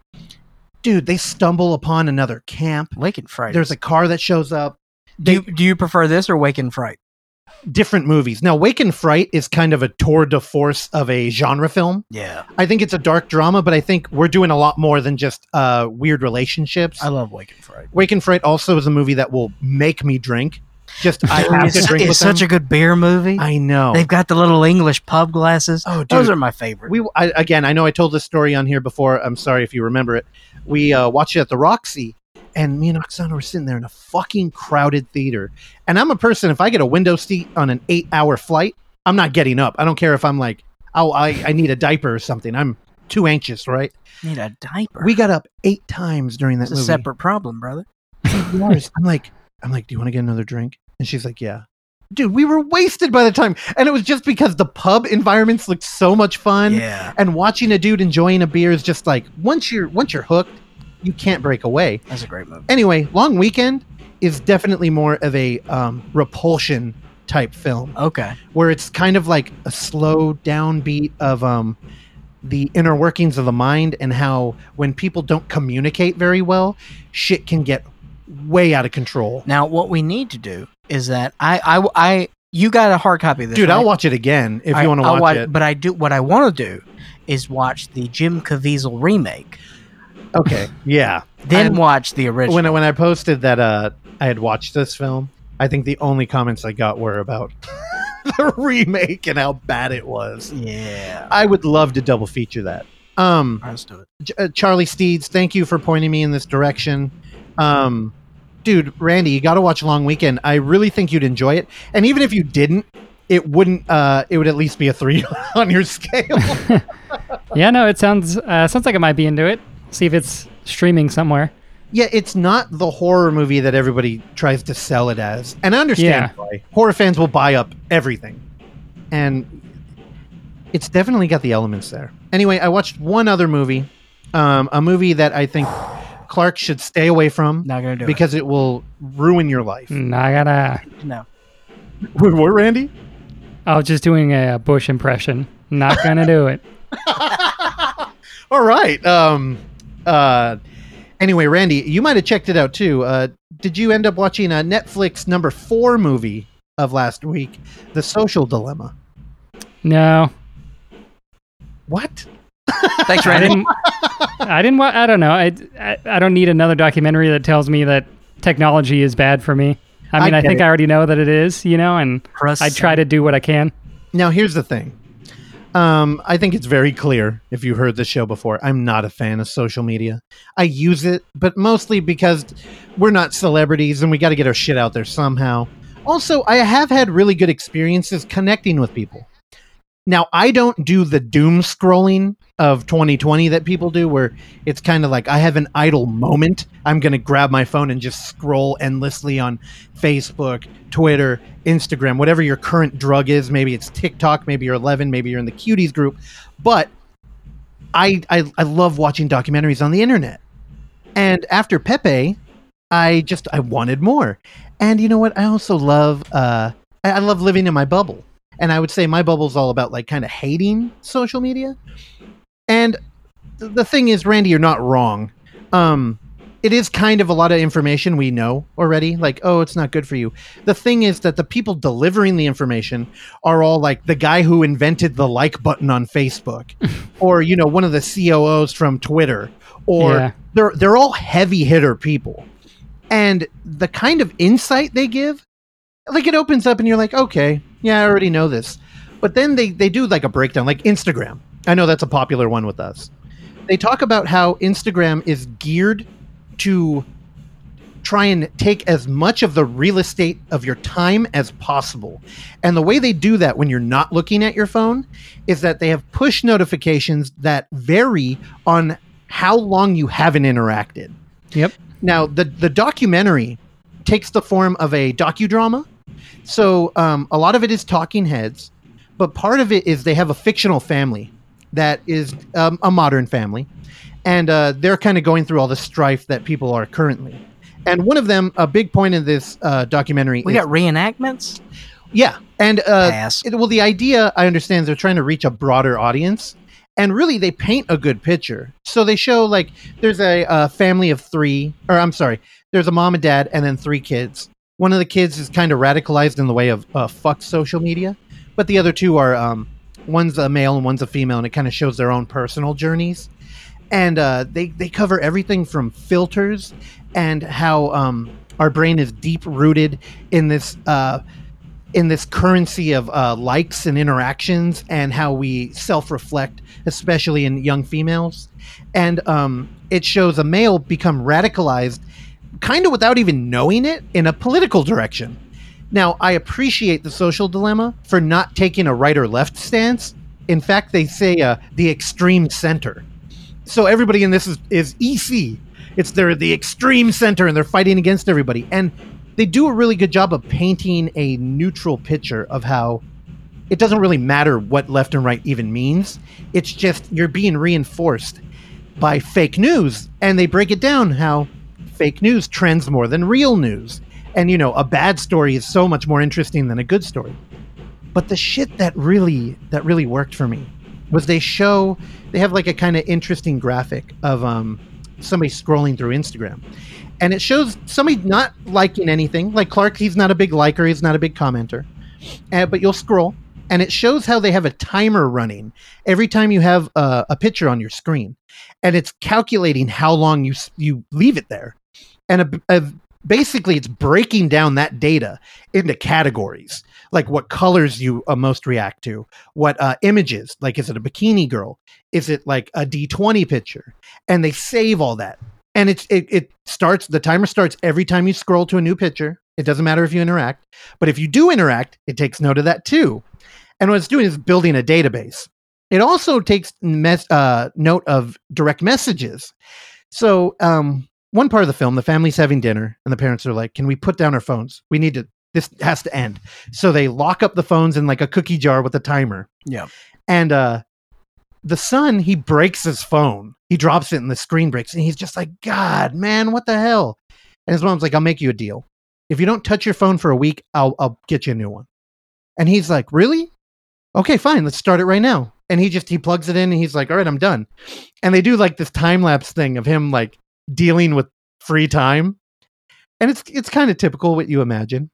S2: Dude, they stumble upon another camp.
S1: Wake in Fright.
S2: There's a car that shows up.
S1: Do you, do you prefer this or Wake in Fright?
S2: Different movies. Now, Wake in Fright is kind of a tour de force of a genre film.
S1: Yeah.
S2: I think it's a dark drama, but I think we're doing a lot more than just uh, weird relationships.
S1: I love Wake in Fright.
S2: Wake in Fright also is a movie that will make me drink. Just I have to
S1: it's
S2: drink
S1: it's such
S2: them.
S1: a good beer movie.
S2: I know.
S1: They've got the little English pub glasses.
S2: Oh,
S1: Those are my favorite.
S2: we I, again. I know I told this story on here before. I'm sorry if you remember it. We uh, watched it at the Roxy, and me and Oksana were sitting there in a fucking crowded theater. And I'm a person. If I get a window seat on an eight-hour flight, I'm not getting up. I don't care if I'm like, oh, I, I need a diaper or something. I'm too anxious, right?
S1: Need a diaper.
S2: We got up eight times during that
S1: It's a separate problem, brother.
S2: I'm like, I'm like, do you want to get another drink? And she's like, yeah. Dude, we were wasted by the time, and it was just because the pub environments looked so much fun.
S1: Yeah.
S2: And watching a dude enjoying a beer is just like once you're once you're hooked, you can't break away.
S1: That's a great movie.
S2: Anyway, Long Weekend is definitely more of a um, repulsion type film
S1: Okay.
S2: where it's kind of like a slow downbeat of um, the inner workings of the mind and how when people don't communicate very well, shit can get way out of control.
S1: Now, what we need to do is that I, I, I you got a hard copy of this,
S2: Dude, I'll watch it again if
S1: I-
S2: you want to
S1: I'll
S2: watch it.
S1: But I do. What I want to do is watch the Jim Caviezel remake,
S2: Okay, yeah.
S1: then
S2: And
S1: watch the original.
S2: when I, when I posted that uh, I had watched this film, I think the only comments I got were about <laughs> the remake and how bad it was.
S1: yeah,
S2: I would love to double feature that. Um,
S1: let's do it.
S2: J- uh, Charlie Steeds, thank you for pointing me in this direction. Um, dude, Randy, you got to watch Long Weekend. I really think you'd enjoy it, and even if you didn't, it wouldn't. Uh, it would at least be a three <laughs> on your scale. <laughs>
S5: Yeah, no, it sounds uh, sounds like I might be into it. See if it's streaming somewhere.
S2: yeah, it's not the horror movie that everybody tries to sell it as, and I understand
S5: Yeah.
S2: why. Horror fans will buy up everything, and it's definitely got the elements there. Anyway, I watched one other movie, um, a movie that I think Clark should stay away from.
S1: Not gonna do it.
S2: because it will ruin your life.
S5: Nagara.
S1: No. <laughs>
S2: What, Randy?
S5: I was just doing a Bush impression. Not gonna do it. <laughs> <laughs>
S2: All right. Um. Uh. Anyway, Randy, you might have checked it out too. Uh, did you end up watching a Netflix number four movie of last week, The Social Dilemma?
S5: No,
S2: What?
S1: Thanks,
S5: I
S1: Randy.
S5: didn't. I didn't. wa- I don't know. I, I I don't need another documentary that tells me that technology is bad for me. I
S2: I
S5: mean, I,
S2: get
S5: think
S2: it.
S5: I already know that it is. You know, and
S1: Press
S5: I try to do what I can.
S2: Now, here's the thing. Um, I think it's very clear if you heard the show before. I'm not a fan of social media. I use it, but mostly because we're not celebrities and we got to get our shit out there somehow. Also, I have had really good experiences connecting with people. Now, I don't do the doom scrolling of 2020 that people do, where it's kind of like I have an idle moment. I'm going to grab my phone and just scroll endlessly on Facebook, Twitter, Instagram, whatever your current drug is. Maybe it's TikTok, maybe you're 11, maybe you're in the cuties group. But I, I, I love watching documentaries on the internet. And after Pepe, I just I wanted more. And you know what? I also love uh I, I love living in my bubble. And I would say my bubble's all about like kind of hating social media. And the thing is, Randy, you're not wrong. Um it is kind of a lot of information we know already like oh it's not good for you the thing is that the people delivering the information are all like the guy who invented the like button on facebook <laughs> or you know one of the COOs from twitter or
S5: Yeah.
S2: they're they're all heavy hitter people and the kind of insight they give like it opens up and you're like okay yeah i already know this but then they they do like a breakdown like instagram i know that's a popular one with us they talk about how instagram is geared to try and take as much of the real estate of your time as possible. And the way they do that when you're not looking at your phone is that they have push notifications that vary on how long you haven't interacted.
S5: Yep.
S2: Now, the the documentary takes the form of a docudrama. So, um, a lot of it is talking heads, but part of it is they have a fictional family that is um, a modern family, and uh, they're kind of going through all the strife that people are currently. And one of them, a big point in this uh, documentary,
S1: We
S2: is-
S1: got reenactments.
S2: yeah, and uh, it- well, the idea I understand is they're trying to reach a broader audience, and really they paint a good picture. So they show like there's a, uh family of three, or I'm sorry, there's a mom and dad, and then three kids. One of the kids is kind of radicalized in the way of uh, fuck social media, but the other two are um, one's a male and one's a female, and it kind of shows their own personal journeys. And uh, they they cover everything from filters and how um, our brain is deep rooted in this. Uh, in this currency of uh, likes and interactions and how we self-reflect especially in young females and um, it shows a male become radicalized kind of without even knowing it in a political direction now i appreciate the social dilemma for not taking a right or left stance in fact they say uh, the extreme center so everybody in this is, is ec it's they're the extreme center and they're fighting against everybody and they do a really good job of painting a neutral picture of how it doesn't really matter what left and right even means. It's just you're being reinforced by fake news. And they break it down how fake news trends more than real news. And, you know, a bad story is so much more interesting than a good story. But the shit that really that really worked for me was they show they have like a kind of interesting graphic of um somebody scrolling through Instagram. And it shows somebody not liking anything. Like Clark, he's not a big liker, he's not a big commenter. Uh, but you'll scroll and it shows how they have a timer running every time you have a, a picture on your screen. And it's calculating how long you you leave it there. And a, a- basically it's breaking down that data into categories like what colors you uh, most react to what uh, images like is it a bikini girl? Is it like a d20 picture? And they save all that. And it's it, it starts the timer starts every time you scroll to a new picture. It doesn't matter if you interact. But if you do interact it takes note of that too. And what it's doing is building a database. It also takes mes- uh, note of direct messages. So um, one part of the film, the family's having dinner, and the parents are like, "Can we put down our phones? We need to. This has to end." So they lock up the phones in like a cookie jar with a timer.
S1: Yeah.
S2: And uh, the son, he breaks his phone. He drops it, and the screen breaks, and he's just like, "God, man, what the hell?" And his mom's like, "I'll make you a deal. If you don't touch your phone for a week, I'll I'll get you a new one." And he's like, "Really? Okay, fine. Let's start it right now." And he just he plugs it in, and he's like, "All right, I'm done." And they do like this time lapse thing of him like dealing with free time and it's it's kind of typical what you imagine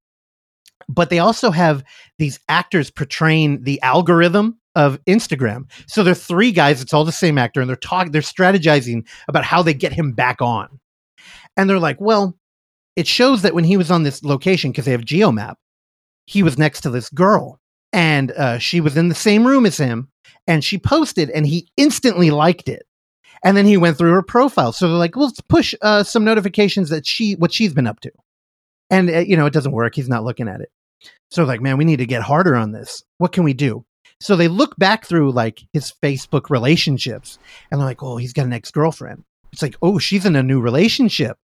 S2: but they also have these actors portraying the algorithm of Instagram. So they're three guys, it's all the same actor and they're talking they're strategizing about how they get him back on. And they're like, "Well, it shows that when he was on this location because they have geomap, he was next to this girl and uh, she was in the same room as him and she posted and he instantly liked it and then he went through her profile so they're like let's push uh, some notifications that she what she's been up to and uh, you know it doesn't work he's not looking at it so like man we need to get harder on this what can we do So they look back through like his Facebook relationships and they're like, oh, he's got an ex girlfriend. It's like, oh, she's in a new relationship.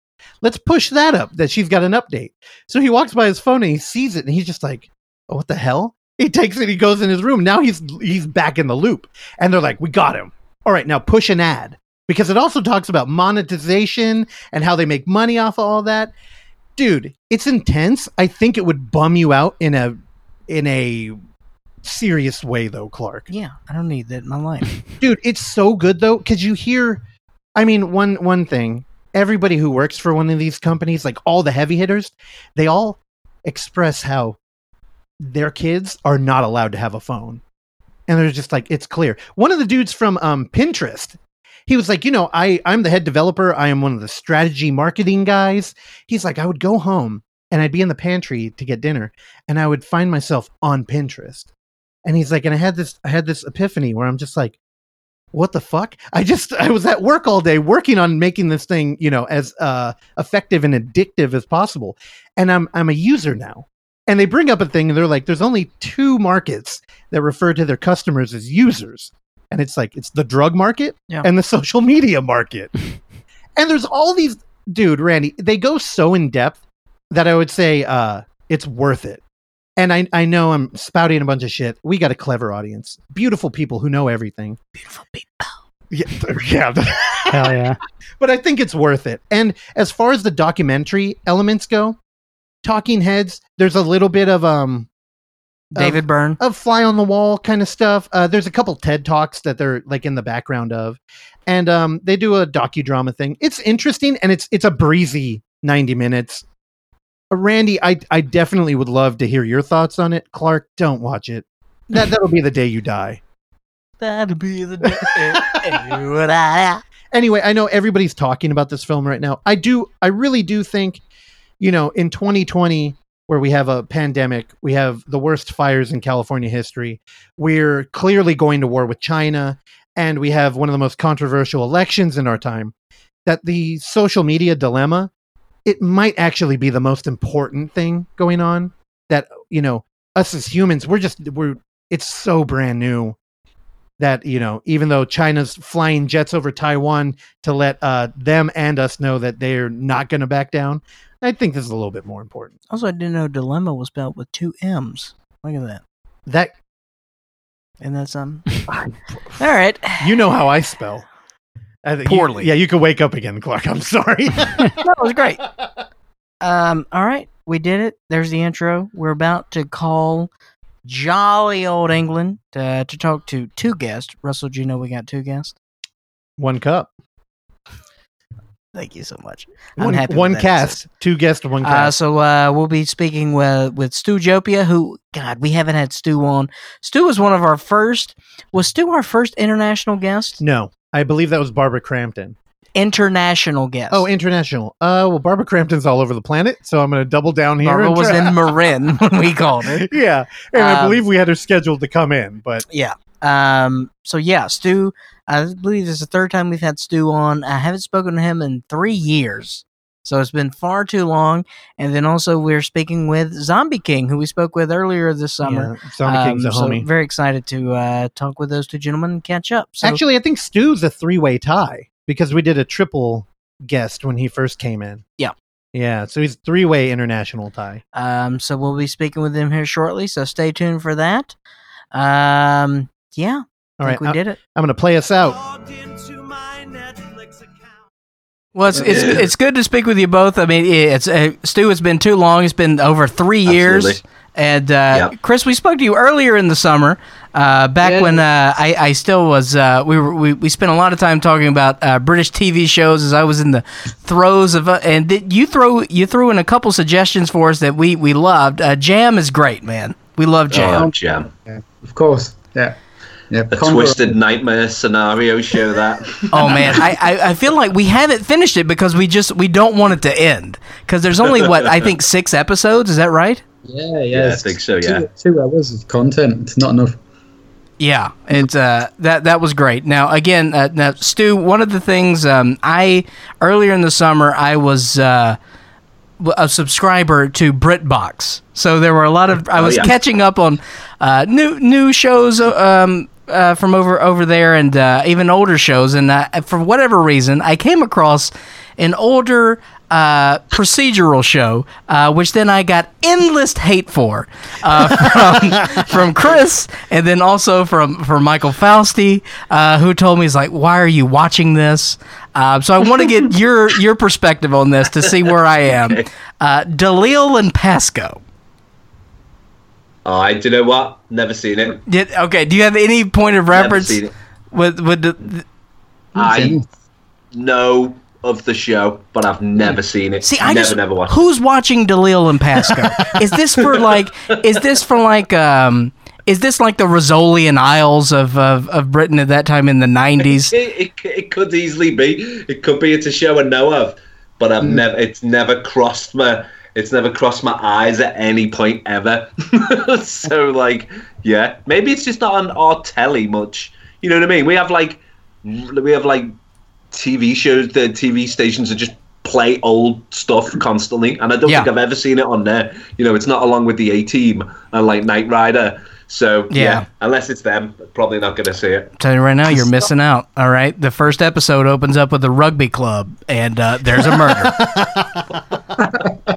S2: Let's push that up that she's got an update. So he walks by his phone and he sees it and he's just like, oh, what the hell? He takes it, he goes in his room. Now he's he's back in the loop. And they're like, we got him. All right, now push an ad. Because it also talks about monetization and how they make money off of all that. Dude, it's intense. I think it would bum you out in a in a serious way though, Clark.
S1: Yeah, I don't need that in my life. <laughs>
S2: Dude, it's so good though cuz you hear I mean, one one thing, everybody who works for one of these companies, like all the heavy hitters, they all express how their kids are not allowed to have a phone. And they're just like, it's clear. One of the dudes from um, Pinterest, he was like, you know, I, I'm the head developer. I am one of the strategy marketing guys. He's like, I would go home and I'd be in the pantry to get dinner and I would find myself on Pinterest. And he's like, and I had this, I had this epiphany where I'm just like, what the fuck? I just I was at work all day working on making this thing, you know, as uh effective and addictive as possible. And I'm I'm a user now. And they bring up a thing and they're like there's only two markets that refer to their customers as users. And it's like it's the drug market
S1: Yeah.
S2: and the social media market. <laughs> and there's all these dude, Randy, they go so in depth that I would say uh it's worth it. And I, I know I'm spouting a bunch of shit. We got a clever audience, beautiful people who know everything.
S1: Beautiful people.
S2: Yeah, <laughs> yeah.
S5: Hell yeah. <laughs>
S2: but I think it's worth it. And as far as the documentary elements go, Talking Heads, there's a little bit of um
S1: David
S2: of,
S1: Byrne.
S2: of fly on the wall kind of stuff. Uh, there's a couple TED talks that they're like in the background of, and um, they do a docudrama thing. It's interesting and it's it's a breezy 90 minutes. Uh, Randy, I I definitely would love to hear your thoughts on it. Clark, don't watch it. That <laughs> that'll be the day you die.
S1: That'll be the day.
S2: anyway, I know everybody's talking about this film right now. I do, I really do think, you know, in 2020, where we have a pandemic, we have the worst fires in California history. We're clearly going to war with China, and we have one of the most controversial elections in our time. That the social media dilemma, it might actually be the most important thing going on. That you know, us as humans, we're just we're it's so brand new that you know even though china's flying jets over taiwan to let uh, them and us know that they're not going to back down i think this is a little bit more important
S1: Also, I didn't know dilemma was spelled with two M's. Look at that.
S2: that
S1: And that's um. All right.
S2: you know how i spell I think you-
S1: Poorly.
S2: yeah you could wake up again clark i'm sorry <laughs>
S1: that was great. Um. All right, we did it. There's the intro. We're about to call jolly old England to, to talk to two guests. Russell, do you know we got two guests?
S2: one cup
S1: Thank you so much. I'm
S2: one, one cast two guests one
S1: Uh,
S2: cast
S1: so uh, we'll be speaking with with Stu Jopia, who God we haven't had Stu on. Stu was one of our first. Was Stu our first international guest?
S2: no i believe that was barbara crampton
S1: International guest.
S2: oh international uh well barbara crampton's all over the planet so i'm going to double down here
S1: Barbara was in <laughs> Marin <laughs> when we called her. <laughs>
S2: yeah and i
S1: Um,
S2: believe we had her scheduled to come in but
S1: Yeah. Um. So yeah, Stu. I believe this is the third time we've had Stu on. I haven't spoken to him in three years, so it's been far too long. And then also we're speaking with Zombie King, who we spoke with earlier this summer.
S2: Yeah, Zombie King's a
S1: Um, so
S2: homie.
S1: very excited to uh, talk with those two gentlemen and catch up. So,
S2: Actually, I think Stu's a three way tie because we did a triple guest when he first came in.
S1: Yeah.
S2: Yeah, so he's three way international tie.
S1: Um, so we'll be speaking with him here shortly. So stay tuned for that. Um, yeah,
S2: All
S1: I
S2: right,
S1: think we
S2: I-
S1: did it.
S2: I'm going to play us out.
S1: Well, it's, it's it's good to speak with you both. I mean, it's uh, Stu. It's been too long. It's been over three years.
S14: Absolutely.
S1: And uh,
S14: Yep.
S1: Chris, we spoke to you earlier in the summer, uh, back
S14: Yeah.
S1: when uh, I, I still was. Uh, we, were, we we spent a lot of time talking about uh, British TV shows as I was in the throes of. Uh, and th- you throw you threw in a couple suggestions for us that we we loved. Uh, Jam is great, man. We love Jam.
S14: Oh, jam.
S15: Of course, yeah. Yeah,
S14: A
S15: Conqueror-
S14: twisted nightmare scenario show that. <laughs>
S1: Oh man, I, I I feel like we haven't finished it because we just we don't want it to end because there's only what I think <laughs> six episodes. Is that right?
S15: Yeah, yeah.
S14: Yeah, I think so, yeah.
S15: Two, two hours of content. It's not enough.
S1: Yeah, it's uh that that was great. Now again, uh, now Stu, one of the things um, I earlier in the summer I was uh, a subscriber to BritBox, so there were a lot of I
S7: Oh,
S1: was
S7: yeah.
S1: catching up on uh, new new shows uh, um, uh, from over over there and uh, even older shows, and uh, for whatever reason, I came across an older uh, procedural show, uh, which then I got endless hate for uh, <laughs> from, from Chris, and then also from from Michael Fausti, uh, who told me he's like, "Why are you watching this?" Uh, so I want to get <laughs> your your perspective on this to see where I am. Uh, Dalziel and
S14: Pascoe. I do you know what? Never seen it.
S1: Did, okay, do you have any point of
S14: Never
S1: reference
S14: seen it.
S1: with with the, the
S14: I know of the show, but I've never seen it.
S1: See, I
S14: never,
S1: just
S14: never watched.
S1: who's watching Dalziel and Pascoe? <laughs> is this for like? Is this for like? Um, is this like the Rizzoli and Isles of, of, of Britain at that time in the nineties? <laughs>
S14: It, it, it could easily be. It could be. It's a show I know of, but I've never. It's never crossed my. It's never crossed my eyes at any point ever. <laughs> so like, yeah, maybe it's just not on our telly much. You know what I mean? We have like, we have like TV shows. The TV stations are just play old stuff constantly, and I don't
S1: Yeah.
S14: think I've ever seen it on there. You know, it's not along with the A Team and like Knight Rider. So yeah.
S1: Yeah.
S14: unless it's them, probably not going to see it.
S1: Tell you right now, you're <laughs> missing out. All right, the first episode opens up with a rugby club, and uh, there's a murder. <laughs>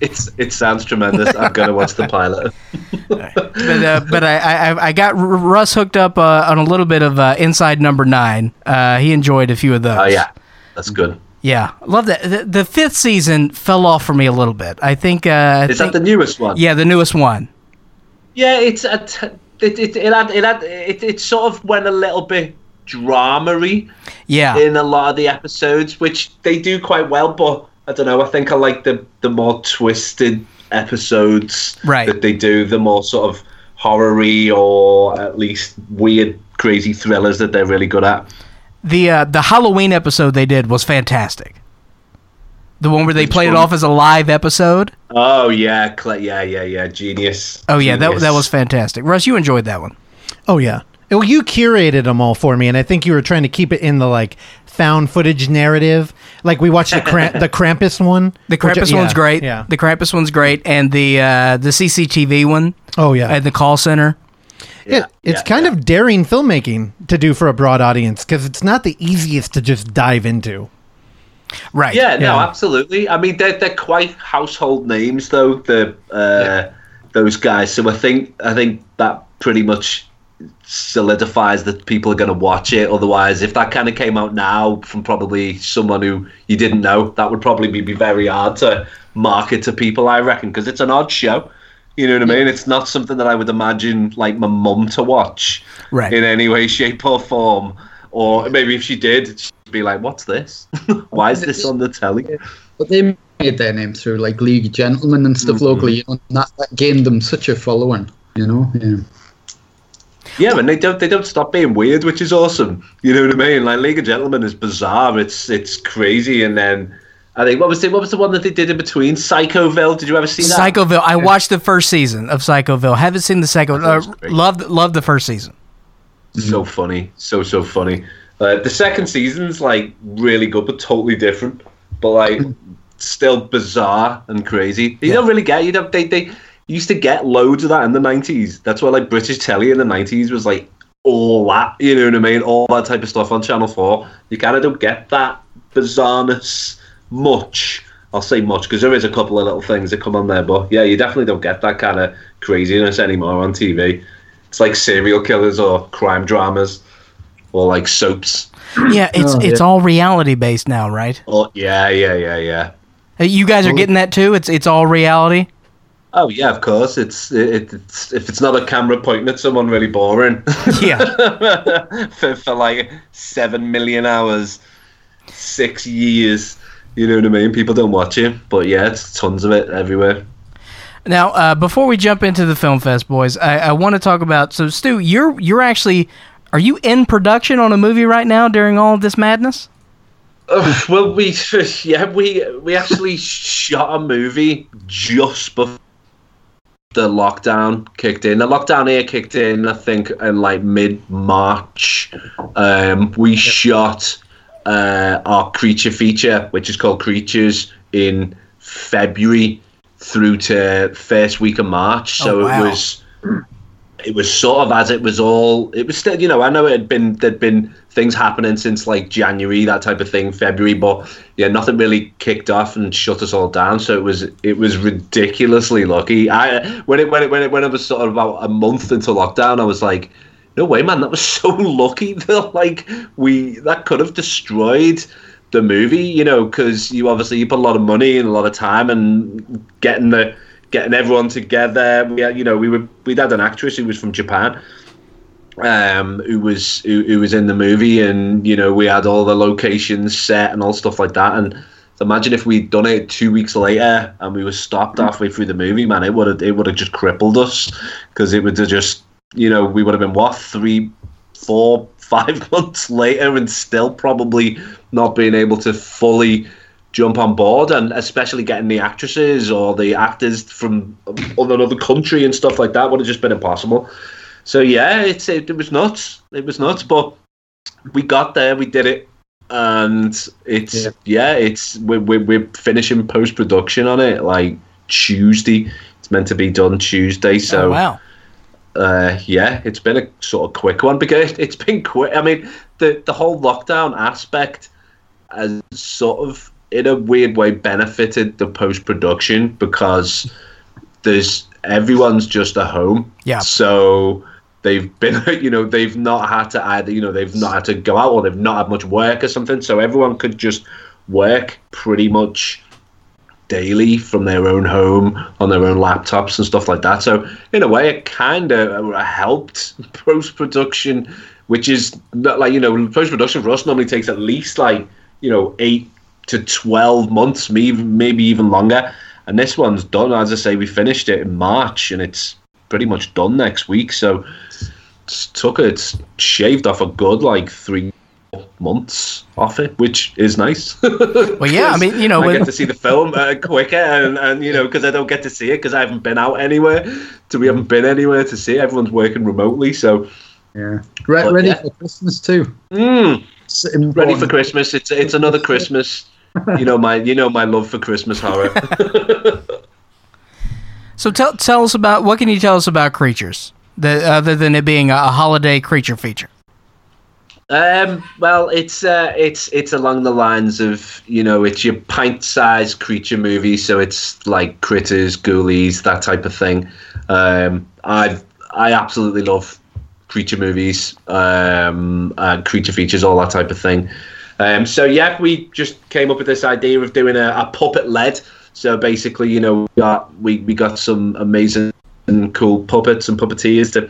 S14: It's it sounds tremendous. I'm gonna watch the pilot.
S1: but uh, but I, I I got Russ hooked up uh, on a little bit of uh, Inside Number Nine. Uh, he enjoyed a few of those.
S14: Oh yeah, that's good.
S1: Yeah, love that. The, the fifth season fell off for me a little bit. I think. Uh, I
S14: Is
S1: think-
S14: that the newest one?
S1: Yeah, the newest one.
S14: Yeah, it's a t- it, it, it had it had it, it sort of went a little bit dramery
S1: Yeah.
S14: in a lot of the episodes, which they do quite well. But I don't know. I think I like the the more twisted episodes
S1: Right.
S14: that they do. The more sort of horror-y or at least weird, crazy thrillers that they're really good at.
S1: The uh, the Halloween episode they did was fantastic. The one where they
S14: Which
S1: played it off as a live episode.
S14: Oh yeah, Cle- yeah, yeah, yeah, genius.
S1: Oh yeah, that that was fantastic. Russ, you enjoyed that one.
S2: Oh yeah. Well, you curated them all for me, and I think you were trying to keep it in the like found footage narrative. Like we watched the Kramp- the Krampus one.
S1: The
S2: which-
S1: Krampus
S2: yeah,
S1: one's great.
S2: Yeah.
S1: The Krampus one's great, and the uh, the CCTV one.
S2: Oh yeah.
S1: At the call center.
S2: Yeah, it's kind of daring filmmaking to do for a broad audience because it's not the easiest to just dive into.
S1: Right.
S14: Yeah, no, absolutely. I mean, they're they're quite household names, though. The uh, those guys. So I think I think that pretty much solidifies that people are going to watch it. Otherwise, if that kind of came out now from probably someone who you didn't know, that would probably be, be very hard to market to people. I reckon because it's an odd show. You know what I mean? It's not something that I would imagine like my mum to watch
S1: Right.
S14: in any way, shape, or form. Or maybe if she did, she'd be like, "What's this? <laughs> Why is this on the telly?"
S15: But they made their name through like League of Gentlemen and stuff
S14: Mm-hmm.
S15: locally, you know, and that, that gained them such a following, you know. Yeah.
S14: Yeah, and they don't they don't stop being weird, which is awesome. You know what I mean? Like League of Gentlemen is bizarre. It's it's crazy. And then I think what was the what was the one that they did in between? Psychoville. Did you ever see that?
S1: Psychoville. I watched the first season of Psychoville. Haven't seen the second. Uh, loved loved the first season.
S14: So funny, so so funny. Uh, the second season's like really good, but totally different. But like <laughs> still bizarre and crazy. You don't really get. You don't. They they used to get loads of that in the nineties. That's why like British telly in the nineties was like all that. You know what I mean? All that type of stuff on Channel Four. You kind of don't get that bizarreness much. I'll say much because there is a couple of little things that come on there, but yeah, you definitely don't get that kind of craziness anymore on TV. It's like serial killers or crime dramas or like soaps.
S1: Yeah, it's
S14: Oh,
S1: it's
S14: yeah.
S1: all reality based now, right?
S14: Oh yeah, yeah, yeah, yeah.
S1: You guys are getting that too. It's it's all reality.
S14: Oh yeah, of course. It's it, it's if it's not a camera pointing at someone really boring. <laughs>
S1: Yeah. <laughs>
S14: for, for like seven million hours, six years. You know what I mean? People don't watch it, but yeah, it's tons of it everywhere.
S1: Now, uh, before we jump into the film fest, boys, I, I want to talk about. So, Stu, you're you're actually are you in production on a movie right now during all of this madness?
S14: Ugh, well, we <laughs> yeah we we actually shot a movie just before the lockdown kicked in. The lockdown here kicked in, I think, in like mid March. Um, we shot uh, our creature feature, which is called Creatures, in February through to first week of March. So
S1: Oh, wow.
S14: it was it was sort of as it was all it was still you know i know it had been there'd been things happening since like january that type of thing february but yeah nothing really kicked off and shut us all down so it was it was ridiculously lucky. I when it when it when it when it was sort of about a month into lockdown i was like no way man that was <laughs> so lucky that like we that could have destroyed the movie you know because you obviously you put a lot of money and a lot of time and getting the getting everyone together. We had, you know, we were we'd had an actress who was from Japan, um, who was who, who was in the movie, and you know, we had all the locations set and all stuff like that. And imagine if we'd done it two weeks later and we were stopped halfway through the movie, man, it would have it would have just crippled us because it would have just you know we would have been what three, four, <laughs> five months later and still probably not being able to fully jump on board and especially getting the actresses or the actors from another country and stuff like that would have just been impossible so yeah it's it, it was nuts it was nuts but we got there we did it and it's yeah, it's we're, we're, we're finishing post-production on it like tuesday it's meant to be done tuesday so
S1: Oh, wow.
S14: uh, yeah, it's been a sort of quick one because <laughs> it's been quick. I mean, the the whole lockdown aspect has sort of, in a weird way, benefited the post production because there's everyone's just at home.
S1: Yeah.
S14: So they've been, <laughs> you know, they've not had to either, you know, they've not had to go out or they've not had much work or something. So everyone could just work pretty much daily from their own home on their own laptops and stuff like that. So in a way, it kind of helped <laughs> post production, which is not like you know post production for us normally takes at least like you know eight to twelve months, maybe maybe even longer. And this one's done. As I say, we finished it in March, and it's pretty much done next week. So it's took it, it's shaved off a good like three months off it, which is nice. <laughs>
S1: Well, yeah, I mean, you know,
S14: I
S1: when-
S14: get to see the film uh, quicker, and, and you know, because I don't get to see it because I haven't been out anywhere. So we haven't been anywhere to see it. Everyone's working remotely, so
S15: Yeah. Re-
S14: But,
S15: ready
S14: yeah.
S15: for Christmas too.
S14: mm,
S15: It's
S14: ready for. Christmas. It's it's another <laughs> Christmas. You know my you know my love for Christmas horror. <laughs>
S1: So tell tell us about what can you tell us about creatures, the, other than it being a, a holiday creature feature.
S14: Um, well, it's uh, it's it's along the lines of you know it's your pint-sized creature movie, so it's like critters, ghoulies, that type of thing. Um, I I absolutely love creature movies, um, and creature features, all that type of thing. Um, so yeah, we just came up with this idea of doing a, a puppet led. So basically, you know, we got we, we got some amazing and cool puppets and puppeteers to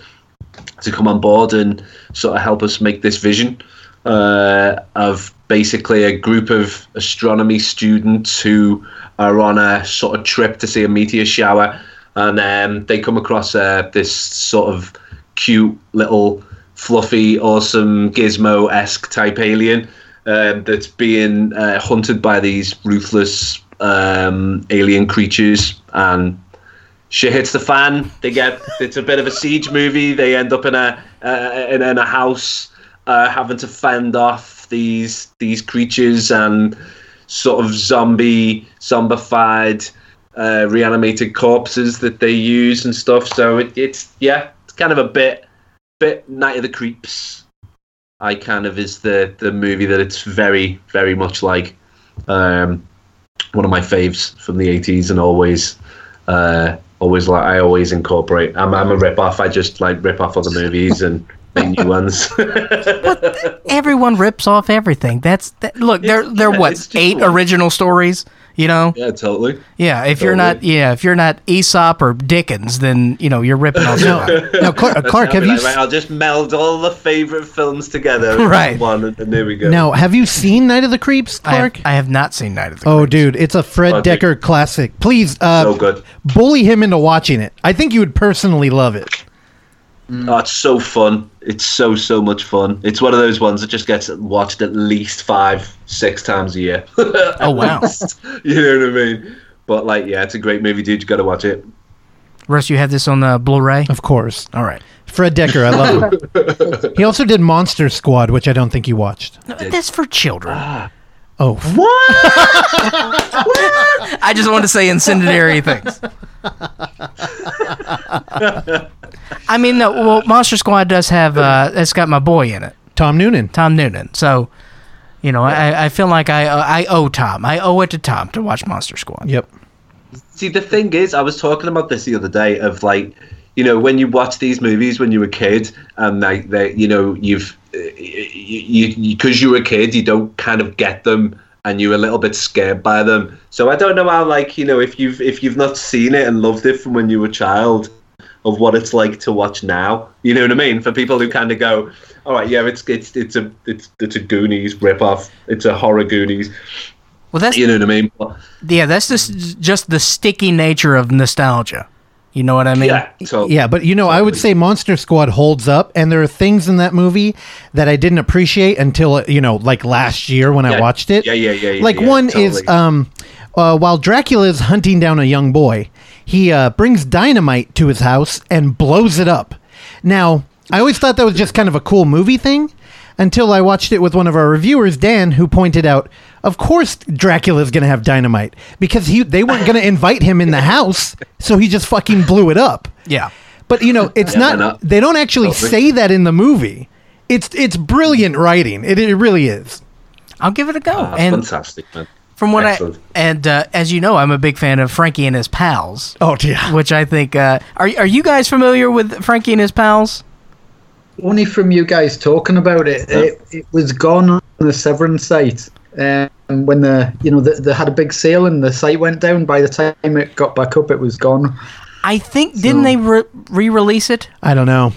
S14: to come on board and sort of help us make this vision uh, of basically a group of astronomy students who are on a sort of trip to see a meteor shower, and um, they come across uh, this sort of cute little fluffy, awesome gizmo esque type alien um, that's being uh, hunted by these ruthless um, alien creatures and shit hits the fan. They get it's a bit of a siege movie. They end up in a uh, in, in a house uh, having to fend off these these creatures and sort of zombie zombified uh, reanimated corpses that they use and stuff. So it, it's yeah, kind of a bit bit Night of the Creeps. I kind of is the the movie that it's very very much like. Um, one of my faves from the 80s and always uh, always like I always incorporate I'm, I'm a rip off I just like rip off other movies and make new <laughs> ones
S1: Everyone rips off everything. That's that, look. They're they're what eight original stories. You know.
S14: yeah totally
S1: Yeah. If you're not yeah if you're not Aesop or Dickens, then you know you're ripping off. <laughs> somebody.
S2: Now, Clark,
S14: That's
S2: Clark have you
S14: like, right, I'll just meld all the favorite films together <laughs>
S1: Right.
S14: one and, and there we go
S2: now have you seen Night of the Creeps,
S1: I have,
S2: Clark?
S1: I have not seen Night of the.
S2: Oh, dude, it's a Fred
S14: Oh, dude.
S2: Dekker classic. Please, uh,
S14: so good
S2: bully him into watching it. I think you would personally love it.
S14: Oh, it's so fun it's so so much fun it's one of those ones that just gets watched at least five six times a year <laughs>
S1: Oh wow.
S14: you know what I mean but like yeah it's a great movie dude you gotta watch it
S1: Russ, you have this on the Blu-ray.
S2: Of course.
S1: All right.
S2: Fred Dekker, I love him. <laughs> he also did Monster Squad, which I don't think you watched.
S1: No, that's for children. Ah.
S2: Oh, <laughs> what!
S1: I just wanted to say incendiary things. I mean, no, well, Monster Squad does have. Uh, it's got my boy in it,
S2: Tom Noonan.
S1: Tom Noonan. So, you know, I, I feel like I I owe Tom. I owe it to Tom to watch Monster Squad.
S2: Yep.
S14: See, the thing is, I was talking about this the other day of like, you know, when you watch these movies when you were a kid, and like, they, you know, you've, you, because you, were a kid, you don't kind of get them, and you're a little bit scared by them. So I don't know how, like, you know, if you've if you've not seen it and loved it from when you were a child, of what it's like to watch now. You know what I mean? For people who kind of go, all right, yeah, it's it's it's a it's it's a Goonies ripoff. It's a horror Goonies.
S1: Well, that's
S14: you know what I mean. But,
S1: Yeah, that's just just the sticky nature of nostalgia. You know what I mean?
S14: yeah, so
S2: Yeah, but you know, I would say Monster Squad holds up, and there are things in that movie that I didn't appreciate until you know, like last year when I watched it.
S14: Yeah, yeah, yeah, yeah,
S2: Like
S14: yeah,
S2: one is um, uh, while Dracula is hunting down a young boy, he uh, brings dynamite to his house and blows it up. Now, I always thought that was just kind of a cool movie thing. Until I watched it with one of our reviewers, Dan, who pointed out, of course Dracula's gonna have dynamite because he they weren't gonna invite him in the house, so he just fucking blew it up.
S1: Yeah.
S2: But you know, it's
S14: Yeah,
S2: not,
S14: not,
S2: They don't actually
S14: Totally.
S2: say that in the movie. It's it's brilliant writing. It, it really is.
S1: I'll give it a go.
S14: Ah,
S1: and
S14: fantastic, man.
S1: from what
S14: Excellent.
S1: I and uh, as you know, I'm a big fan of Franky and his pals.
S2: Oh yeah.
S1: Which I think uh, are are you guys familiar with Franky and his pals?
S15: Only from you guys talking about it. It, it was gone on the Severin site. Um, when the you know the, they had a big sale and the site went down. By the time it got back up, it was gone.
S1: I think didn't they re- re-release it?
S2: I don't know.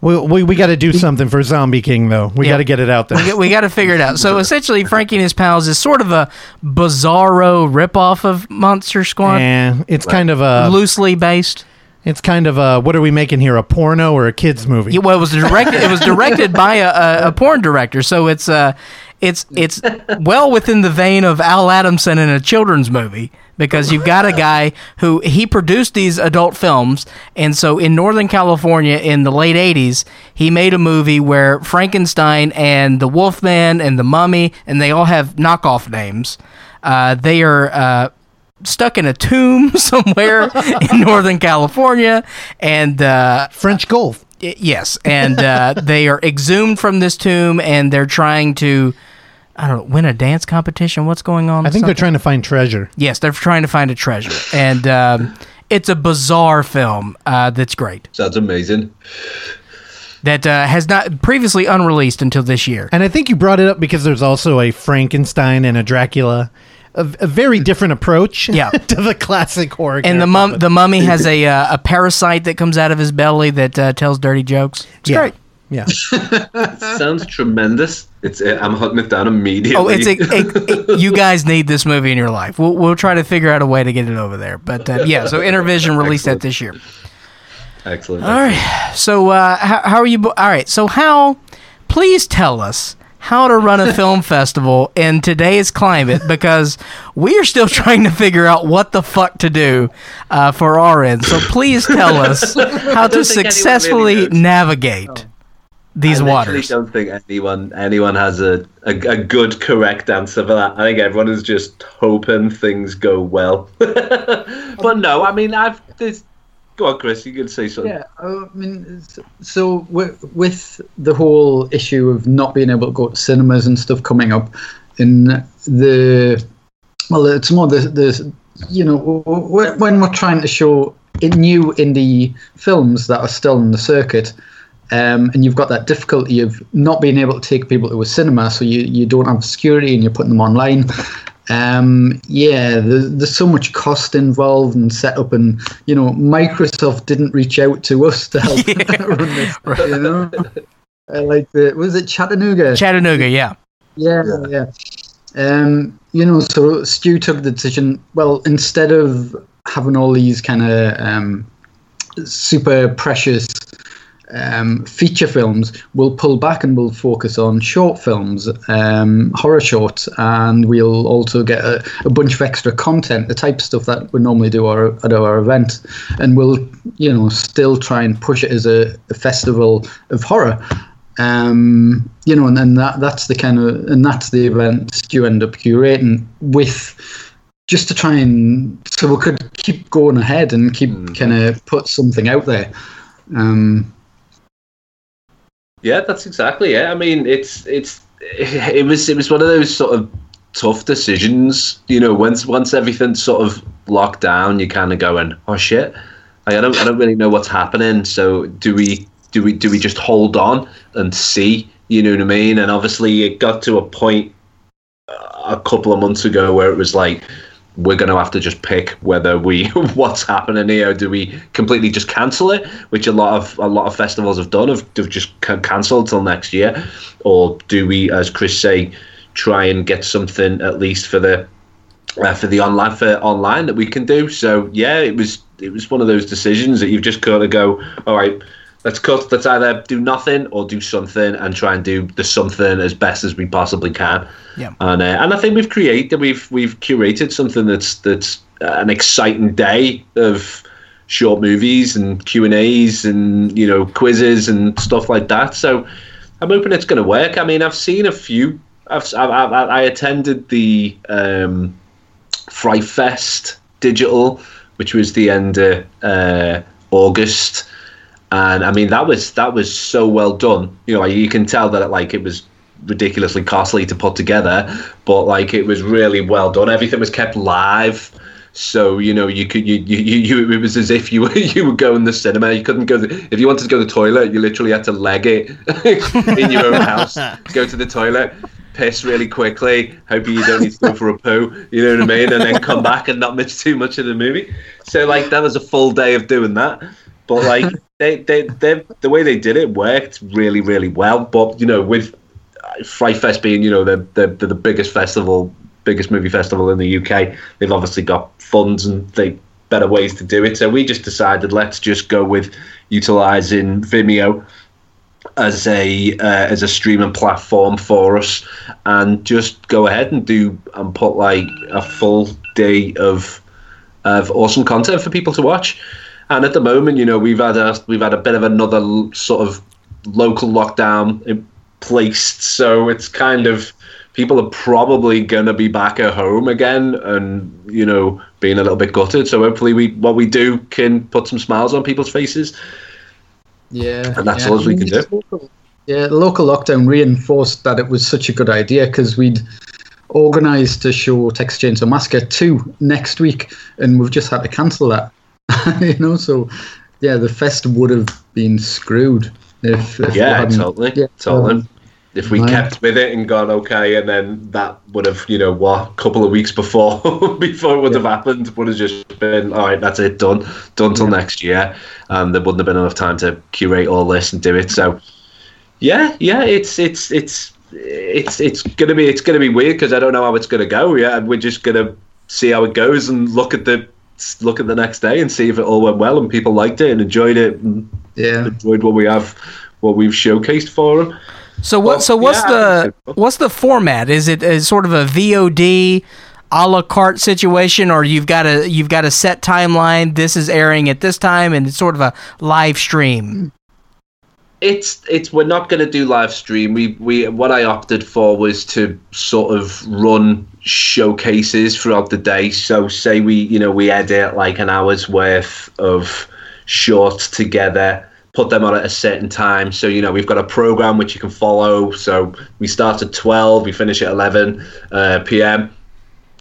S2: We we, we got to do something for Zombie King though. We
S1: Yeah.
S2: got to get it out there.
S1: We got, we got to figure it out. So essentially, Franky and his pals is sort of a bizarro ripoff of Monster Squad,
S2: And it's kind of a
S1: loosely based.
S2: It's kind of a what are we making here? A porno or a kids movie?
S1: Yeah, well, it was directed. It was directed by a, a, a porn director, so it's uh, it's it's well within the vein of Al Adamson in a children's movie because you've got a guy who he produced these adult films, and so in Northern California in the late '80s, he made a movie where Frankenstein and the Wolfman and the Mummy, and they all have knockoff names. Uh, they are. Uh, Stuck in a tomb <laughs> somewhere in Northern California, and uh,
S2: French Gulch.
S1: I- Yes, and uh, <laughs> they are exhumed from this tomb, and they're trying to, I don't know, win a dance competition. What's going on?
S2: I think they're trying to find treasure.
S1: Yes, they're trying to find a treasure, and um, it's a bizarre film uh, that's great.
S14: Sounds amazing.
S1: That uh, has not previously unreleased until this year.
S2: And I think you brought it up because there's also a Frankenstein and a Dracula, a, a very different approach
S1: Yeah. <laughs>
S2: to the classic horror.
S1: And the mum, the mummy has a <laughs> uh, a parasite that comes out of his belly that uh, tells dirty jokes. It's
S2: Yeah.
S1: great.
S2: Yeah. <laughs>
S14: Sounds tremendous. It's I'm hunting it down immediately.
S1: Oh, it's a, a- a- you guys need this movie in your life. We'll we'll try to figure out a way to get it over there. But uh, yeah, so Intervision released that this year.
S14: excellent.
S1: All right. So uh, how, how are you? bo- All right. So how? Please tell us how to run a <laughs> film festival in today's climate because we are still trying to figure out what the fuck to do uh, for our end. So please tell <laughs> us how to
S14: really
S1: successfully navigate these
S14: I
S1: waters.
S14: don't think anyone anyone has a, a, a good correct answer for that. I think everyone is just hoping things go well. <laughs> but no, I mean I've there's, go on, Chris. You can say something.
S15: Yeah, uh, I mean, so with, the whole issue of not being able to go to cinemas and stuff coming up, in the well, it's more the the you know when we're trying to show new indie films that are still in the circuit. Um, and you've got that difficulty of not being able to take people to a cinema, so you, you don't have security and you're putting them online. Um, yeah, there's, there's so much cost involved and setup, and you know, Microsoft didn't reach out to us to help <laughs> <laughs> run this. <laughs> You know, uh, like the was it Chattanooga?
S1: Chattanooga, yeah.
S15: Yeah, yeah. Um, you know, so Stu took the decision. Well, instead of having all these kind of um, super precious um, feature films, we'll pull back and we'll focus on short films, um, horror shorts, and we'll also get a, a bunch of extra content, the type of stuff that we normally do our, at our event, and we'll you know still try and push it as a, a festival of horror. Um, you know, and then that that's the kind of and that's the events you end up curating with just to try and so we could keep going ahead and keep kind of put something out there. Um,
S14: Yeah, that's exactly it. I mean, it's it's it was it was one of those sort of tough decisions. You know, once once everything's sort of locked down, you're kind of going, oh shit, I don't I don't really know what's happening. So do we do we do we just hold on and see? You know what I mean? And obviously, it got to a point uh, a couple of months ago where it was like we're going to have to just pick whether we <laughs> what's happening here. Do we completely just cancel it, which a lot of a lot of festivals have done, have, have just ca- cancelled till next year, or do we, as Chris say, try and get something at least for the uh, for the online for online that we can do? So yeah, it was it was one of those decisions that you've just got to go. All right. Let's cut. Let's either do nothing or do something, and try and do the something as best as we possibly can.
S1: Yeah.
S14: And uh, and I think we've created we've we've curated something that's that's an exciting day of short movies and Q and A's and you know quizzes and stuff like that. So I'm hoping it's going to work. I mean, I've seen a few. I've I, I, I attended the um, Fright Fest digital, which was the end of uh, August, and I mean that was that was so well done. You know, you can tell that like it was ridiculously costly to put together, but like it was really well done. Everything was kept live. So you know you could you, you, you it was as if you were <laughs> you were going to the cinema. You couldn't go the, if you wanted to go to the toilet. You literally had to leg it <laughs> in your own house. Go to the toilet, piss really quickly. Hoping you don't need to go for a poo. You know what I mean, and then come <laughs> back and not miss too much of the movie. So like that was a full day of doing that. But like <laughs> they they they the way they did it worked really really well. But you know with Fright Fest being, you know, the, the the the biggest festival, biggest movie festival in the UK. They've obviously got funds and they better ways to do it. So we just decided let's just go with utilizing Vimeo as a uh, as a streaming platform for us, and just go ahead and do and put like a full day of of awesome content for people to watch. And at the moment, you know, we've had a we've had a bit of another sort of local lockdown in placed, so it's kind of people are probably gonna be back at home again, and you know, being a little bit gutted. So hopefully, we what we do can put some smiles on people's faces.
S15: Yeah,
S14: And that's
S15: yeah.
S14: all we can do.
S15: Yeah, the local lockdown reinforced that it was such a good idea because we'd organised a show Texas Chainsaw Massacre 2 next week and we've just had to cancel that. <laughs> you know, so yeah, the fest would have been screwed if, if we
S14: yeah,
S15: hadn't-
S14: totally,
S15: yeah,
S14: totally.
S15: um,
S14: if we
S15: right.
S14: kept with it and gone okay, and then that would have, you know, what, a couple of weeks before <laughs> before it would have happened, would have just been all right. That's it, done, done till next year, and there wouldn't have been enough time to curate all this and do it. So, yeah, yeah, it's it's it's it's it's gonna be it's gonna be weird because I don't know how it's gonna go. Yeah, and we're just gonna see how it goes and look at the look at the next day and see if it all went well and people liked it and enjoyed it and
S15: yeah
S14: enjoyed what we have what we've showcased for them.
S1: So what? So what's the what's the format? Is it is sort of a VOD a la carte situation, or you've got a you've got a set timeline? This is airing at this time, and it's sort of a live stream.
S14: it's it's we're not going to do live stream we we what i opted for was to sort of run showcases throughout the day. So say we you know we edit like an hour's worth of shorts together put them on at a certain time. So you know we've got a program which you can follow. So we start at 12 we finish at 11 uh, p.m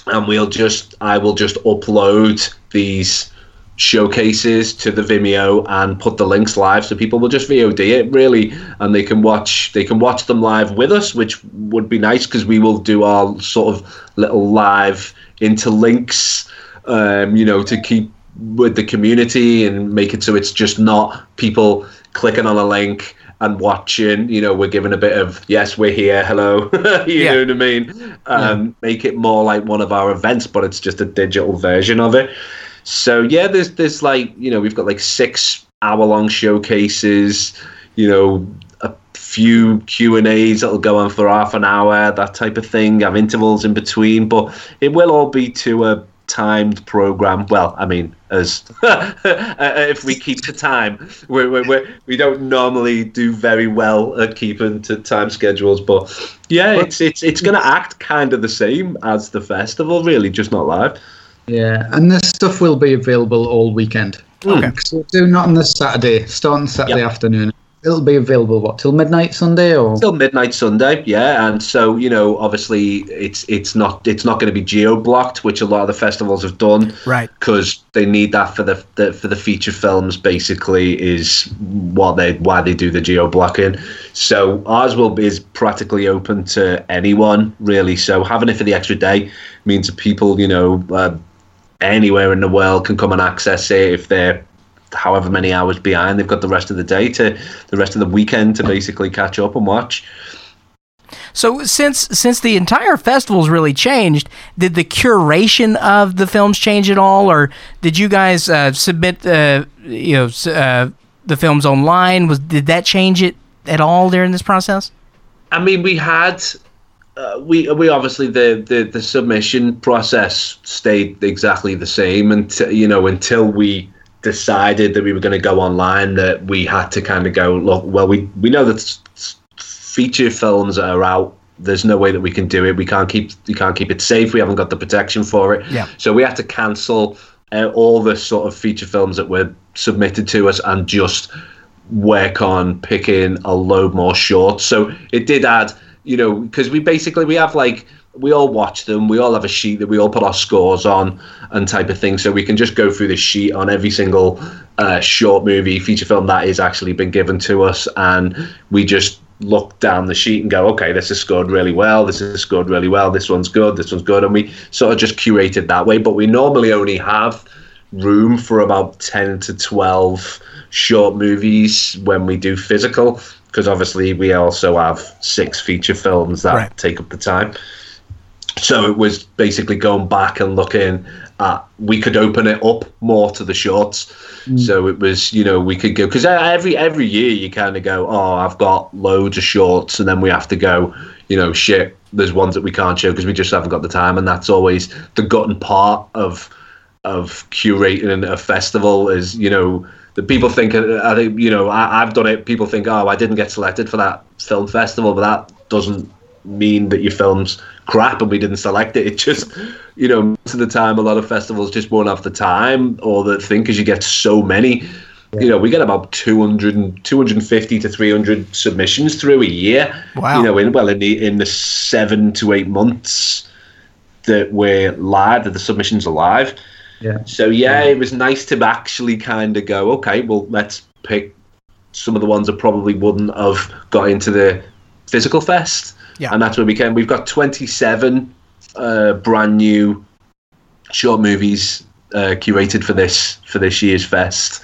S14: and we'll just I will just upload these showcases to the Vimeo and put the links live so people will just VOD it really. And they can watch they can watch them live with us which would be nice because we will do our sort of little live interlinks um, you know to keep with the community and make it so it's just not people clicking on a link and watching. You know we're giving a bit of yes we're here hello. <laughs> You
S1: Yeah.
S14: know what i mean? Um, make it more like one of our events but it's just a digital version of it so yeah there's there's like you know we've got like six hour long showcases you know, a few Q and A's that'll go on for half an hour, that type of thing. Have intervals in between, but it will all be to a timed program. Well, I mean, as <laughs> uh, if we keep to time, we we we we don't normally do very well at keeping to time schedules. But yeah, it's it's it's going to act kind of the same as the festival, really, just not live.
S15: Yeah, and this stuff will be available all weekend.
S14: Okay.
S15: So do not on this Saturday, Start on Saturday afternoon. It'll be available what till midnight Sunday or
S14: Till midnight Sunday, yeah, and so you know, obviously, it's it's not it's not going to be geo blocked, which a lot of the festivals have done,
S1: Right.
S14: Because they need that for the, the for the feature films. Basically, is what they why they do the geo blocking. So ours will be is practically open to anyone, really. So having it for the extra day means that people, you know, uh, anywhere in the world can come and access it if they're however many hours behind. They've got the rest of the day to the rest of the weekend to basically catch up and watch.
S1: So since since the entire festival's really changed, did the curation of the films change at all, or did you guys uh, submit uh, you know s- uh, the films online? Was did that change it at all during this process?
S14: I mean, we had uh, we we obviously the, the the submission process stayed exactly the same until you know until we decided that we were going to go online that we had to kind of go look well we we know that feature films are out there's no way that we can do it we can't keep we can't keep it safe we haven't got the protection for it
S1: Yeah.
S14: so we had to cancel uh, all the sort of feature films that were submitted to us and just work on picking a load more shorts. So it did add, you know, because we basically we have like we all watch them, we all have a sheet that we all put our scores on and type of thing. So we can just go through the sheet on every single uh, short movie feature film that is actually been given to us, and we just look down the sheet and go, okay, this is scored really well, this is scored really well, this one's good, this one's good, and we sort of just curated that way. But we normally only have room for about 10 to 12 short movies when we do physical because obviously we also have six feature films that
S1: Right.
S14: take up the time. So it was basically going back and looking at we could open it up more to the shorts. Mm. So it was you know we could go because every every year you kind of go oh i've got loads of shorts and then we have to go you know shit there's ones that we can't show because we just haven't got the time. And that's always the gutting part of of curating a festival is you know the people think uh, uh, I think you know I, I've done it. People think oh I didn't get selected for that film festival, but that doesn't mean that your film's crap and we didn't select it. <laughs> It just you know most of the time a lot of festivals just won't have the time or the thing because you get so many. You know, we get about 200, and- 250 to 300 submissions through a year.
S1: Wow.
S14: You know, in, well, in the, in the seven to eight months that we're live, that the submissions are live.
S15: Yeah.
S14: So yeah, it was nice to actually kind of go, okay, well, let's pick some of the ones that probably wouldn't have got into the physical fest.
S1: Yeah.
S14: And that's where we came. We've got 27 uh, brand new short movies uh, curated for this for this year's fest,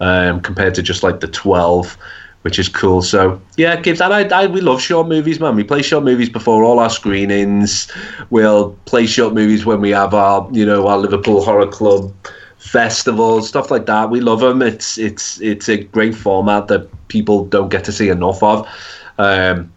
S14: um, compared to just like the 12, which is cool. So yeah, kids, and I, I we love short movies, man. We play short movies before all our screenings. We'll play short movies when we have our you know our Liverpool Horror Club festivals, stuff like that. We love them. It's it's it's a great format that people don't get to see enough of. Um,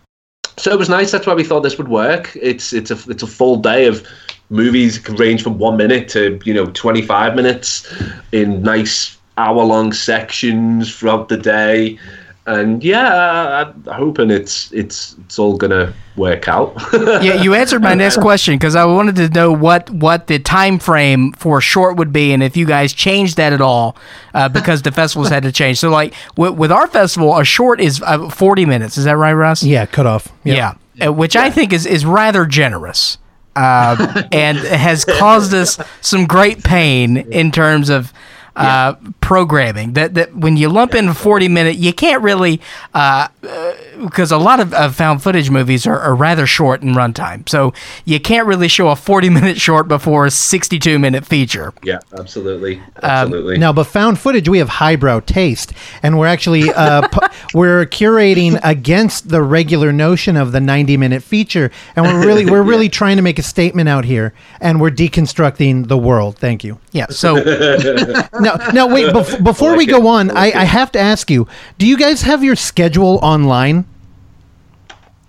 S14: so it was nice. That's why we thought this would work. It's it's a it's a full day of movies. Can range from one minute to you know twenty five minutes in nice hour long sections throughout the day. And yeah, I'm hoping it's it's it's all gonna work out. <laughs>
S1: yeah, you answered my next question because I wanted to know what what the time frame for a short would be, and if you guys changed that at all uh, <laughs> because the festivals had to change. So, like with, with our festival, a short is uh, forty minutes. Is that right, Russ?
S2: Yeah, cut off. Yep.
S1: Yeah, uh, which I think is is rather generous, uh, <laughs> and has caused us some great pain in terms of. Uh, programming that that when you lump in a 40 minute you can't really uh, because a lot of, of found footage movies are, are rather short in runtime so you can't really show a 40 minute short before a 62 minute feature
S14: yeah, absolutely,
S1: Um,
S14: absolutely.
S2: No, but found footage, we have highbrow taste, and we're actually uh, <laughs> pu- we're curating against the regular notion of the ninety-minute feature, and we're really we're <laughs> really trying to make a statement out here, and we're deconstructing the world. Thank you.
S1: Yeah. So <laughs>
S2: no, no, wait, bef- <laughs> before we go on, I, I have to ask you: Do you guys have your schedule online?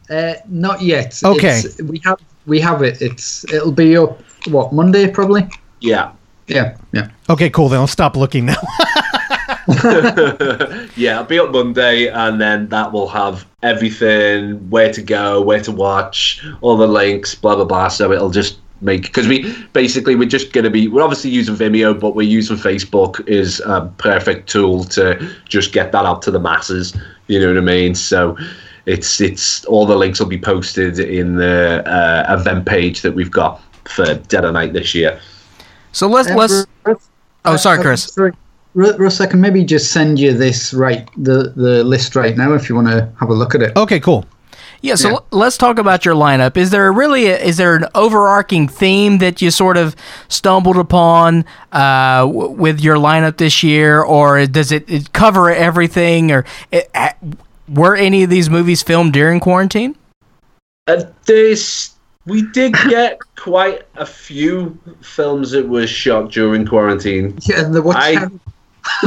S15: Uh, not yet.
S2: Okay.
S15: It's, we have we have it. It's it'll be up what Monday probably.
S14: Yeah.
S15: Yeah. Yeah.
S2: Okay, cool. Then I'll stop looking now. <laughs> <laughs>
S14: yeah, it'll be up Monday, and then that will have everything, where to go, where to watch, all the links, blah blah blah. So it'll just make because we basically we're just gonna be we're obviously using Vimeo, but we're using Facebook is a perfect tool to just get that out to the masses. You know what I mean? So it's it's all the links will be posted in the uh, event page that we've got for Dead of Night this year.
S1: So let's let's. Oh, sorry,
S15: uh,
S1: Chris.
S15: sorry. Russ, I can maybe just send you this right the the list right now if you want to have a look at it.
S2: Okay, cool.
S1: Yeah, so
S15: Yeah.
S1: let's talk about your lineup. Is there really a, is there an overarching theme that you sort of stumbled upon uh, w- with your lineup this year, or does it, it cover everything? Or it, ha- were any of these movies filmed during quarantine?
S14: Uh, there's we did <laughs> get quite a few films that were shot during quarantine.
S15: Yeah, and the what?
S14: I,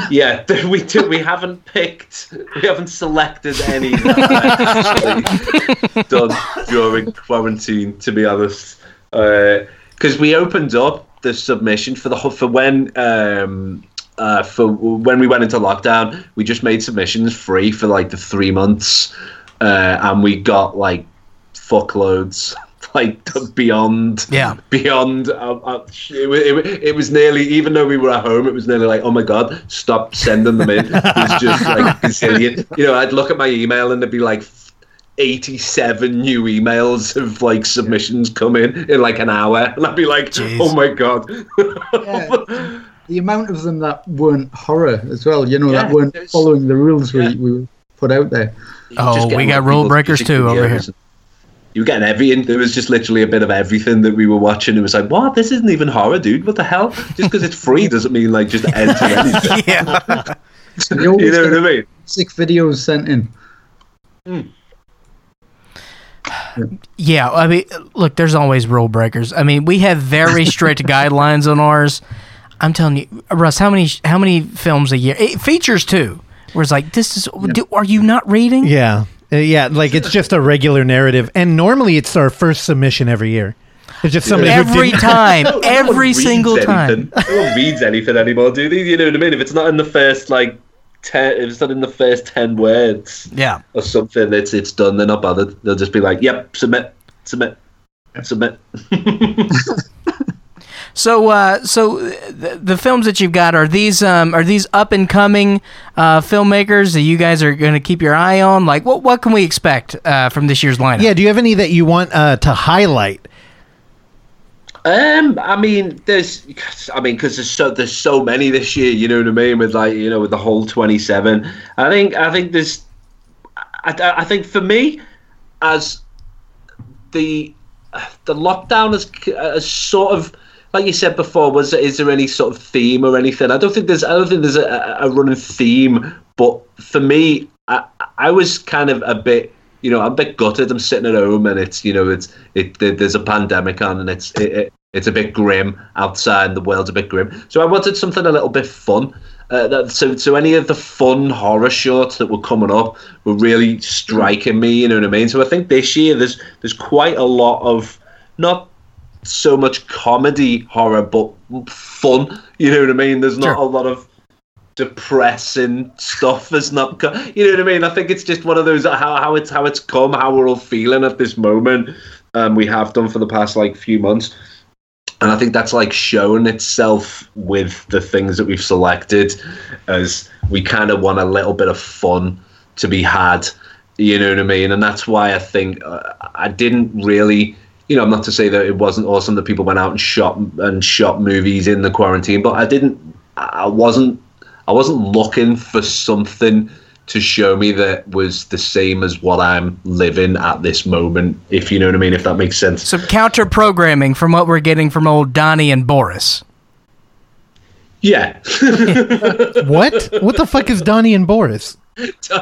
S14: yeah, <laughs> we do, we haven't picked, we haven't selected any done during quarantine. To be honest, because we opened up the submission for the for when um, uh, for when we went into lockdown, we just made submissions free for like the three months, uh, and we got like fuckloads. Like beyond,
S1: Yeah.
S14: beyond. Uh, uh, it, it, it was nearly, even though we were at home, it was nearly like, oh my god, stop sending them in. It was just like a gazillion. You know, I'd look at my email and there'd be like 87 new emails of like submissions come in in like an hour, and I'd be like, oh my god.
S15: the amount of them that weren't horror as well. You know,
S14: Yeah,
S15: that weren't following the rules we, we put out there.
S1: Oh, we got rule breakers too over here.
S14: Videos. You were getting everything. There was just literally a bit of everything that we were watching. It was like, what? This isn't even horror, dude. What the hell? Just because it's free doesn't mean like just enter anything. <laughs>
S1: yeah. <laughs>
S15: You
S14: You know what I mean?
S15: Sick videos sent in. Hmm. <sighs>
S1: Yeah, I mean, look, there's always rule breakers. I mean, we have very strict <laughs> guidelines on ours. I'm telling you, Russ, how many how many films a year? It features too. Where it's like, this is. Do, are you not reading?
S2: Yeah, Uh, yeah. Like it's just a regular narrative, and normally it's our first submission every year. It's just somebody who
S1: Every
S2: didn't-
S1: time, <laughs>
S14: No
S1: every
S14: reads
S1: single time.
S14: No one reads anything anymore, do they? You know what I mean? If it's not in the first like ten, if it's not in the first ten words,
S1: Yeah.
S14: or something, it's it's done. They're not bothered. They'll just be like, "Yep, submit, submit, submit." <laughs> <laughs>
S1: So, uh, so the, the films that you've got are these um, are these up and coming uh, filmmakers that you guys are going to keep your eye on? Like, what what can we expect uh, from this year's lineup?
S2: Yeah. Do you have any that you want uh, to highlight?
S14: Um, I mean, there's, I mean, because there's so there's so many this year. You know what I mean? With like, you know, with the whole twenty seven. I think I think there's, I, I think for me, as the the lockdown has has sort of. Like you said before, was is there any sort of theme or anything? I don't think there's. I don't think there's a, a running theme. But for me, I, I was kind of a bit you know, I'm a bit gutted. I'm sitting at home, and it's you know, it's it. There's a pandemic on, and it's it, it, it's a bit grim outside. The world's a bit grim. So I wanted something a little bit fun. Uh, that, so so any of the fun horror shorts that were coming up were really striking me. You know what I mean? So I think this year there's there's quite a lot of not so much comedy horror, but fun. You know what I mean? There's not a lot of depressing stuff has not co- you know what I mean? I think it's just one of those how, how it's how it's come how we're all feeling at this moment um we have done for the past like few months. And I think that's like shown itself with the things that we've selected as we kind of want a little bit of fun to be had. You know what I mean? And that's why I think uh, I didn't really you know, I'm not to say that it wasn't awesome that people went out and shot and shot movies in the quarantine, but I didn't. I wasn't. I wasn't looking for something to show me that was the same as what I'm living at this moment. If you know what I mean, if that makes sense.
S1: Some counter programming from what we're getting from old Donnie and Boris.
S14: Yeah. <laughs>
S2: what? What the fuck is Donnie and Boris?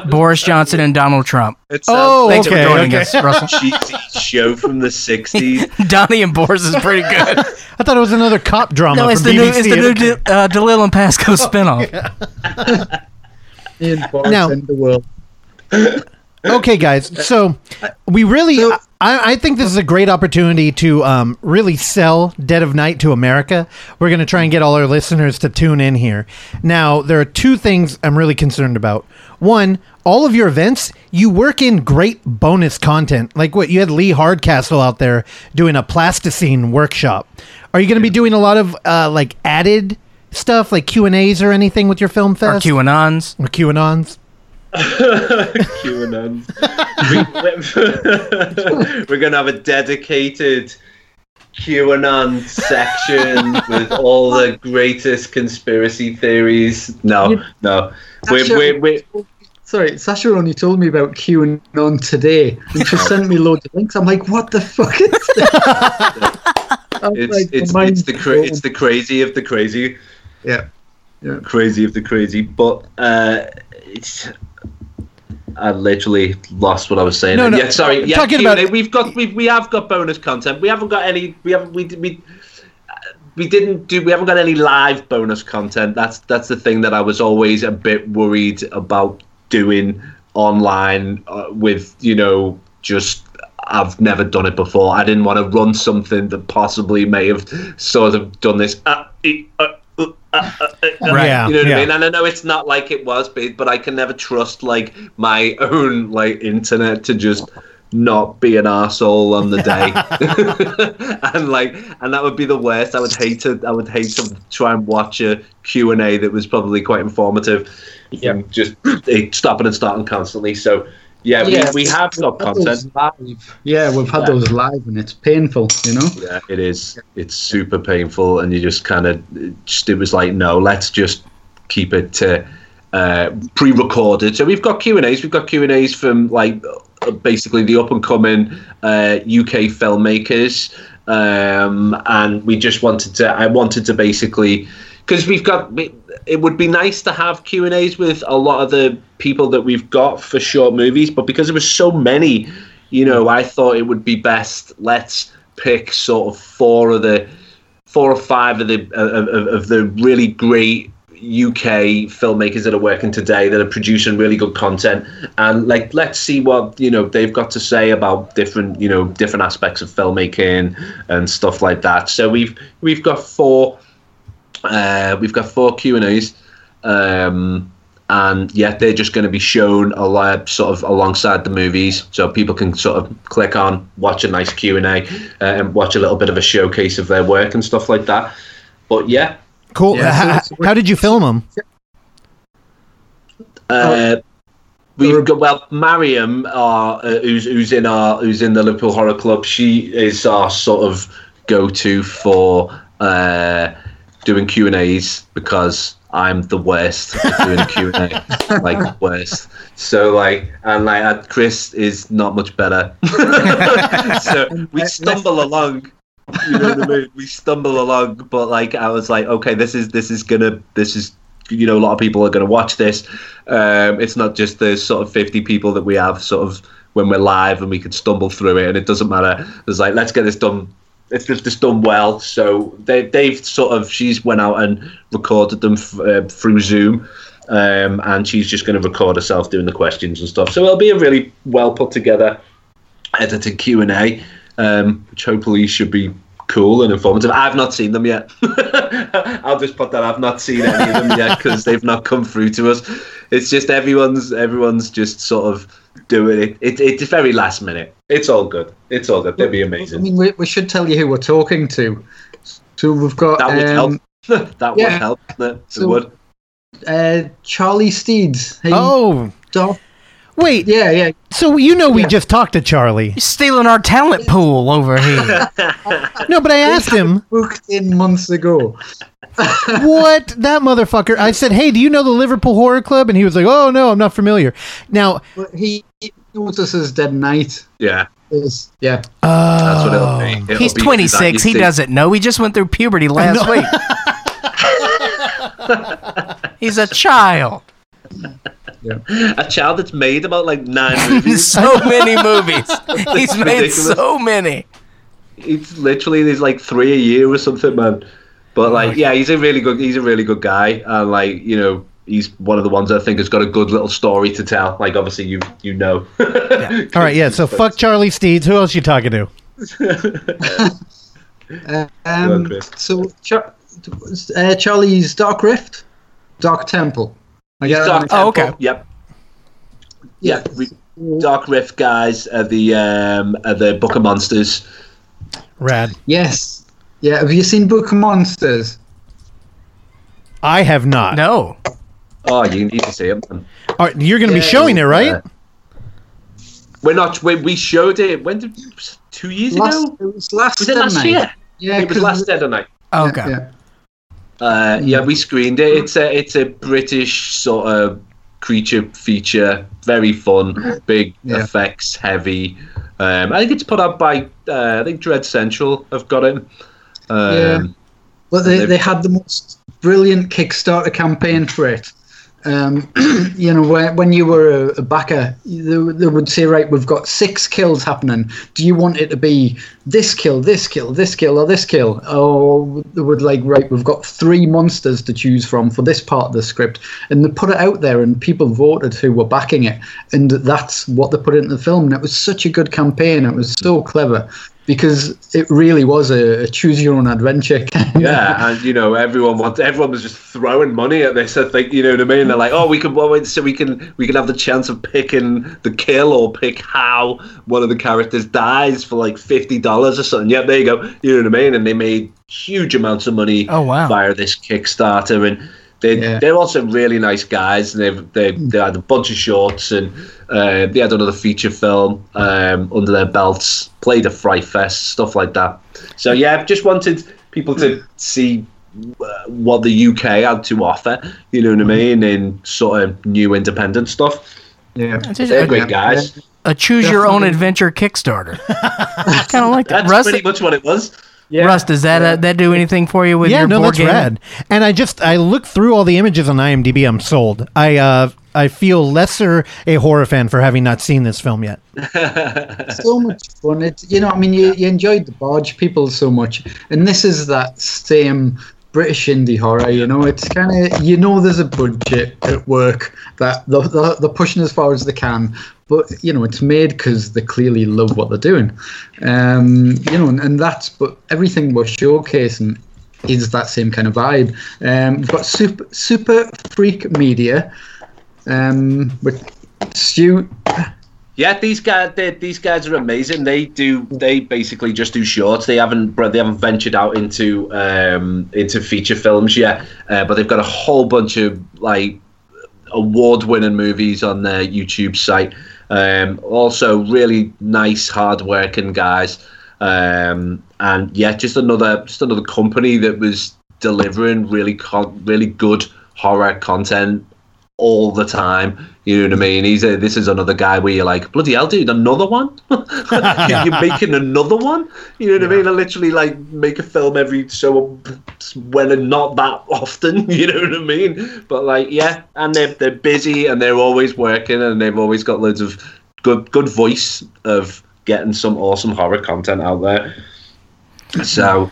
S1: Boris Johnson and Donald Trump.
S14: It
S2: Oh,
S1: Thanks
S2: okay,
S1: for joining
S2: okay.
S1: us, Russell. <laughs>
S14: cheesy show from the 60s. <laughs>
S1: Donnie and Boris is pretty <laughs> good.
S2: I thought it was another cop drama.
S1: no, it's
S2: from
S1: the new,
S2: BBC
S1: it's the new De, uh, Dalziel and Pascoe spinoff.
S15: Ian Boris
S2: Now-
S15: and the world.
S2: okay, guys. So we really, I, I think this is a great opportunity to um, really sell Dead of Night to America. We're going to try and get all our listeners to tune in here. Now, there are two things I'm really concerned about. One, all of your events, you work in great bonus content. Like what you had Lee Hardcastle out there doing a plasticine workshop. Are you going to be doing a lot of uh, like added stuff, like Q and A's or anything with your film fest? Or?
S1: QAnons.
S2: or QAnons? <laughs>
S14: QAnon. we, <laughs> we're going to have a dedicated QAnon section with all the greatest conspiracy theories. No, no. We're,
S15: Sasha,
S14: we're, we're,
S15: sorry, Sasha only told me about QAnon today, and she sent me loads of links. I'm like, what the fuck is this? <laughs>
S14: It's,
S15: like,
S14: it's, it's, the cra- it's the crazy of the crazy.
S15: Yeah. Yeah.
S14: Crazy of the crazy. But uh, it's. I literally lost what I was saying.
S2: No, no,
S14: yeah, sorry. Yeah,
S2: talking
S14: Q&A,
S2: about-
S14: we've got we've, we have got bonus content. We haven't got any. We haven't we we we didn't do. We haven't got any live bonus content. That's that's the thing that I was always a bit worried about doing online uh, with you know just. I've never done it before. I didn't want to run something that possibly may have sort of done this. Uh, uh, uh, uh, uh,
S2: Right. Yeah,
S14: you know what
S2: yeah.
S14: I mean? And I know it's not like it was, but but I can never trust like my own like internet to just not be an asshole on the day. <laughs> <laughs> and like and that would be the worst. I would hate to I would hate to try and watch a Q&A that was probably quite informative. Yeah. Just <clears throat> stopping and starting constantly. So yeah,
S15: Yeah,
S14: we, we have got
S15: we've had those
S14: content.
S15: live. Yeah, we've had
S14: Yeah.
S15: those live, and it's painful, you know.
S14: Yeah, it is. It's super painful, and you just kind of just it was like, no, let's just keep it to uh, pre-recorded. So we've got Q and A's. We've got Q and A's from like uh, basically the up and coming uh, UK filmmakers, um, and we just wanted to. I wanted to basically because we've got. It would be nice to have Q and A's with a lot of the people that we've got for short movies, but because there was so many, you know, I thought it would be best. Let's pick sort of four of the four or five of the of, of, the really great UK filmmakers that are working today that are producing really good content and like let's see what you know they've got to say about different you know different aspects of filmmaking and stuff like that so we've we've got four uh, we've got four Q and A's um, and yeah they're just going to be shown a lot sort of alongside the movies so people can sort of click on watch a nice Q&A uh, and watch a little bit of a showcase of their work and stuff like that but yeah
S2: Cool.
S14: Yeah, so
S2: how did you film them?
S14: Uh, we've got well, Mariam, uh, uh, who's who's in our who's in the Liverpool Horror Club. She is our sort of go-to for uh, doing Q and A's because I'm the worst at doing <laughs> Q and A, like worst. So like, and like uh, Chris is not much better. <laughs> so we stumble along. You know what I mean? We stumble along, but like I was like, okay, this is this is gonna this is you know a lot of people are gonna watch this. Um, it's not just the sort of fifty people that we have sort of when we're live and we can stumble through it, and it doesn't matter. It's like let's get this done. Let's get this done well. So they they've sort of she's went out and recorded them f- uh, through Zoom. Um, and she's just going to record herself doing the questions and stuff. So it'll be a really well put together edited Q and A, um, which hopefully should be cool and informative. I've not seen them yet. <laughs> I'll just put that I've not seen any of them yet because they've not come through to us. It's just everyone's everyone's just sort of doing it. it. It's very last minute. It's all good. It's all good. They'd be amazing.
S15: I
S14: amazing.
S15: mean, we, we should tell you who we're talking to. So we've got
S14: That would
S15: um,
S14: help. <laughs> that would help. That it
S15: So-
S14: would.
S15: uh, Charlie Steeds. Hey,
S2: Oh,
S15: Doc.
S2: Wait.
S15: Yeah, yeah.
S2: So you know we just talked to Charlie.
S1: You're stealing our talent pool over here. <laughs>
S2: No, but I asked him <laughs>
S15: Booked in months ago. <laughs>
S2: what that motherfucker. I said, "Hey, do you know the Liverpool Horror Club?" And he was like, "Oh no, I'm not familiar." Now,
S15: But he, he knows us Dead Night.
S14: Yeah.
S15: Is, yeah.
S14: That's what it'll oh. be. It'll
S1: He's
S14: be
S1: 26. He
S14: that, you see.
S1: doesn't know. He just went through puberty last week. He's a child. <laughs>
S14: A child that's made about like nine <laughs> movies.
S1: so many movies. <laughs> He's made
S14: ridiculous.
S1: so many.
S14: It's literally there's like three a year or something, man. But like, yeah, he's a really good. He's a really good guy, and like, you know, he's one of the ones I think has got a good little story to tell. Like, obviously, you you know.
S2: All right, yeah. So fuck Charlie Steeds. Who else you talking to?
S15: Um, so, Char- uh, Charlie's Dark Rift, Dark Temple. I get
S14: Dark
S15: that?
S14: Temple, Yep. Yeah, we, Dark Rift guys are the um, are the Book of Monsters.
S2: Rad.
S15: Yes. Yeah. Have you seen Book of Monsters?
S2: I have not.
S1: No.
S14: Oh, you need to see it. Man.
S2: All right, you're going to be showing it, right?
S14: uh, We're not. We, we showed it. When did two years
S15: Last,
S14: ago?
S15: it was last,
S14: Was it last
S15: night.
S14: year?
S15: Yeah,
S14: it was last Saturday night.
S1: Okay.
S15: Yeah.
S14: Uh, yeah, we screened it. It's a it's a British sort of creature feature. Very fun, big
S15: Yeah.
S14: effects heavy. Um, I think it's put out by uh, I think Dread Central have got it. Um,
S15: Yeah. But they, they had the most brilliant Kickstarter campaign for it. Um, <clears throat> you know, when, when you were a, a backer, they, they would say, right, we've got six kills happening. Do you want it to be this kill, this kill, this kill, or this kill? Or they would like, right, we've got three monsters to choose from for this part of the script. And they put it out there, and people voted who were backing it. And that's what they put into the film. And it was such a good campaign. It was so clever because it really was a, a choose your own adventure <laughs> kind of
S14: yeah, and you know everyone wants everyone was just throwing money at this. I think you know what I mean. They're like, oh, we can well, wait, so we can we can have the chance of picking the kill or pick how one of the characters dies for like fifty dollars or something. Yep, there you go. You know what I mean? And they made huge amounts of money
S1: Oh, wow.
S14: via this Kickstarter and. They,
S15: Yeah.
S14: They're also really nice guys. and They've they, they had a bunch of shorts and uh, they had another feature film um, under their belts. Played a Fright Fest, stuff like that. So yeah, just wanted people to see uh, what the UK had to offer. You know what I mean? In sort of new independent stuff.
S15: Yeah,
S14: they're great guys.
S1: A choose your own adventure Kickstarter. <laughs> kind <laughs> of like that.
S14: That's
S1: Russ,
S14: pretty much what it was.
S1: Russ, does that uh, that do anything for you with
S2: yeah,
S1: your
S2: no,
S1: board
S2: that's
S1: game?
S2: rad. And I just I look through all the images on IMDb. I'm sold. I uh I feel lesser a horror fan for having not seen this film yet. <laughs>
S15: so much fun. It's you know, I mean, you, you enjoyed the Barge people so much, and this is that same British indie horror. You know, it's kind of you know, there's a budget at work that they're, they're, they're pushing as far as they can, but you know, it's made because they clearly love what they're doing. Um, you know, and, and that's but everything we're showcasing is that same kind of vibe. Um, we've got super super freak media. Um, with Stu
S14: Yeah, these guys, they, these guys are amazing. They do, they basically just do shorts. They haven't, they haven't ventured out into um, into feature films yet. Uh, but they've got a whole bunch of like award-winning movies on their YouTube site. Um, also, really nice, hard-working guys. Um, and yeah, just another, just another company that was delivering really, con- really good horror content all the time. You know what I mean? He's a, this is another guy where you're like, bloody hell, dude, another one? <laughs> you're <laughs> making another one? You know what I mean? I literally like make a film every so when and not that often. <laughs> You know what I mean? But like, yeah, and they're they're busy and they're always working and they've always got loads of good good voice of getting some awesome horror content out there. So,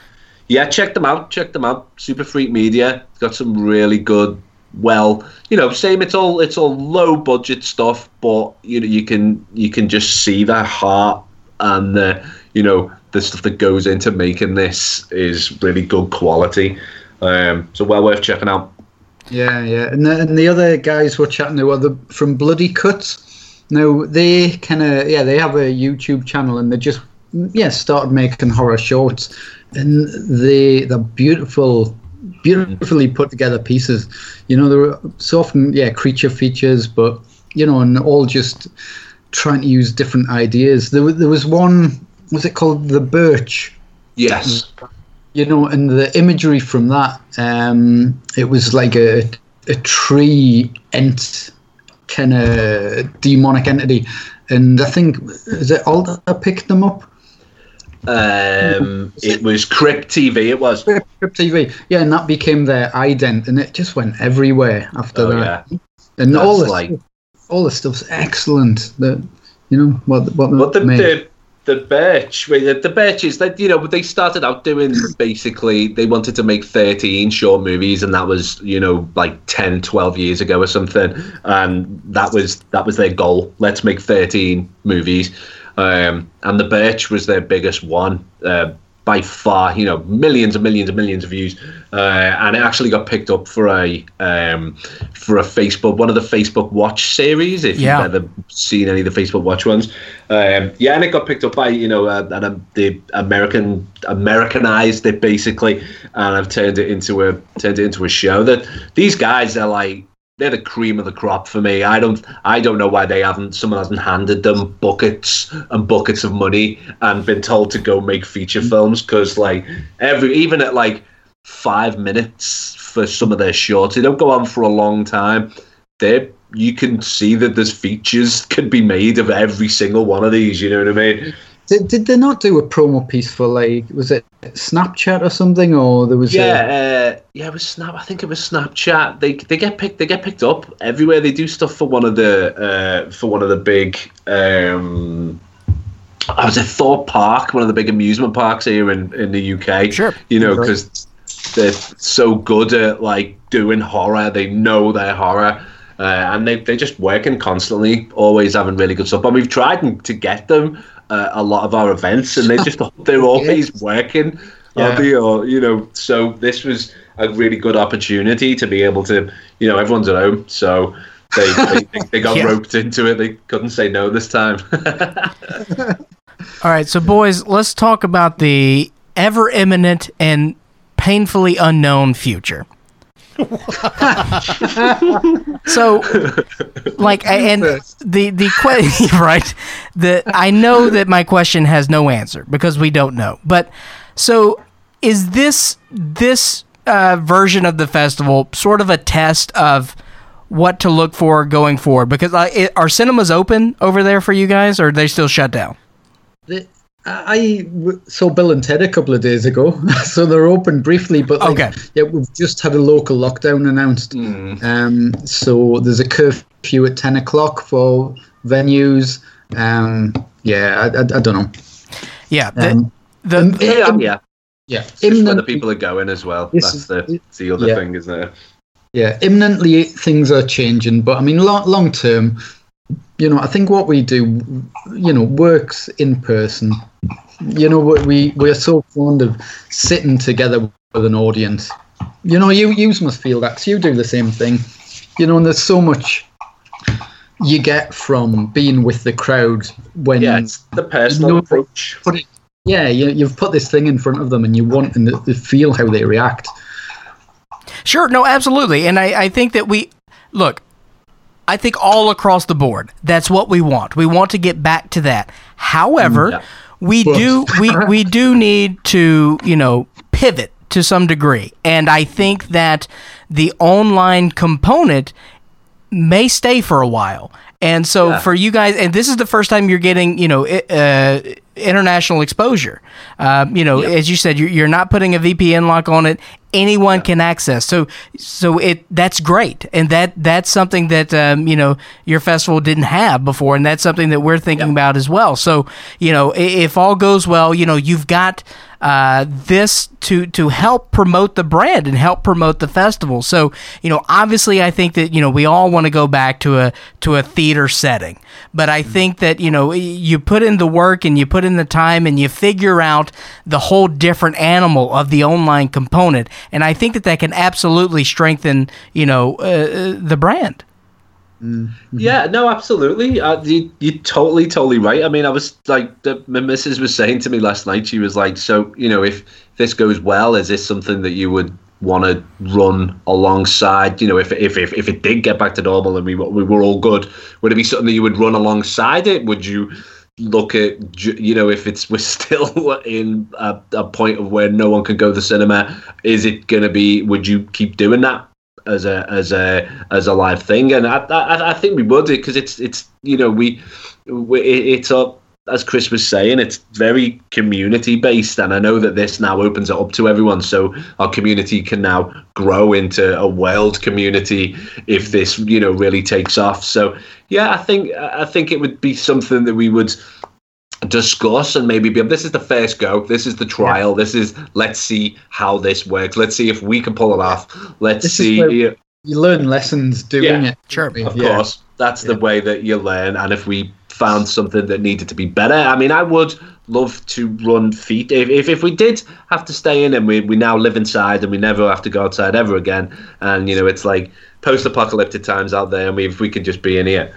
S14: yeah, check them out. Check them out. Super Freak Media got some really good. Well, you know, same. It's all it's all low budget stuff, but you know, you can you can just see their heart and the you know the stuff that goes into making this is really good quality. Um, so well worth checking out.
S15: Yeah, yeah, and the, and the other guys we're chatting to are the, from Bloody Cuts. Now they kind of yeah they have a YouTube channel and they just yeah started making horror shorts, and they they're beautiful, beautifully put together pieces. You know there were so often yeah creature features, but you know and all just trying to use different ideas. There was there was one was it called the Birch
S14: Yes.
S15: you know, and the imagery from that, um, it was like a a tree ent kind of demonic entity, and I think is it Alda picked them up.
S14: Um, <laughs> it was Crypt TV. It was.
S15: Crypt TV, yeah, and that became their ident, and it just went everywhere after
S14: Oh,
S15: that.
S14: yeah.
S15: And
S14: That's
S15: all the
S14: like
S15: all the stuff's excellent. That you know what what
S14: But the,
S15: made.
S14: the the Birch, the, the Birches, that you know, they started out doing basically they wanted to make thirteen short movies, and that was you know like 10, 12 years ago or something, and that was that was their goal. Let's make thirteen movies, um, and the Birch was their biggest one. Uh, by far, you know, millions and millions and millions of views, uh, and it actually got picked up for a um, for a Facebook one of the Facebook Watch series. If
S1: Yeah.
S14: you've ever seen any of the Facebook Watch ones, um, yeah, and it got picked up by you know, uh, and um, the American Americanized it basically, and I've turned it into a turned it into a show. That these guys are like they're the cream of the crop for me. I don't I don't know why they haven't someone hasn't handed them buckets and buckets of money and been told to go make feature mm. films because like every even at like five minutes for some of their shorts, they don't go on for a long time. They you can see that there's features could be made of every single one of these. You know what I mean?
S15: Did, did they not do a promo piece for like was it Snapchat or something or there was a-
S14: Yeah, uh, yeah, it was Snap. I think it was Snapchat. They they get picked. They get picked up everywhere. They do stuff for one of the uh, for one of the big. Um, I was at Thorpe Park, one of the big amusement parks here in, in the UK.
S1: Sure,
S14: you know
S15: Sure.
S14: because they're so good at like doing horror. They know their horror. Uh, and they, they're just working constantly, always having really good stuff. And we've tried to get them uh, a lot of our events, and they just <laughs> they're always working
S2: Yeah.
S14: hobby or you know so this was a really good opportunity to be able to you know everyone's at home so they they, they, they got <laughs>
S1: Yeah.
S14: roped into it they couldn't say no this time <laughs>
S1: All right, so boys, let's talk about the ever imminent and painfully unknown future. <laughs> so, like, and the the question, <laughs> right? The I know that my question has no answer because we don't know. But so, is this this uh, version of the festival sort of a test of what to look for going forward? Because I, it, are cinemas open over there for you guys, or are they still shut down?
S15: I w- saw Bill and Ted a couple of days ago, <laughs> so they're open briefly. But like,
S1: Okay.
S15: yeah, we've just had a local lockdown announced. Um, so there's a curfew at ten o'clock for venues. Um, yeah, I, I, I don't know.
S1: Yeah, the,
S15: Um,
S1: the,
S15: um,
S14: yeah
S15: im-
S14: yeah
S15: yeah,
S14: it's just where the people are going as well that's
S15: is-
S14: the, the other
S15: yeah.
S14: thing isn't it
S15: Yeah, imminently things are changing, but I mean, long, long term, you know, I think what we do, you know, works in person. You know, we- we we're so fond of sitting together with an audience. You know, you you must feel that 'cause you do the same thing. You know, and there's so much you get from being with the crowd when
S14: yeah it's the personal
S15: you know,
S14: approach
S15: put it, yeah, you, you've put this thing in front of them and you want them to, to feel how they react.
S1: Sure, no, absolutely. And I, I think that we look, I think all across the board, that's what we want. We want to get back to that. However,
S14: Yeah.
S1: we do <laughs> we, we do need to, you know, pivot to some degree. And I think that the online component may stay for a while. And so
S14: Yeah.
S1: for you guys, and this is the first time you're getting, you know, uh, international exposure. Um, you know, as you said, you're, you're not putting a VPN lock on it. Anyone can access. So, so it that's great, and that that's something that um, you know your festival didn't have before, and that's something that we're thinking about as well. So, you know, if all goes well, you know, you've got uh, this to to help promote the brand and help promote the festival. So, you know, obviously, I think that you know we all want to go back to a to a theater setting, but I think that you know you put in the work and you put in the time and you figure out the whole different animal of the online component, and I think that that can absolutely strengthen you know uh, uh, the brand.
S14: Yeah, no, absolutely. Uh, you, you're totally, totally right. I mean, I was like, the, my missus was saying to me last night, she was like, so, you know, if this goes well, is this something that you would want to run alongside? You know, if, if, if, if it did get back to normal and we, we were all good, would it be something that you would run alongside it? Would you look at, you know, if it's <laughs> we're still in a, a point of where no one can go to the cinema, is it going to be, would you keep doing that? as a as a as a live thing, and I I, I think we would because it's it's you know we, we it's a as Chris was saying, it's very community based, and I know that this now opens it up to everyone. So our community can now grow into a world community if this, you know, really takes off. So yeah, I think I think it would be something that we would discuss and maybe be this is the first go this is the trial this is let's see how this works let's see if we can pull it off let's
S15: This
S14: see
S15: you learn lessons doing
S14: Yeah.
S15: it.
S1: Sure.
S14: of
S15: Yeah.
S14: course that's the way that you learn and if we found something that needed to be better. I mean i would love to run feet. If, if, if we did have to stay in and we, we now live inside and we never have to go outside ever again and you know it's like post-apocalyptic times out there and we, if we could just be in here.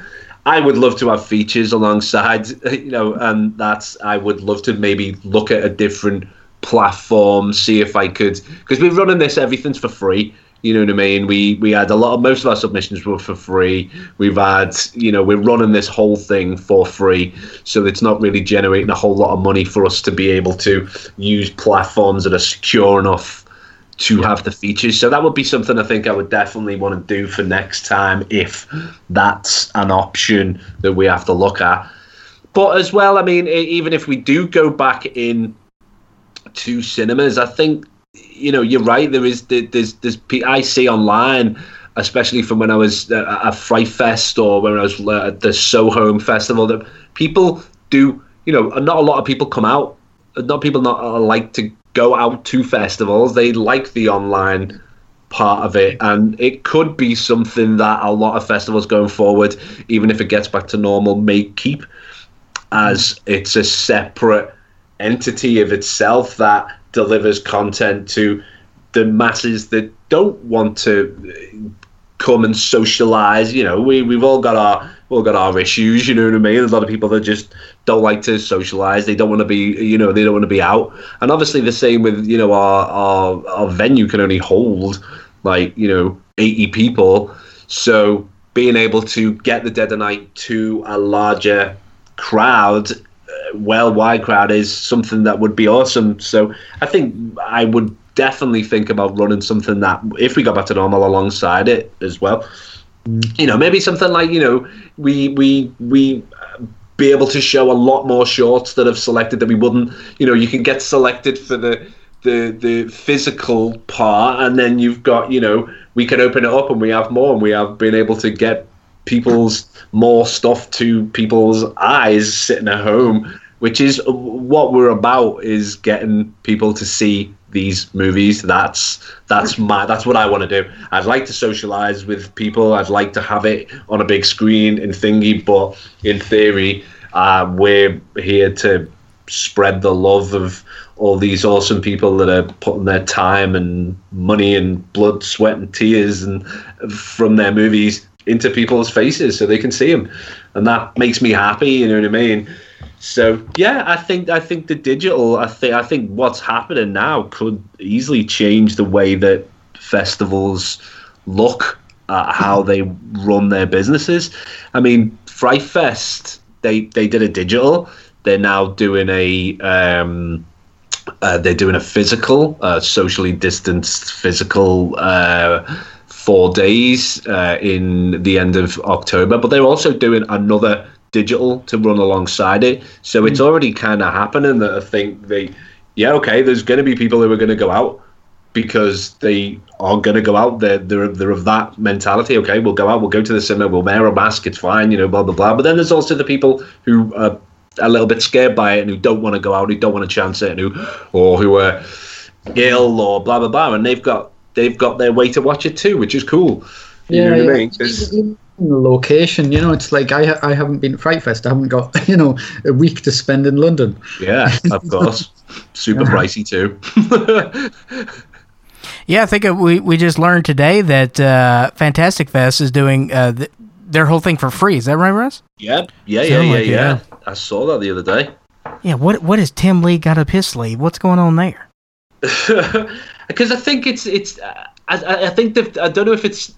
S14: I would love to have features alongside, <laughs> you know, and that's I would love to maybe look at a different platform, see if I could, because we're running this, everything's for free. You know what I mean? We we had a lot of most of our submissions were for free. We've had, you know, we're running this whole thing for free, so it's not really generating a whole lot of money for us to be able to use platforms that are secure enough to have the features. So that would be something I think I would definitely want to do for next time if that's an option that we have to look at. But as well, I mean, even if we do go back in to cinemas, I think you know you're right. There is there- there's there's I see online, especially from when I was at Fright Fest or when I was uh, at the Soho Horror Festival, that people do. You know, not a lot of people come out. Not people not uh, like to go out to festivals. They like the online part of it, and it could be something that a lot of festivals going forward, even if it gets back to normal, may keep as it's a separate entity of itself that delivers content to the masses that don't want to come and socialize. You know, we we've all got our all got our issues. You know what I mean? There's a lot of people that just don't like to socialize. They don't want to be, you know, they don't want to be out. And obviously the same with you know our our our venue can only hold like you know 80 people. So being able to get the Dead of Night to a larger crowd, uh, well-wide crowd, is something that would be awesome. So I think I would definitely think about running something that, if we got back to normal, alongside it as well. You know, maybe something like you know, we we we uh, be able to show a lot more shorts that have selected that we wouldn't. You know, you can get selected for the the the physical part, and then you've got you know we can open it up and we have more, and we have been able to get people's more stuff to people's eyes sitting at home, which is what we're about is getting people to see these movies. That's that's my that's what I want to do. I'd like to socialize with people. I'd like to have it on a big screen and thingy, but in theory, uh, we're here to spread the love of all these awesome people that are putting their time and money and blood, sweat, and tears and from their movies into people's faces so they can see them, and that makes me happy. You know what I mean? So yeah, I think I think the digital. I think I think what's happening now could easily change the way that festivals look at how they run their businesses. I mean, Fright Fest they they did a digital. They're now doing a um, uh, they're doing a physical, uh, socially distanced physical uh, four days uh, in the end of October. But they're also doing another digital to run alongside it. So it's already kind of happening that I think they, yeah, okay, there's going to be people who are going to go out because they are going to go out. They're, they're, they're of that mentality. Okay, we'll go out, we'll go to the cinema, we'll wear a mask, it's fine, you know, blah, blah, blah. But then there's also the people who are a little bit scared by it and who don't want to go out, who don't want to chance it, and who, or who are ill or blah, blah, blah. And they've got, they've got their way to watch it too, which is cool. You know what I mean? 'Cause-
S15: Even the location, you know, it's like I ha- I haven't been to Fright Fest. I haven't got <laughs> you know a week to spend in London.
S14: yeah, of <laughs> course. Super pricey too. <laughs>
S1: Yeah, I think uh, we we just learned today that uh, Fantastic Fest is doing uh, th- their whole thing for free. Is that right, Russ?
S14: Yep. Yeah, yeah, yeah,
S1: like it,
S14: yeah. I saw that the other day.
S1: Yeah. What what has Tim League got up his sleeve? What's going on there?
S14: Because I think it's it's I, I I think that I don't know if it's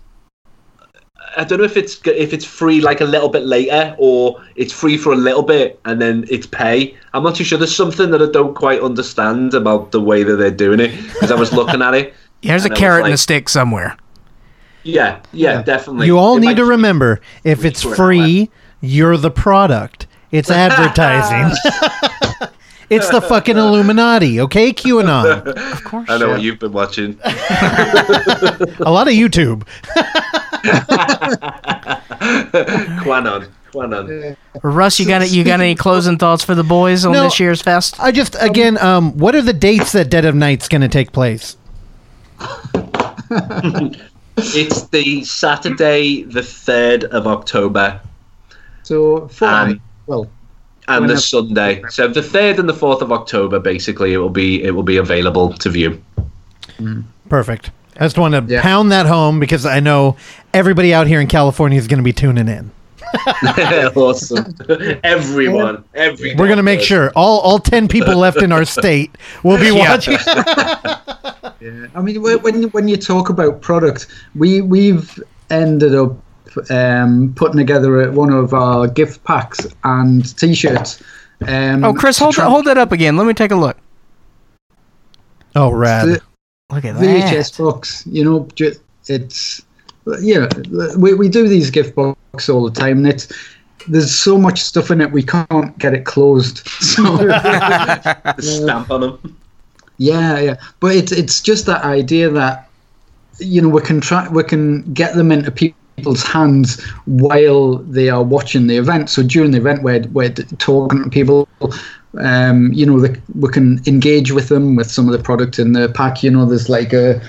S14: I don't know if it's if it's free like a little bit later or it's free for a little bit and then it's pay. I'm not too sure. There's something that I don't quite understand about the way that they're doing it because I was looking at it. <laughs>
S1: Yeah, there's a
S14: and I
S1: carrot and a stick somewhere.
S14: Yeah, yeah, definitely.
S2: You all
S14: If
S2: need to remember if it's free, you're the product. It's <laughs> advertising. <laughs> it's the fucking Illuminati, okay? QAnon. <laughs>
S1: Of course.
S14: I know what you've been watching. <laughs> <laughs>
S2: A lot of YouTube.
S14: QAnon. Quanon.
S1: Russ, you got it. You got any closing thoughts for the boys on
S2: No.
S1: this year's fest?
S2: I just again, um, what are the dates that Dead of Night's going to take place?
S14: It's the Saturday, the 3rd of October,
S15: So, for
S14: Um,
S15: well,
S14: and the Sunday. So the 3rd and the 4th of October, basically, it will be it will be available to view.
S2: Perfect. I just want to pound that home because I know everybody out here in California is going to be tuning in. <laughs>
S14: awesome. Everyone. Everyone.
S2: We're going to make sure all all ten people left in our state will be <laughs> watching. <laughs>
S15: Yeah, I mean, when when you talk about product, we we've ended up um, putting together one of our gift packs and T-shirts. Um,
S1: Oh, Chris, hold
S15: to
S1: that, hold that up again. Let me take a look.
S2: Oh, rad.
S15: The-
S1: Look at that.
S15: VHS box. You know, ju- it's yeah. We we do these gift boxes all the time, and it's there's so much stuff in it we can't get it closed. <laughs> So
S14: the <laughs> stamp on them.
S15: Yeah, yeah, but it's it's just that idea that you know we can try we can get them into people's hands while they are watching the event. So during the event, we're we're talking to people. Um, you know, the, we can engage with them with some of the product in the pack. You know, there's like a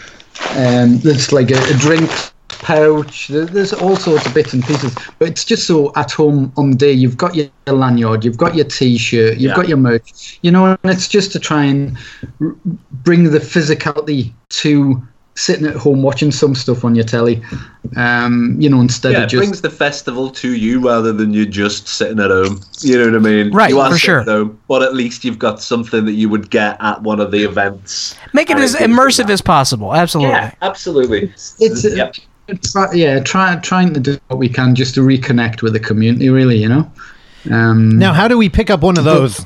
S15: um, there's like a, a drink pouch. There's all sorts of bits and pieces. But it's just so at home on the day. You've got your lanyard, you've got your T-shirt, you've
S14: Yeah.
S15: got your merch. You know, and it's just to try and r- bring the physicality to sitting at home watching some stuff on your telly. Um, you know, instead
S14: Yeah,
S15: of
S14: it
S15: just
S14: brings the festival to you rather than you just sitting at home. You know what I mean?
S1: Right,
S14: you are
S1: for sure.
S14: At home, but at least you've got something that you would get at one of the events.
S1: Make it as immersive
S14: that.
S1: as possible. Absolutely.
S14: Yeah, absolutely.
S15: it's
S14: Yep.
S15: try, yeah, try, trying to do what we can just to reconnect with the community. Really, you know. Um,
S2: now, how do we pick up one of those?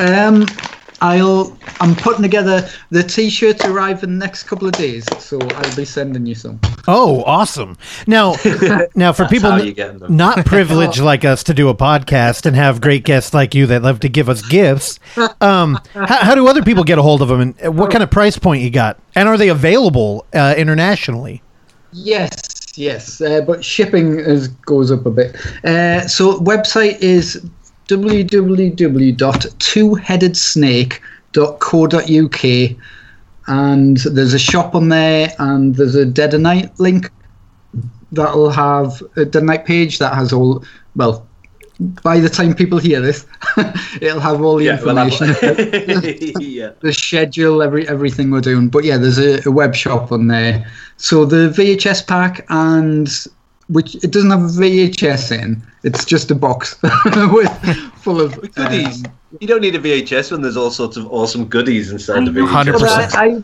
S15: Um, I'll. I'm putting together the T-shirts to arrive in the next couple of days, so I'll be sending you some.
S2: Oh, awesome! Now, <laughs> now for people
S15: how
S2: n-
S15: you get them.
S2: not <laughs> privileged like us to do a podcast and have great guests like you that love to give us gifts, um, how, how do other people get a hold of them? And what kind of price point you got? And are they available uh, internationally?
S15: Yes, yes, uh, but shipping is, goes up a bit. Uh, so website is www.twoheadedsnake.co.uk and there's a shop on there and there's a Dead of Night link that'll have a Dead Night page that has all well by the time people hear this <laughs> it'll have all the
S14: Yeah, we'll
S15: information <laughs> <laughs>
S14: yeah.
S15: the schedule, every everything we're doing. But yeah, there's a, a web shop on there. So the VHS pack and which it doesn't have a VHS in. It's just a box <laughs> with full of
S14: goodies.
S15: um,
S14: you don't need a VHS when there's all sorts of awesome goodies inside the VHS.
S15: But I, I,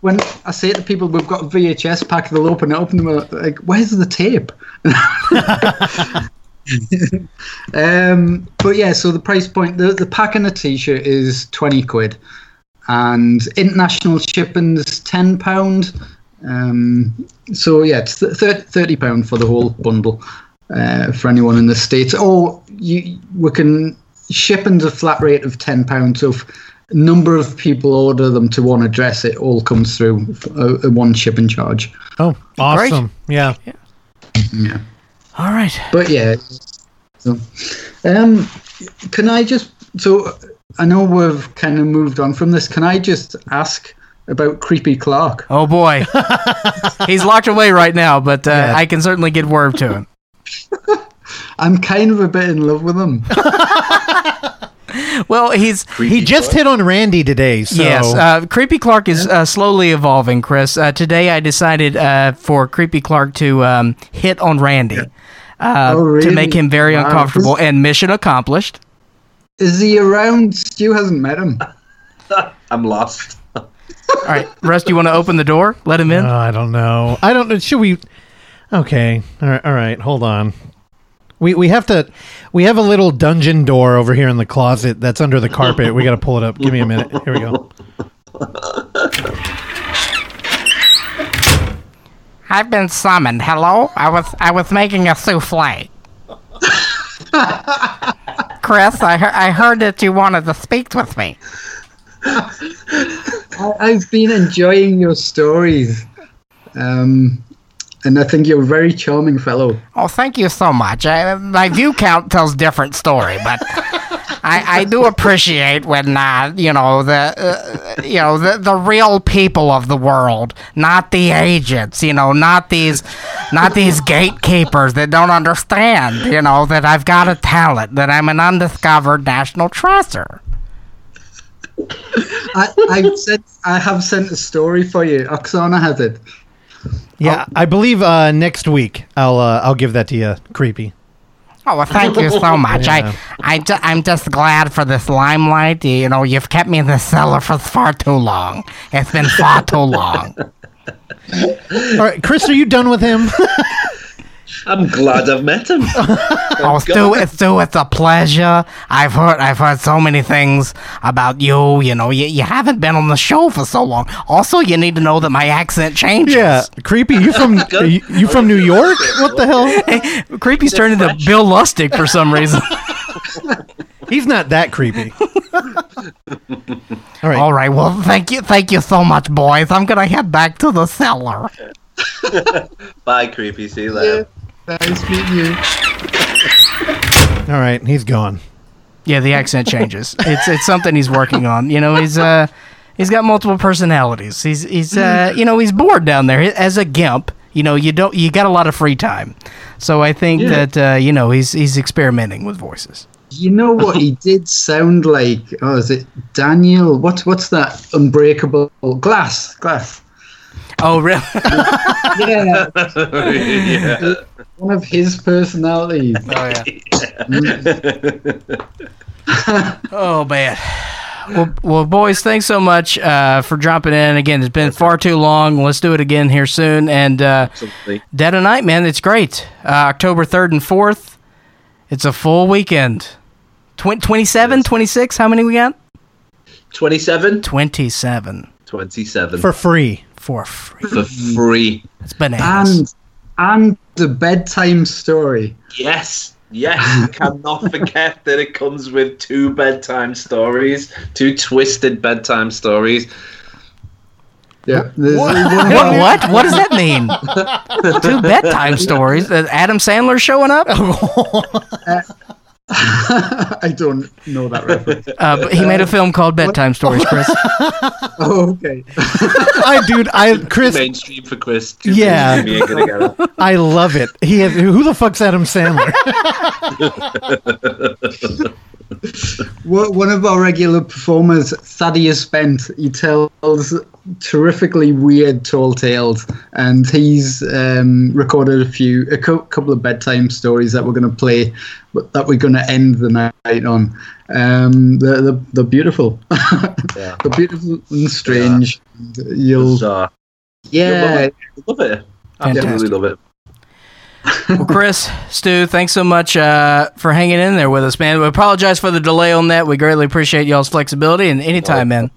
S15: when I say to people we've got a VHS pack, they'll open it up and they're like, "Where's the tape?" <laughs> um, but yeah, so the price point, the, the pack and the t-shirt is 20 quid and international shipping's 10 pound. Um, so yeah, it's th- thirty pound for the whole bundle uh, for anyone in the States. Or you, we can, shipping's a flat rate of 10 pounds. So if a number of people order them to one address, it all comes through a, a one shipping charge.
S2: Oh, awesome! Yeah.
S15: Yeah.
S1: All right.
S15: But yeah. So, um, can I just so I know we've kind of moved on from this. Can I just ask about Creepy Clark?
S1: Oh boy, <laughs> he's locked away right now, but uh, I can certainly get word to him. <laughs>
S15: I'm kind of a bit in love with him. <laughs>
S1: Well, he's
S2: he just hit on Randy today. So
S1: Yes, uh, Creepy Clark is uh, slowly evolving, Chris. Uh, today I decided uh, for Creepy Clark to um, hit on Randy uh,
S15: Oh,
S1: to make him very
S15: Wow.
S1: uncomfortable, and mission accomplished.
S15: Is he around? Stu hasn't met him.
S14: I'm lost.
S1: All right, Russ, do you want to open the door? Let him in.
S2: Oh, I don't know. I don't know. Should we? Okay. All right. All right. Hold on. We we have to. We have a little dungeon door over here in the closet that's under the carpet. We got to pull it up. Give me a minute. Here we go.
S4: I've been summoned. Hello? I was I was making a souffle. <laughs> Chris, I, he- I heard that you wanted to speak with me. <laughs>
S15: I, I've been enjoying your stories, um, and I think you're a very charming fellow.
S4: Oh, thank you so much. I, my view count tells different story, but I, I do appreciate when uh, you know the uh, you know the, the real people of the world, not the agents. You know, not these not these gatekeepers that don't understand. You know that I've got a talent, that I'm an undiscovered national treasure.
S15: I, I've sent, I have sent a story for you. Oksana has it.
S2: Yeah, I believe uh, next week I'll uh, I'll give that to you, creepy.
S4: Oh, well, thank you so <laughs> much.
S2: Yeah.
S4: I, I, ju- I'm just glad for this limelight. You know, you've kept me in the cellar for far too long. It's been far too long. <laughs>
S2: All right, Chris, are you done with him? <laughs>
S14: I'm glad I've met him. <laughs>
S4: Oh, Stu, it's Stu, it's a pleasure. I've heard, I've heard so many things about you. You know, you, you haven't been on the show for so long. Also, you need to know that my accent changes.
S2: yeah, creepy. You from <laughs> you, you from New York? What the hell? <laughs>
S1: Creepy's turned into Bill Lustig for some reason.
S2: He's not that creepy. All right.
S4: All right. Well, thank you, thank you so much, boys. I'm gonna head back to the cellar.
S14: Bye, creepy. See you later.
S15: Nice meeting you.
S2: All right, he's gone.
S1: Yeah, the accent changes. It's it's something he's working on. You know, he's uh he's got multiple personalities. He's he's uh you know he's bored down there as a gimp. You know, you don't you got a lot of free time, so I think
S15: Yeah.
S1: that uh, you know he's he's experimenting with voices.
S15: You know what he did sound like? Oh, is it Daniel? What's what's that? Unbreakable glass, glass.
S1: Oh, really? <laughs>
S15: yeah. <laughs>
S14: Yeah.
S15: One of his personalities.
S1: Oh yeah. <laughs> oh man. Well, well, boys, thanks so much uh, for dropping in. Again, it's been far too long. Let's do it again here soon. And uh, Dead of Night, man, it's great. Uh, October 3rd and 4th. It's a full weekend. Tw- 27, 26, how many we got?
S14: 27?
S1: 27.
S14: 27.
S2: For free.
S1: For free.
S14: For free.
S1: It's bananas.
S15: And and the bedtime story.
S14: Yes. Yes. I <laughs> cannot forget that it comes with two bedtime stories, two twisted bedtime stories.
S15: Yeah.
S1: What? what? <laughs> What? What does that mean? <laughs> Two bedtime stories. Uh, Adam Sandler showing up? <laughs>
S15: I don't know that reference.
S1: Uh, but he made a film called Bedtime Stories, Chris. <laughs>
S15: oh, okay. <laughs>
S2: I dude, I Chris.
S14: Mainstream for Chris. Two
S2: Yeah.
S14: things to be together.
S2: I love it. He has, who the fuck's Adam Sandler?
S15: One one of our regular performers, Thaddeus Bent, he tells terrifically weird tall tales, and he's um, recorded a few, a cou- couple of bedtime stories that we're going to play, but that we're going to end the night on. Um, they're, they're, they're beautiful. <laughs>
S14: Yeah.
S15: they're beautiful and strange. You'll,
S14: Bizarre.
S15: yeah,
S14: You'll love it. Absolutely love it.
S1: Well, <laughs> Chris, Stu, thanks so much uh, for hanging in there with us, man. We apologize for the delay on that. We greatly appreciate y'all's flexibility and anytime, man.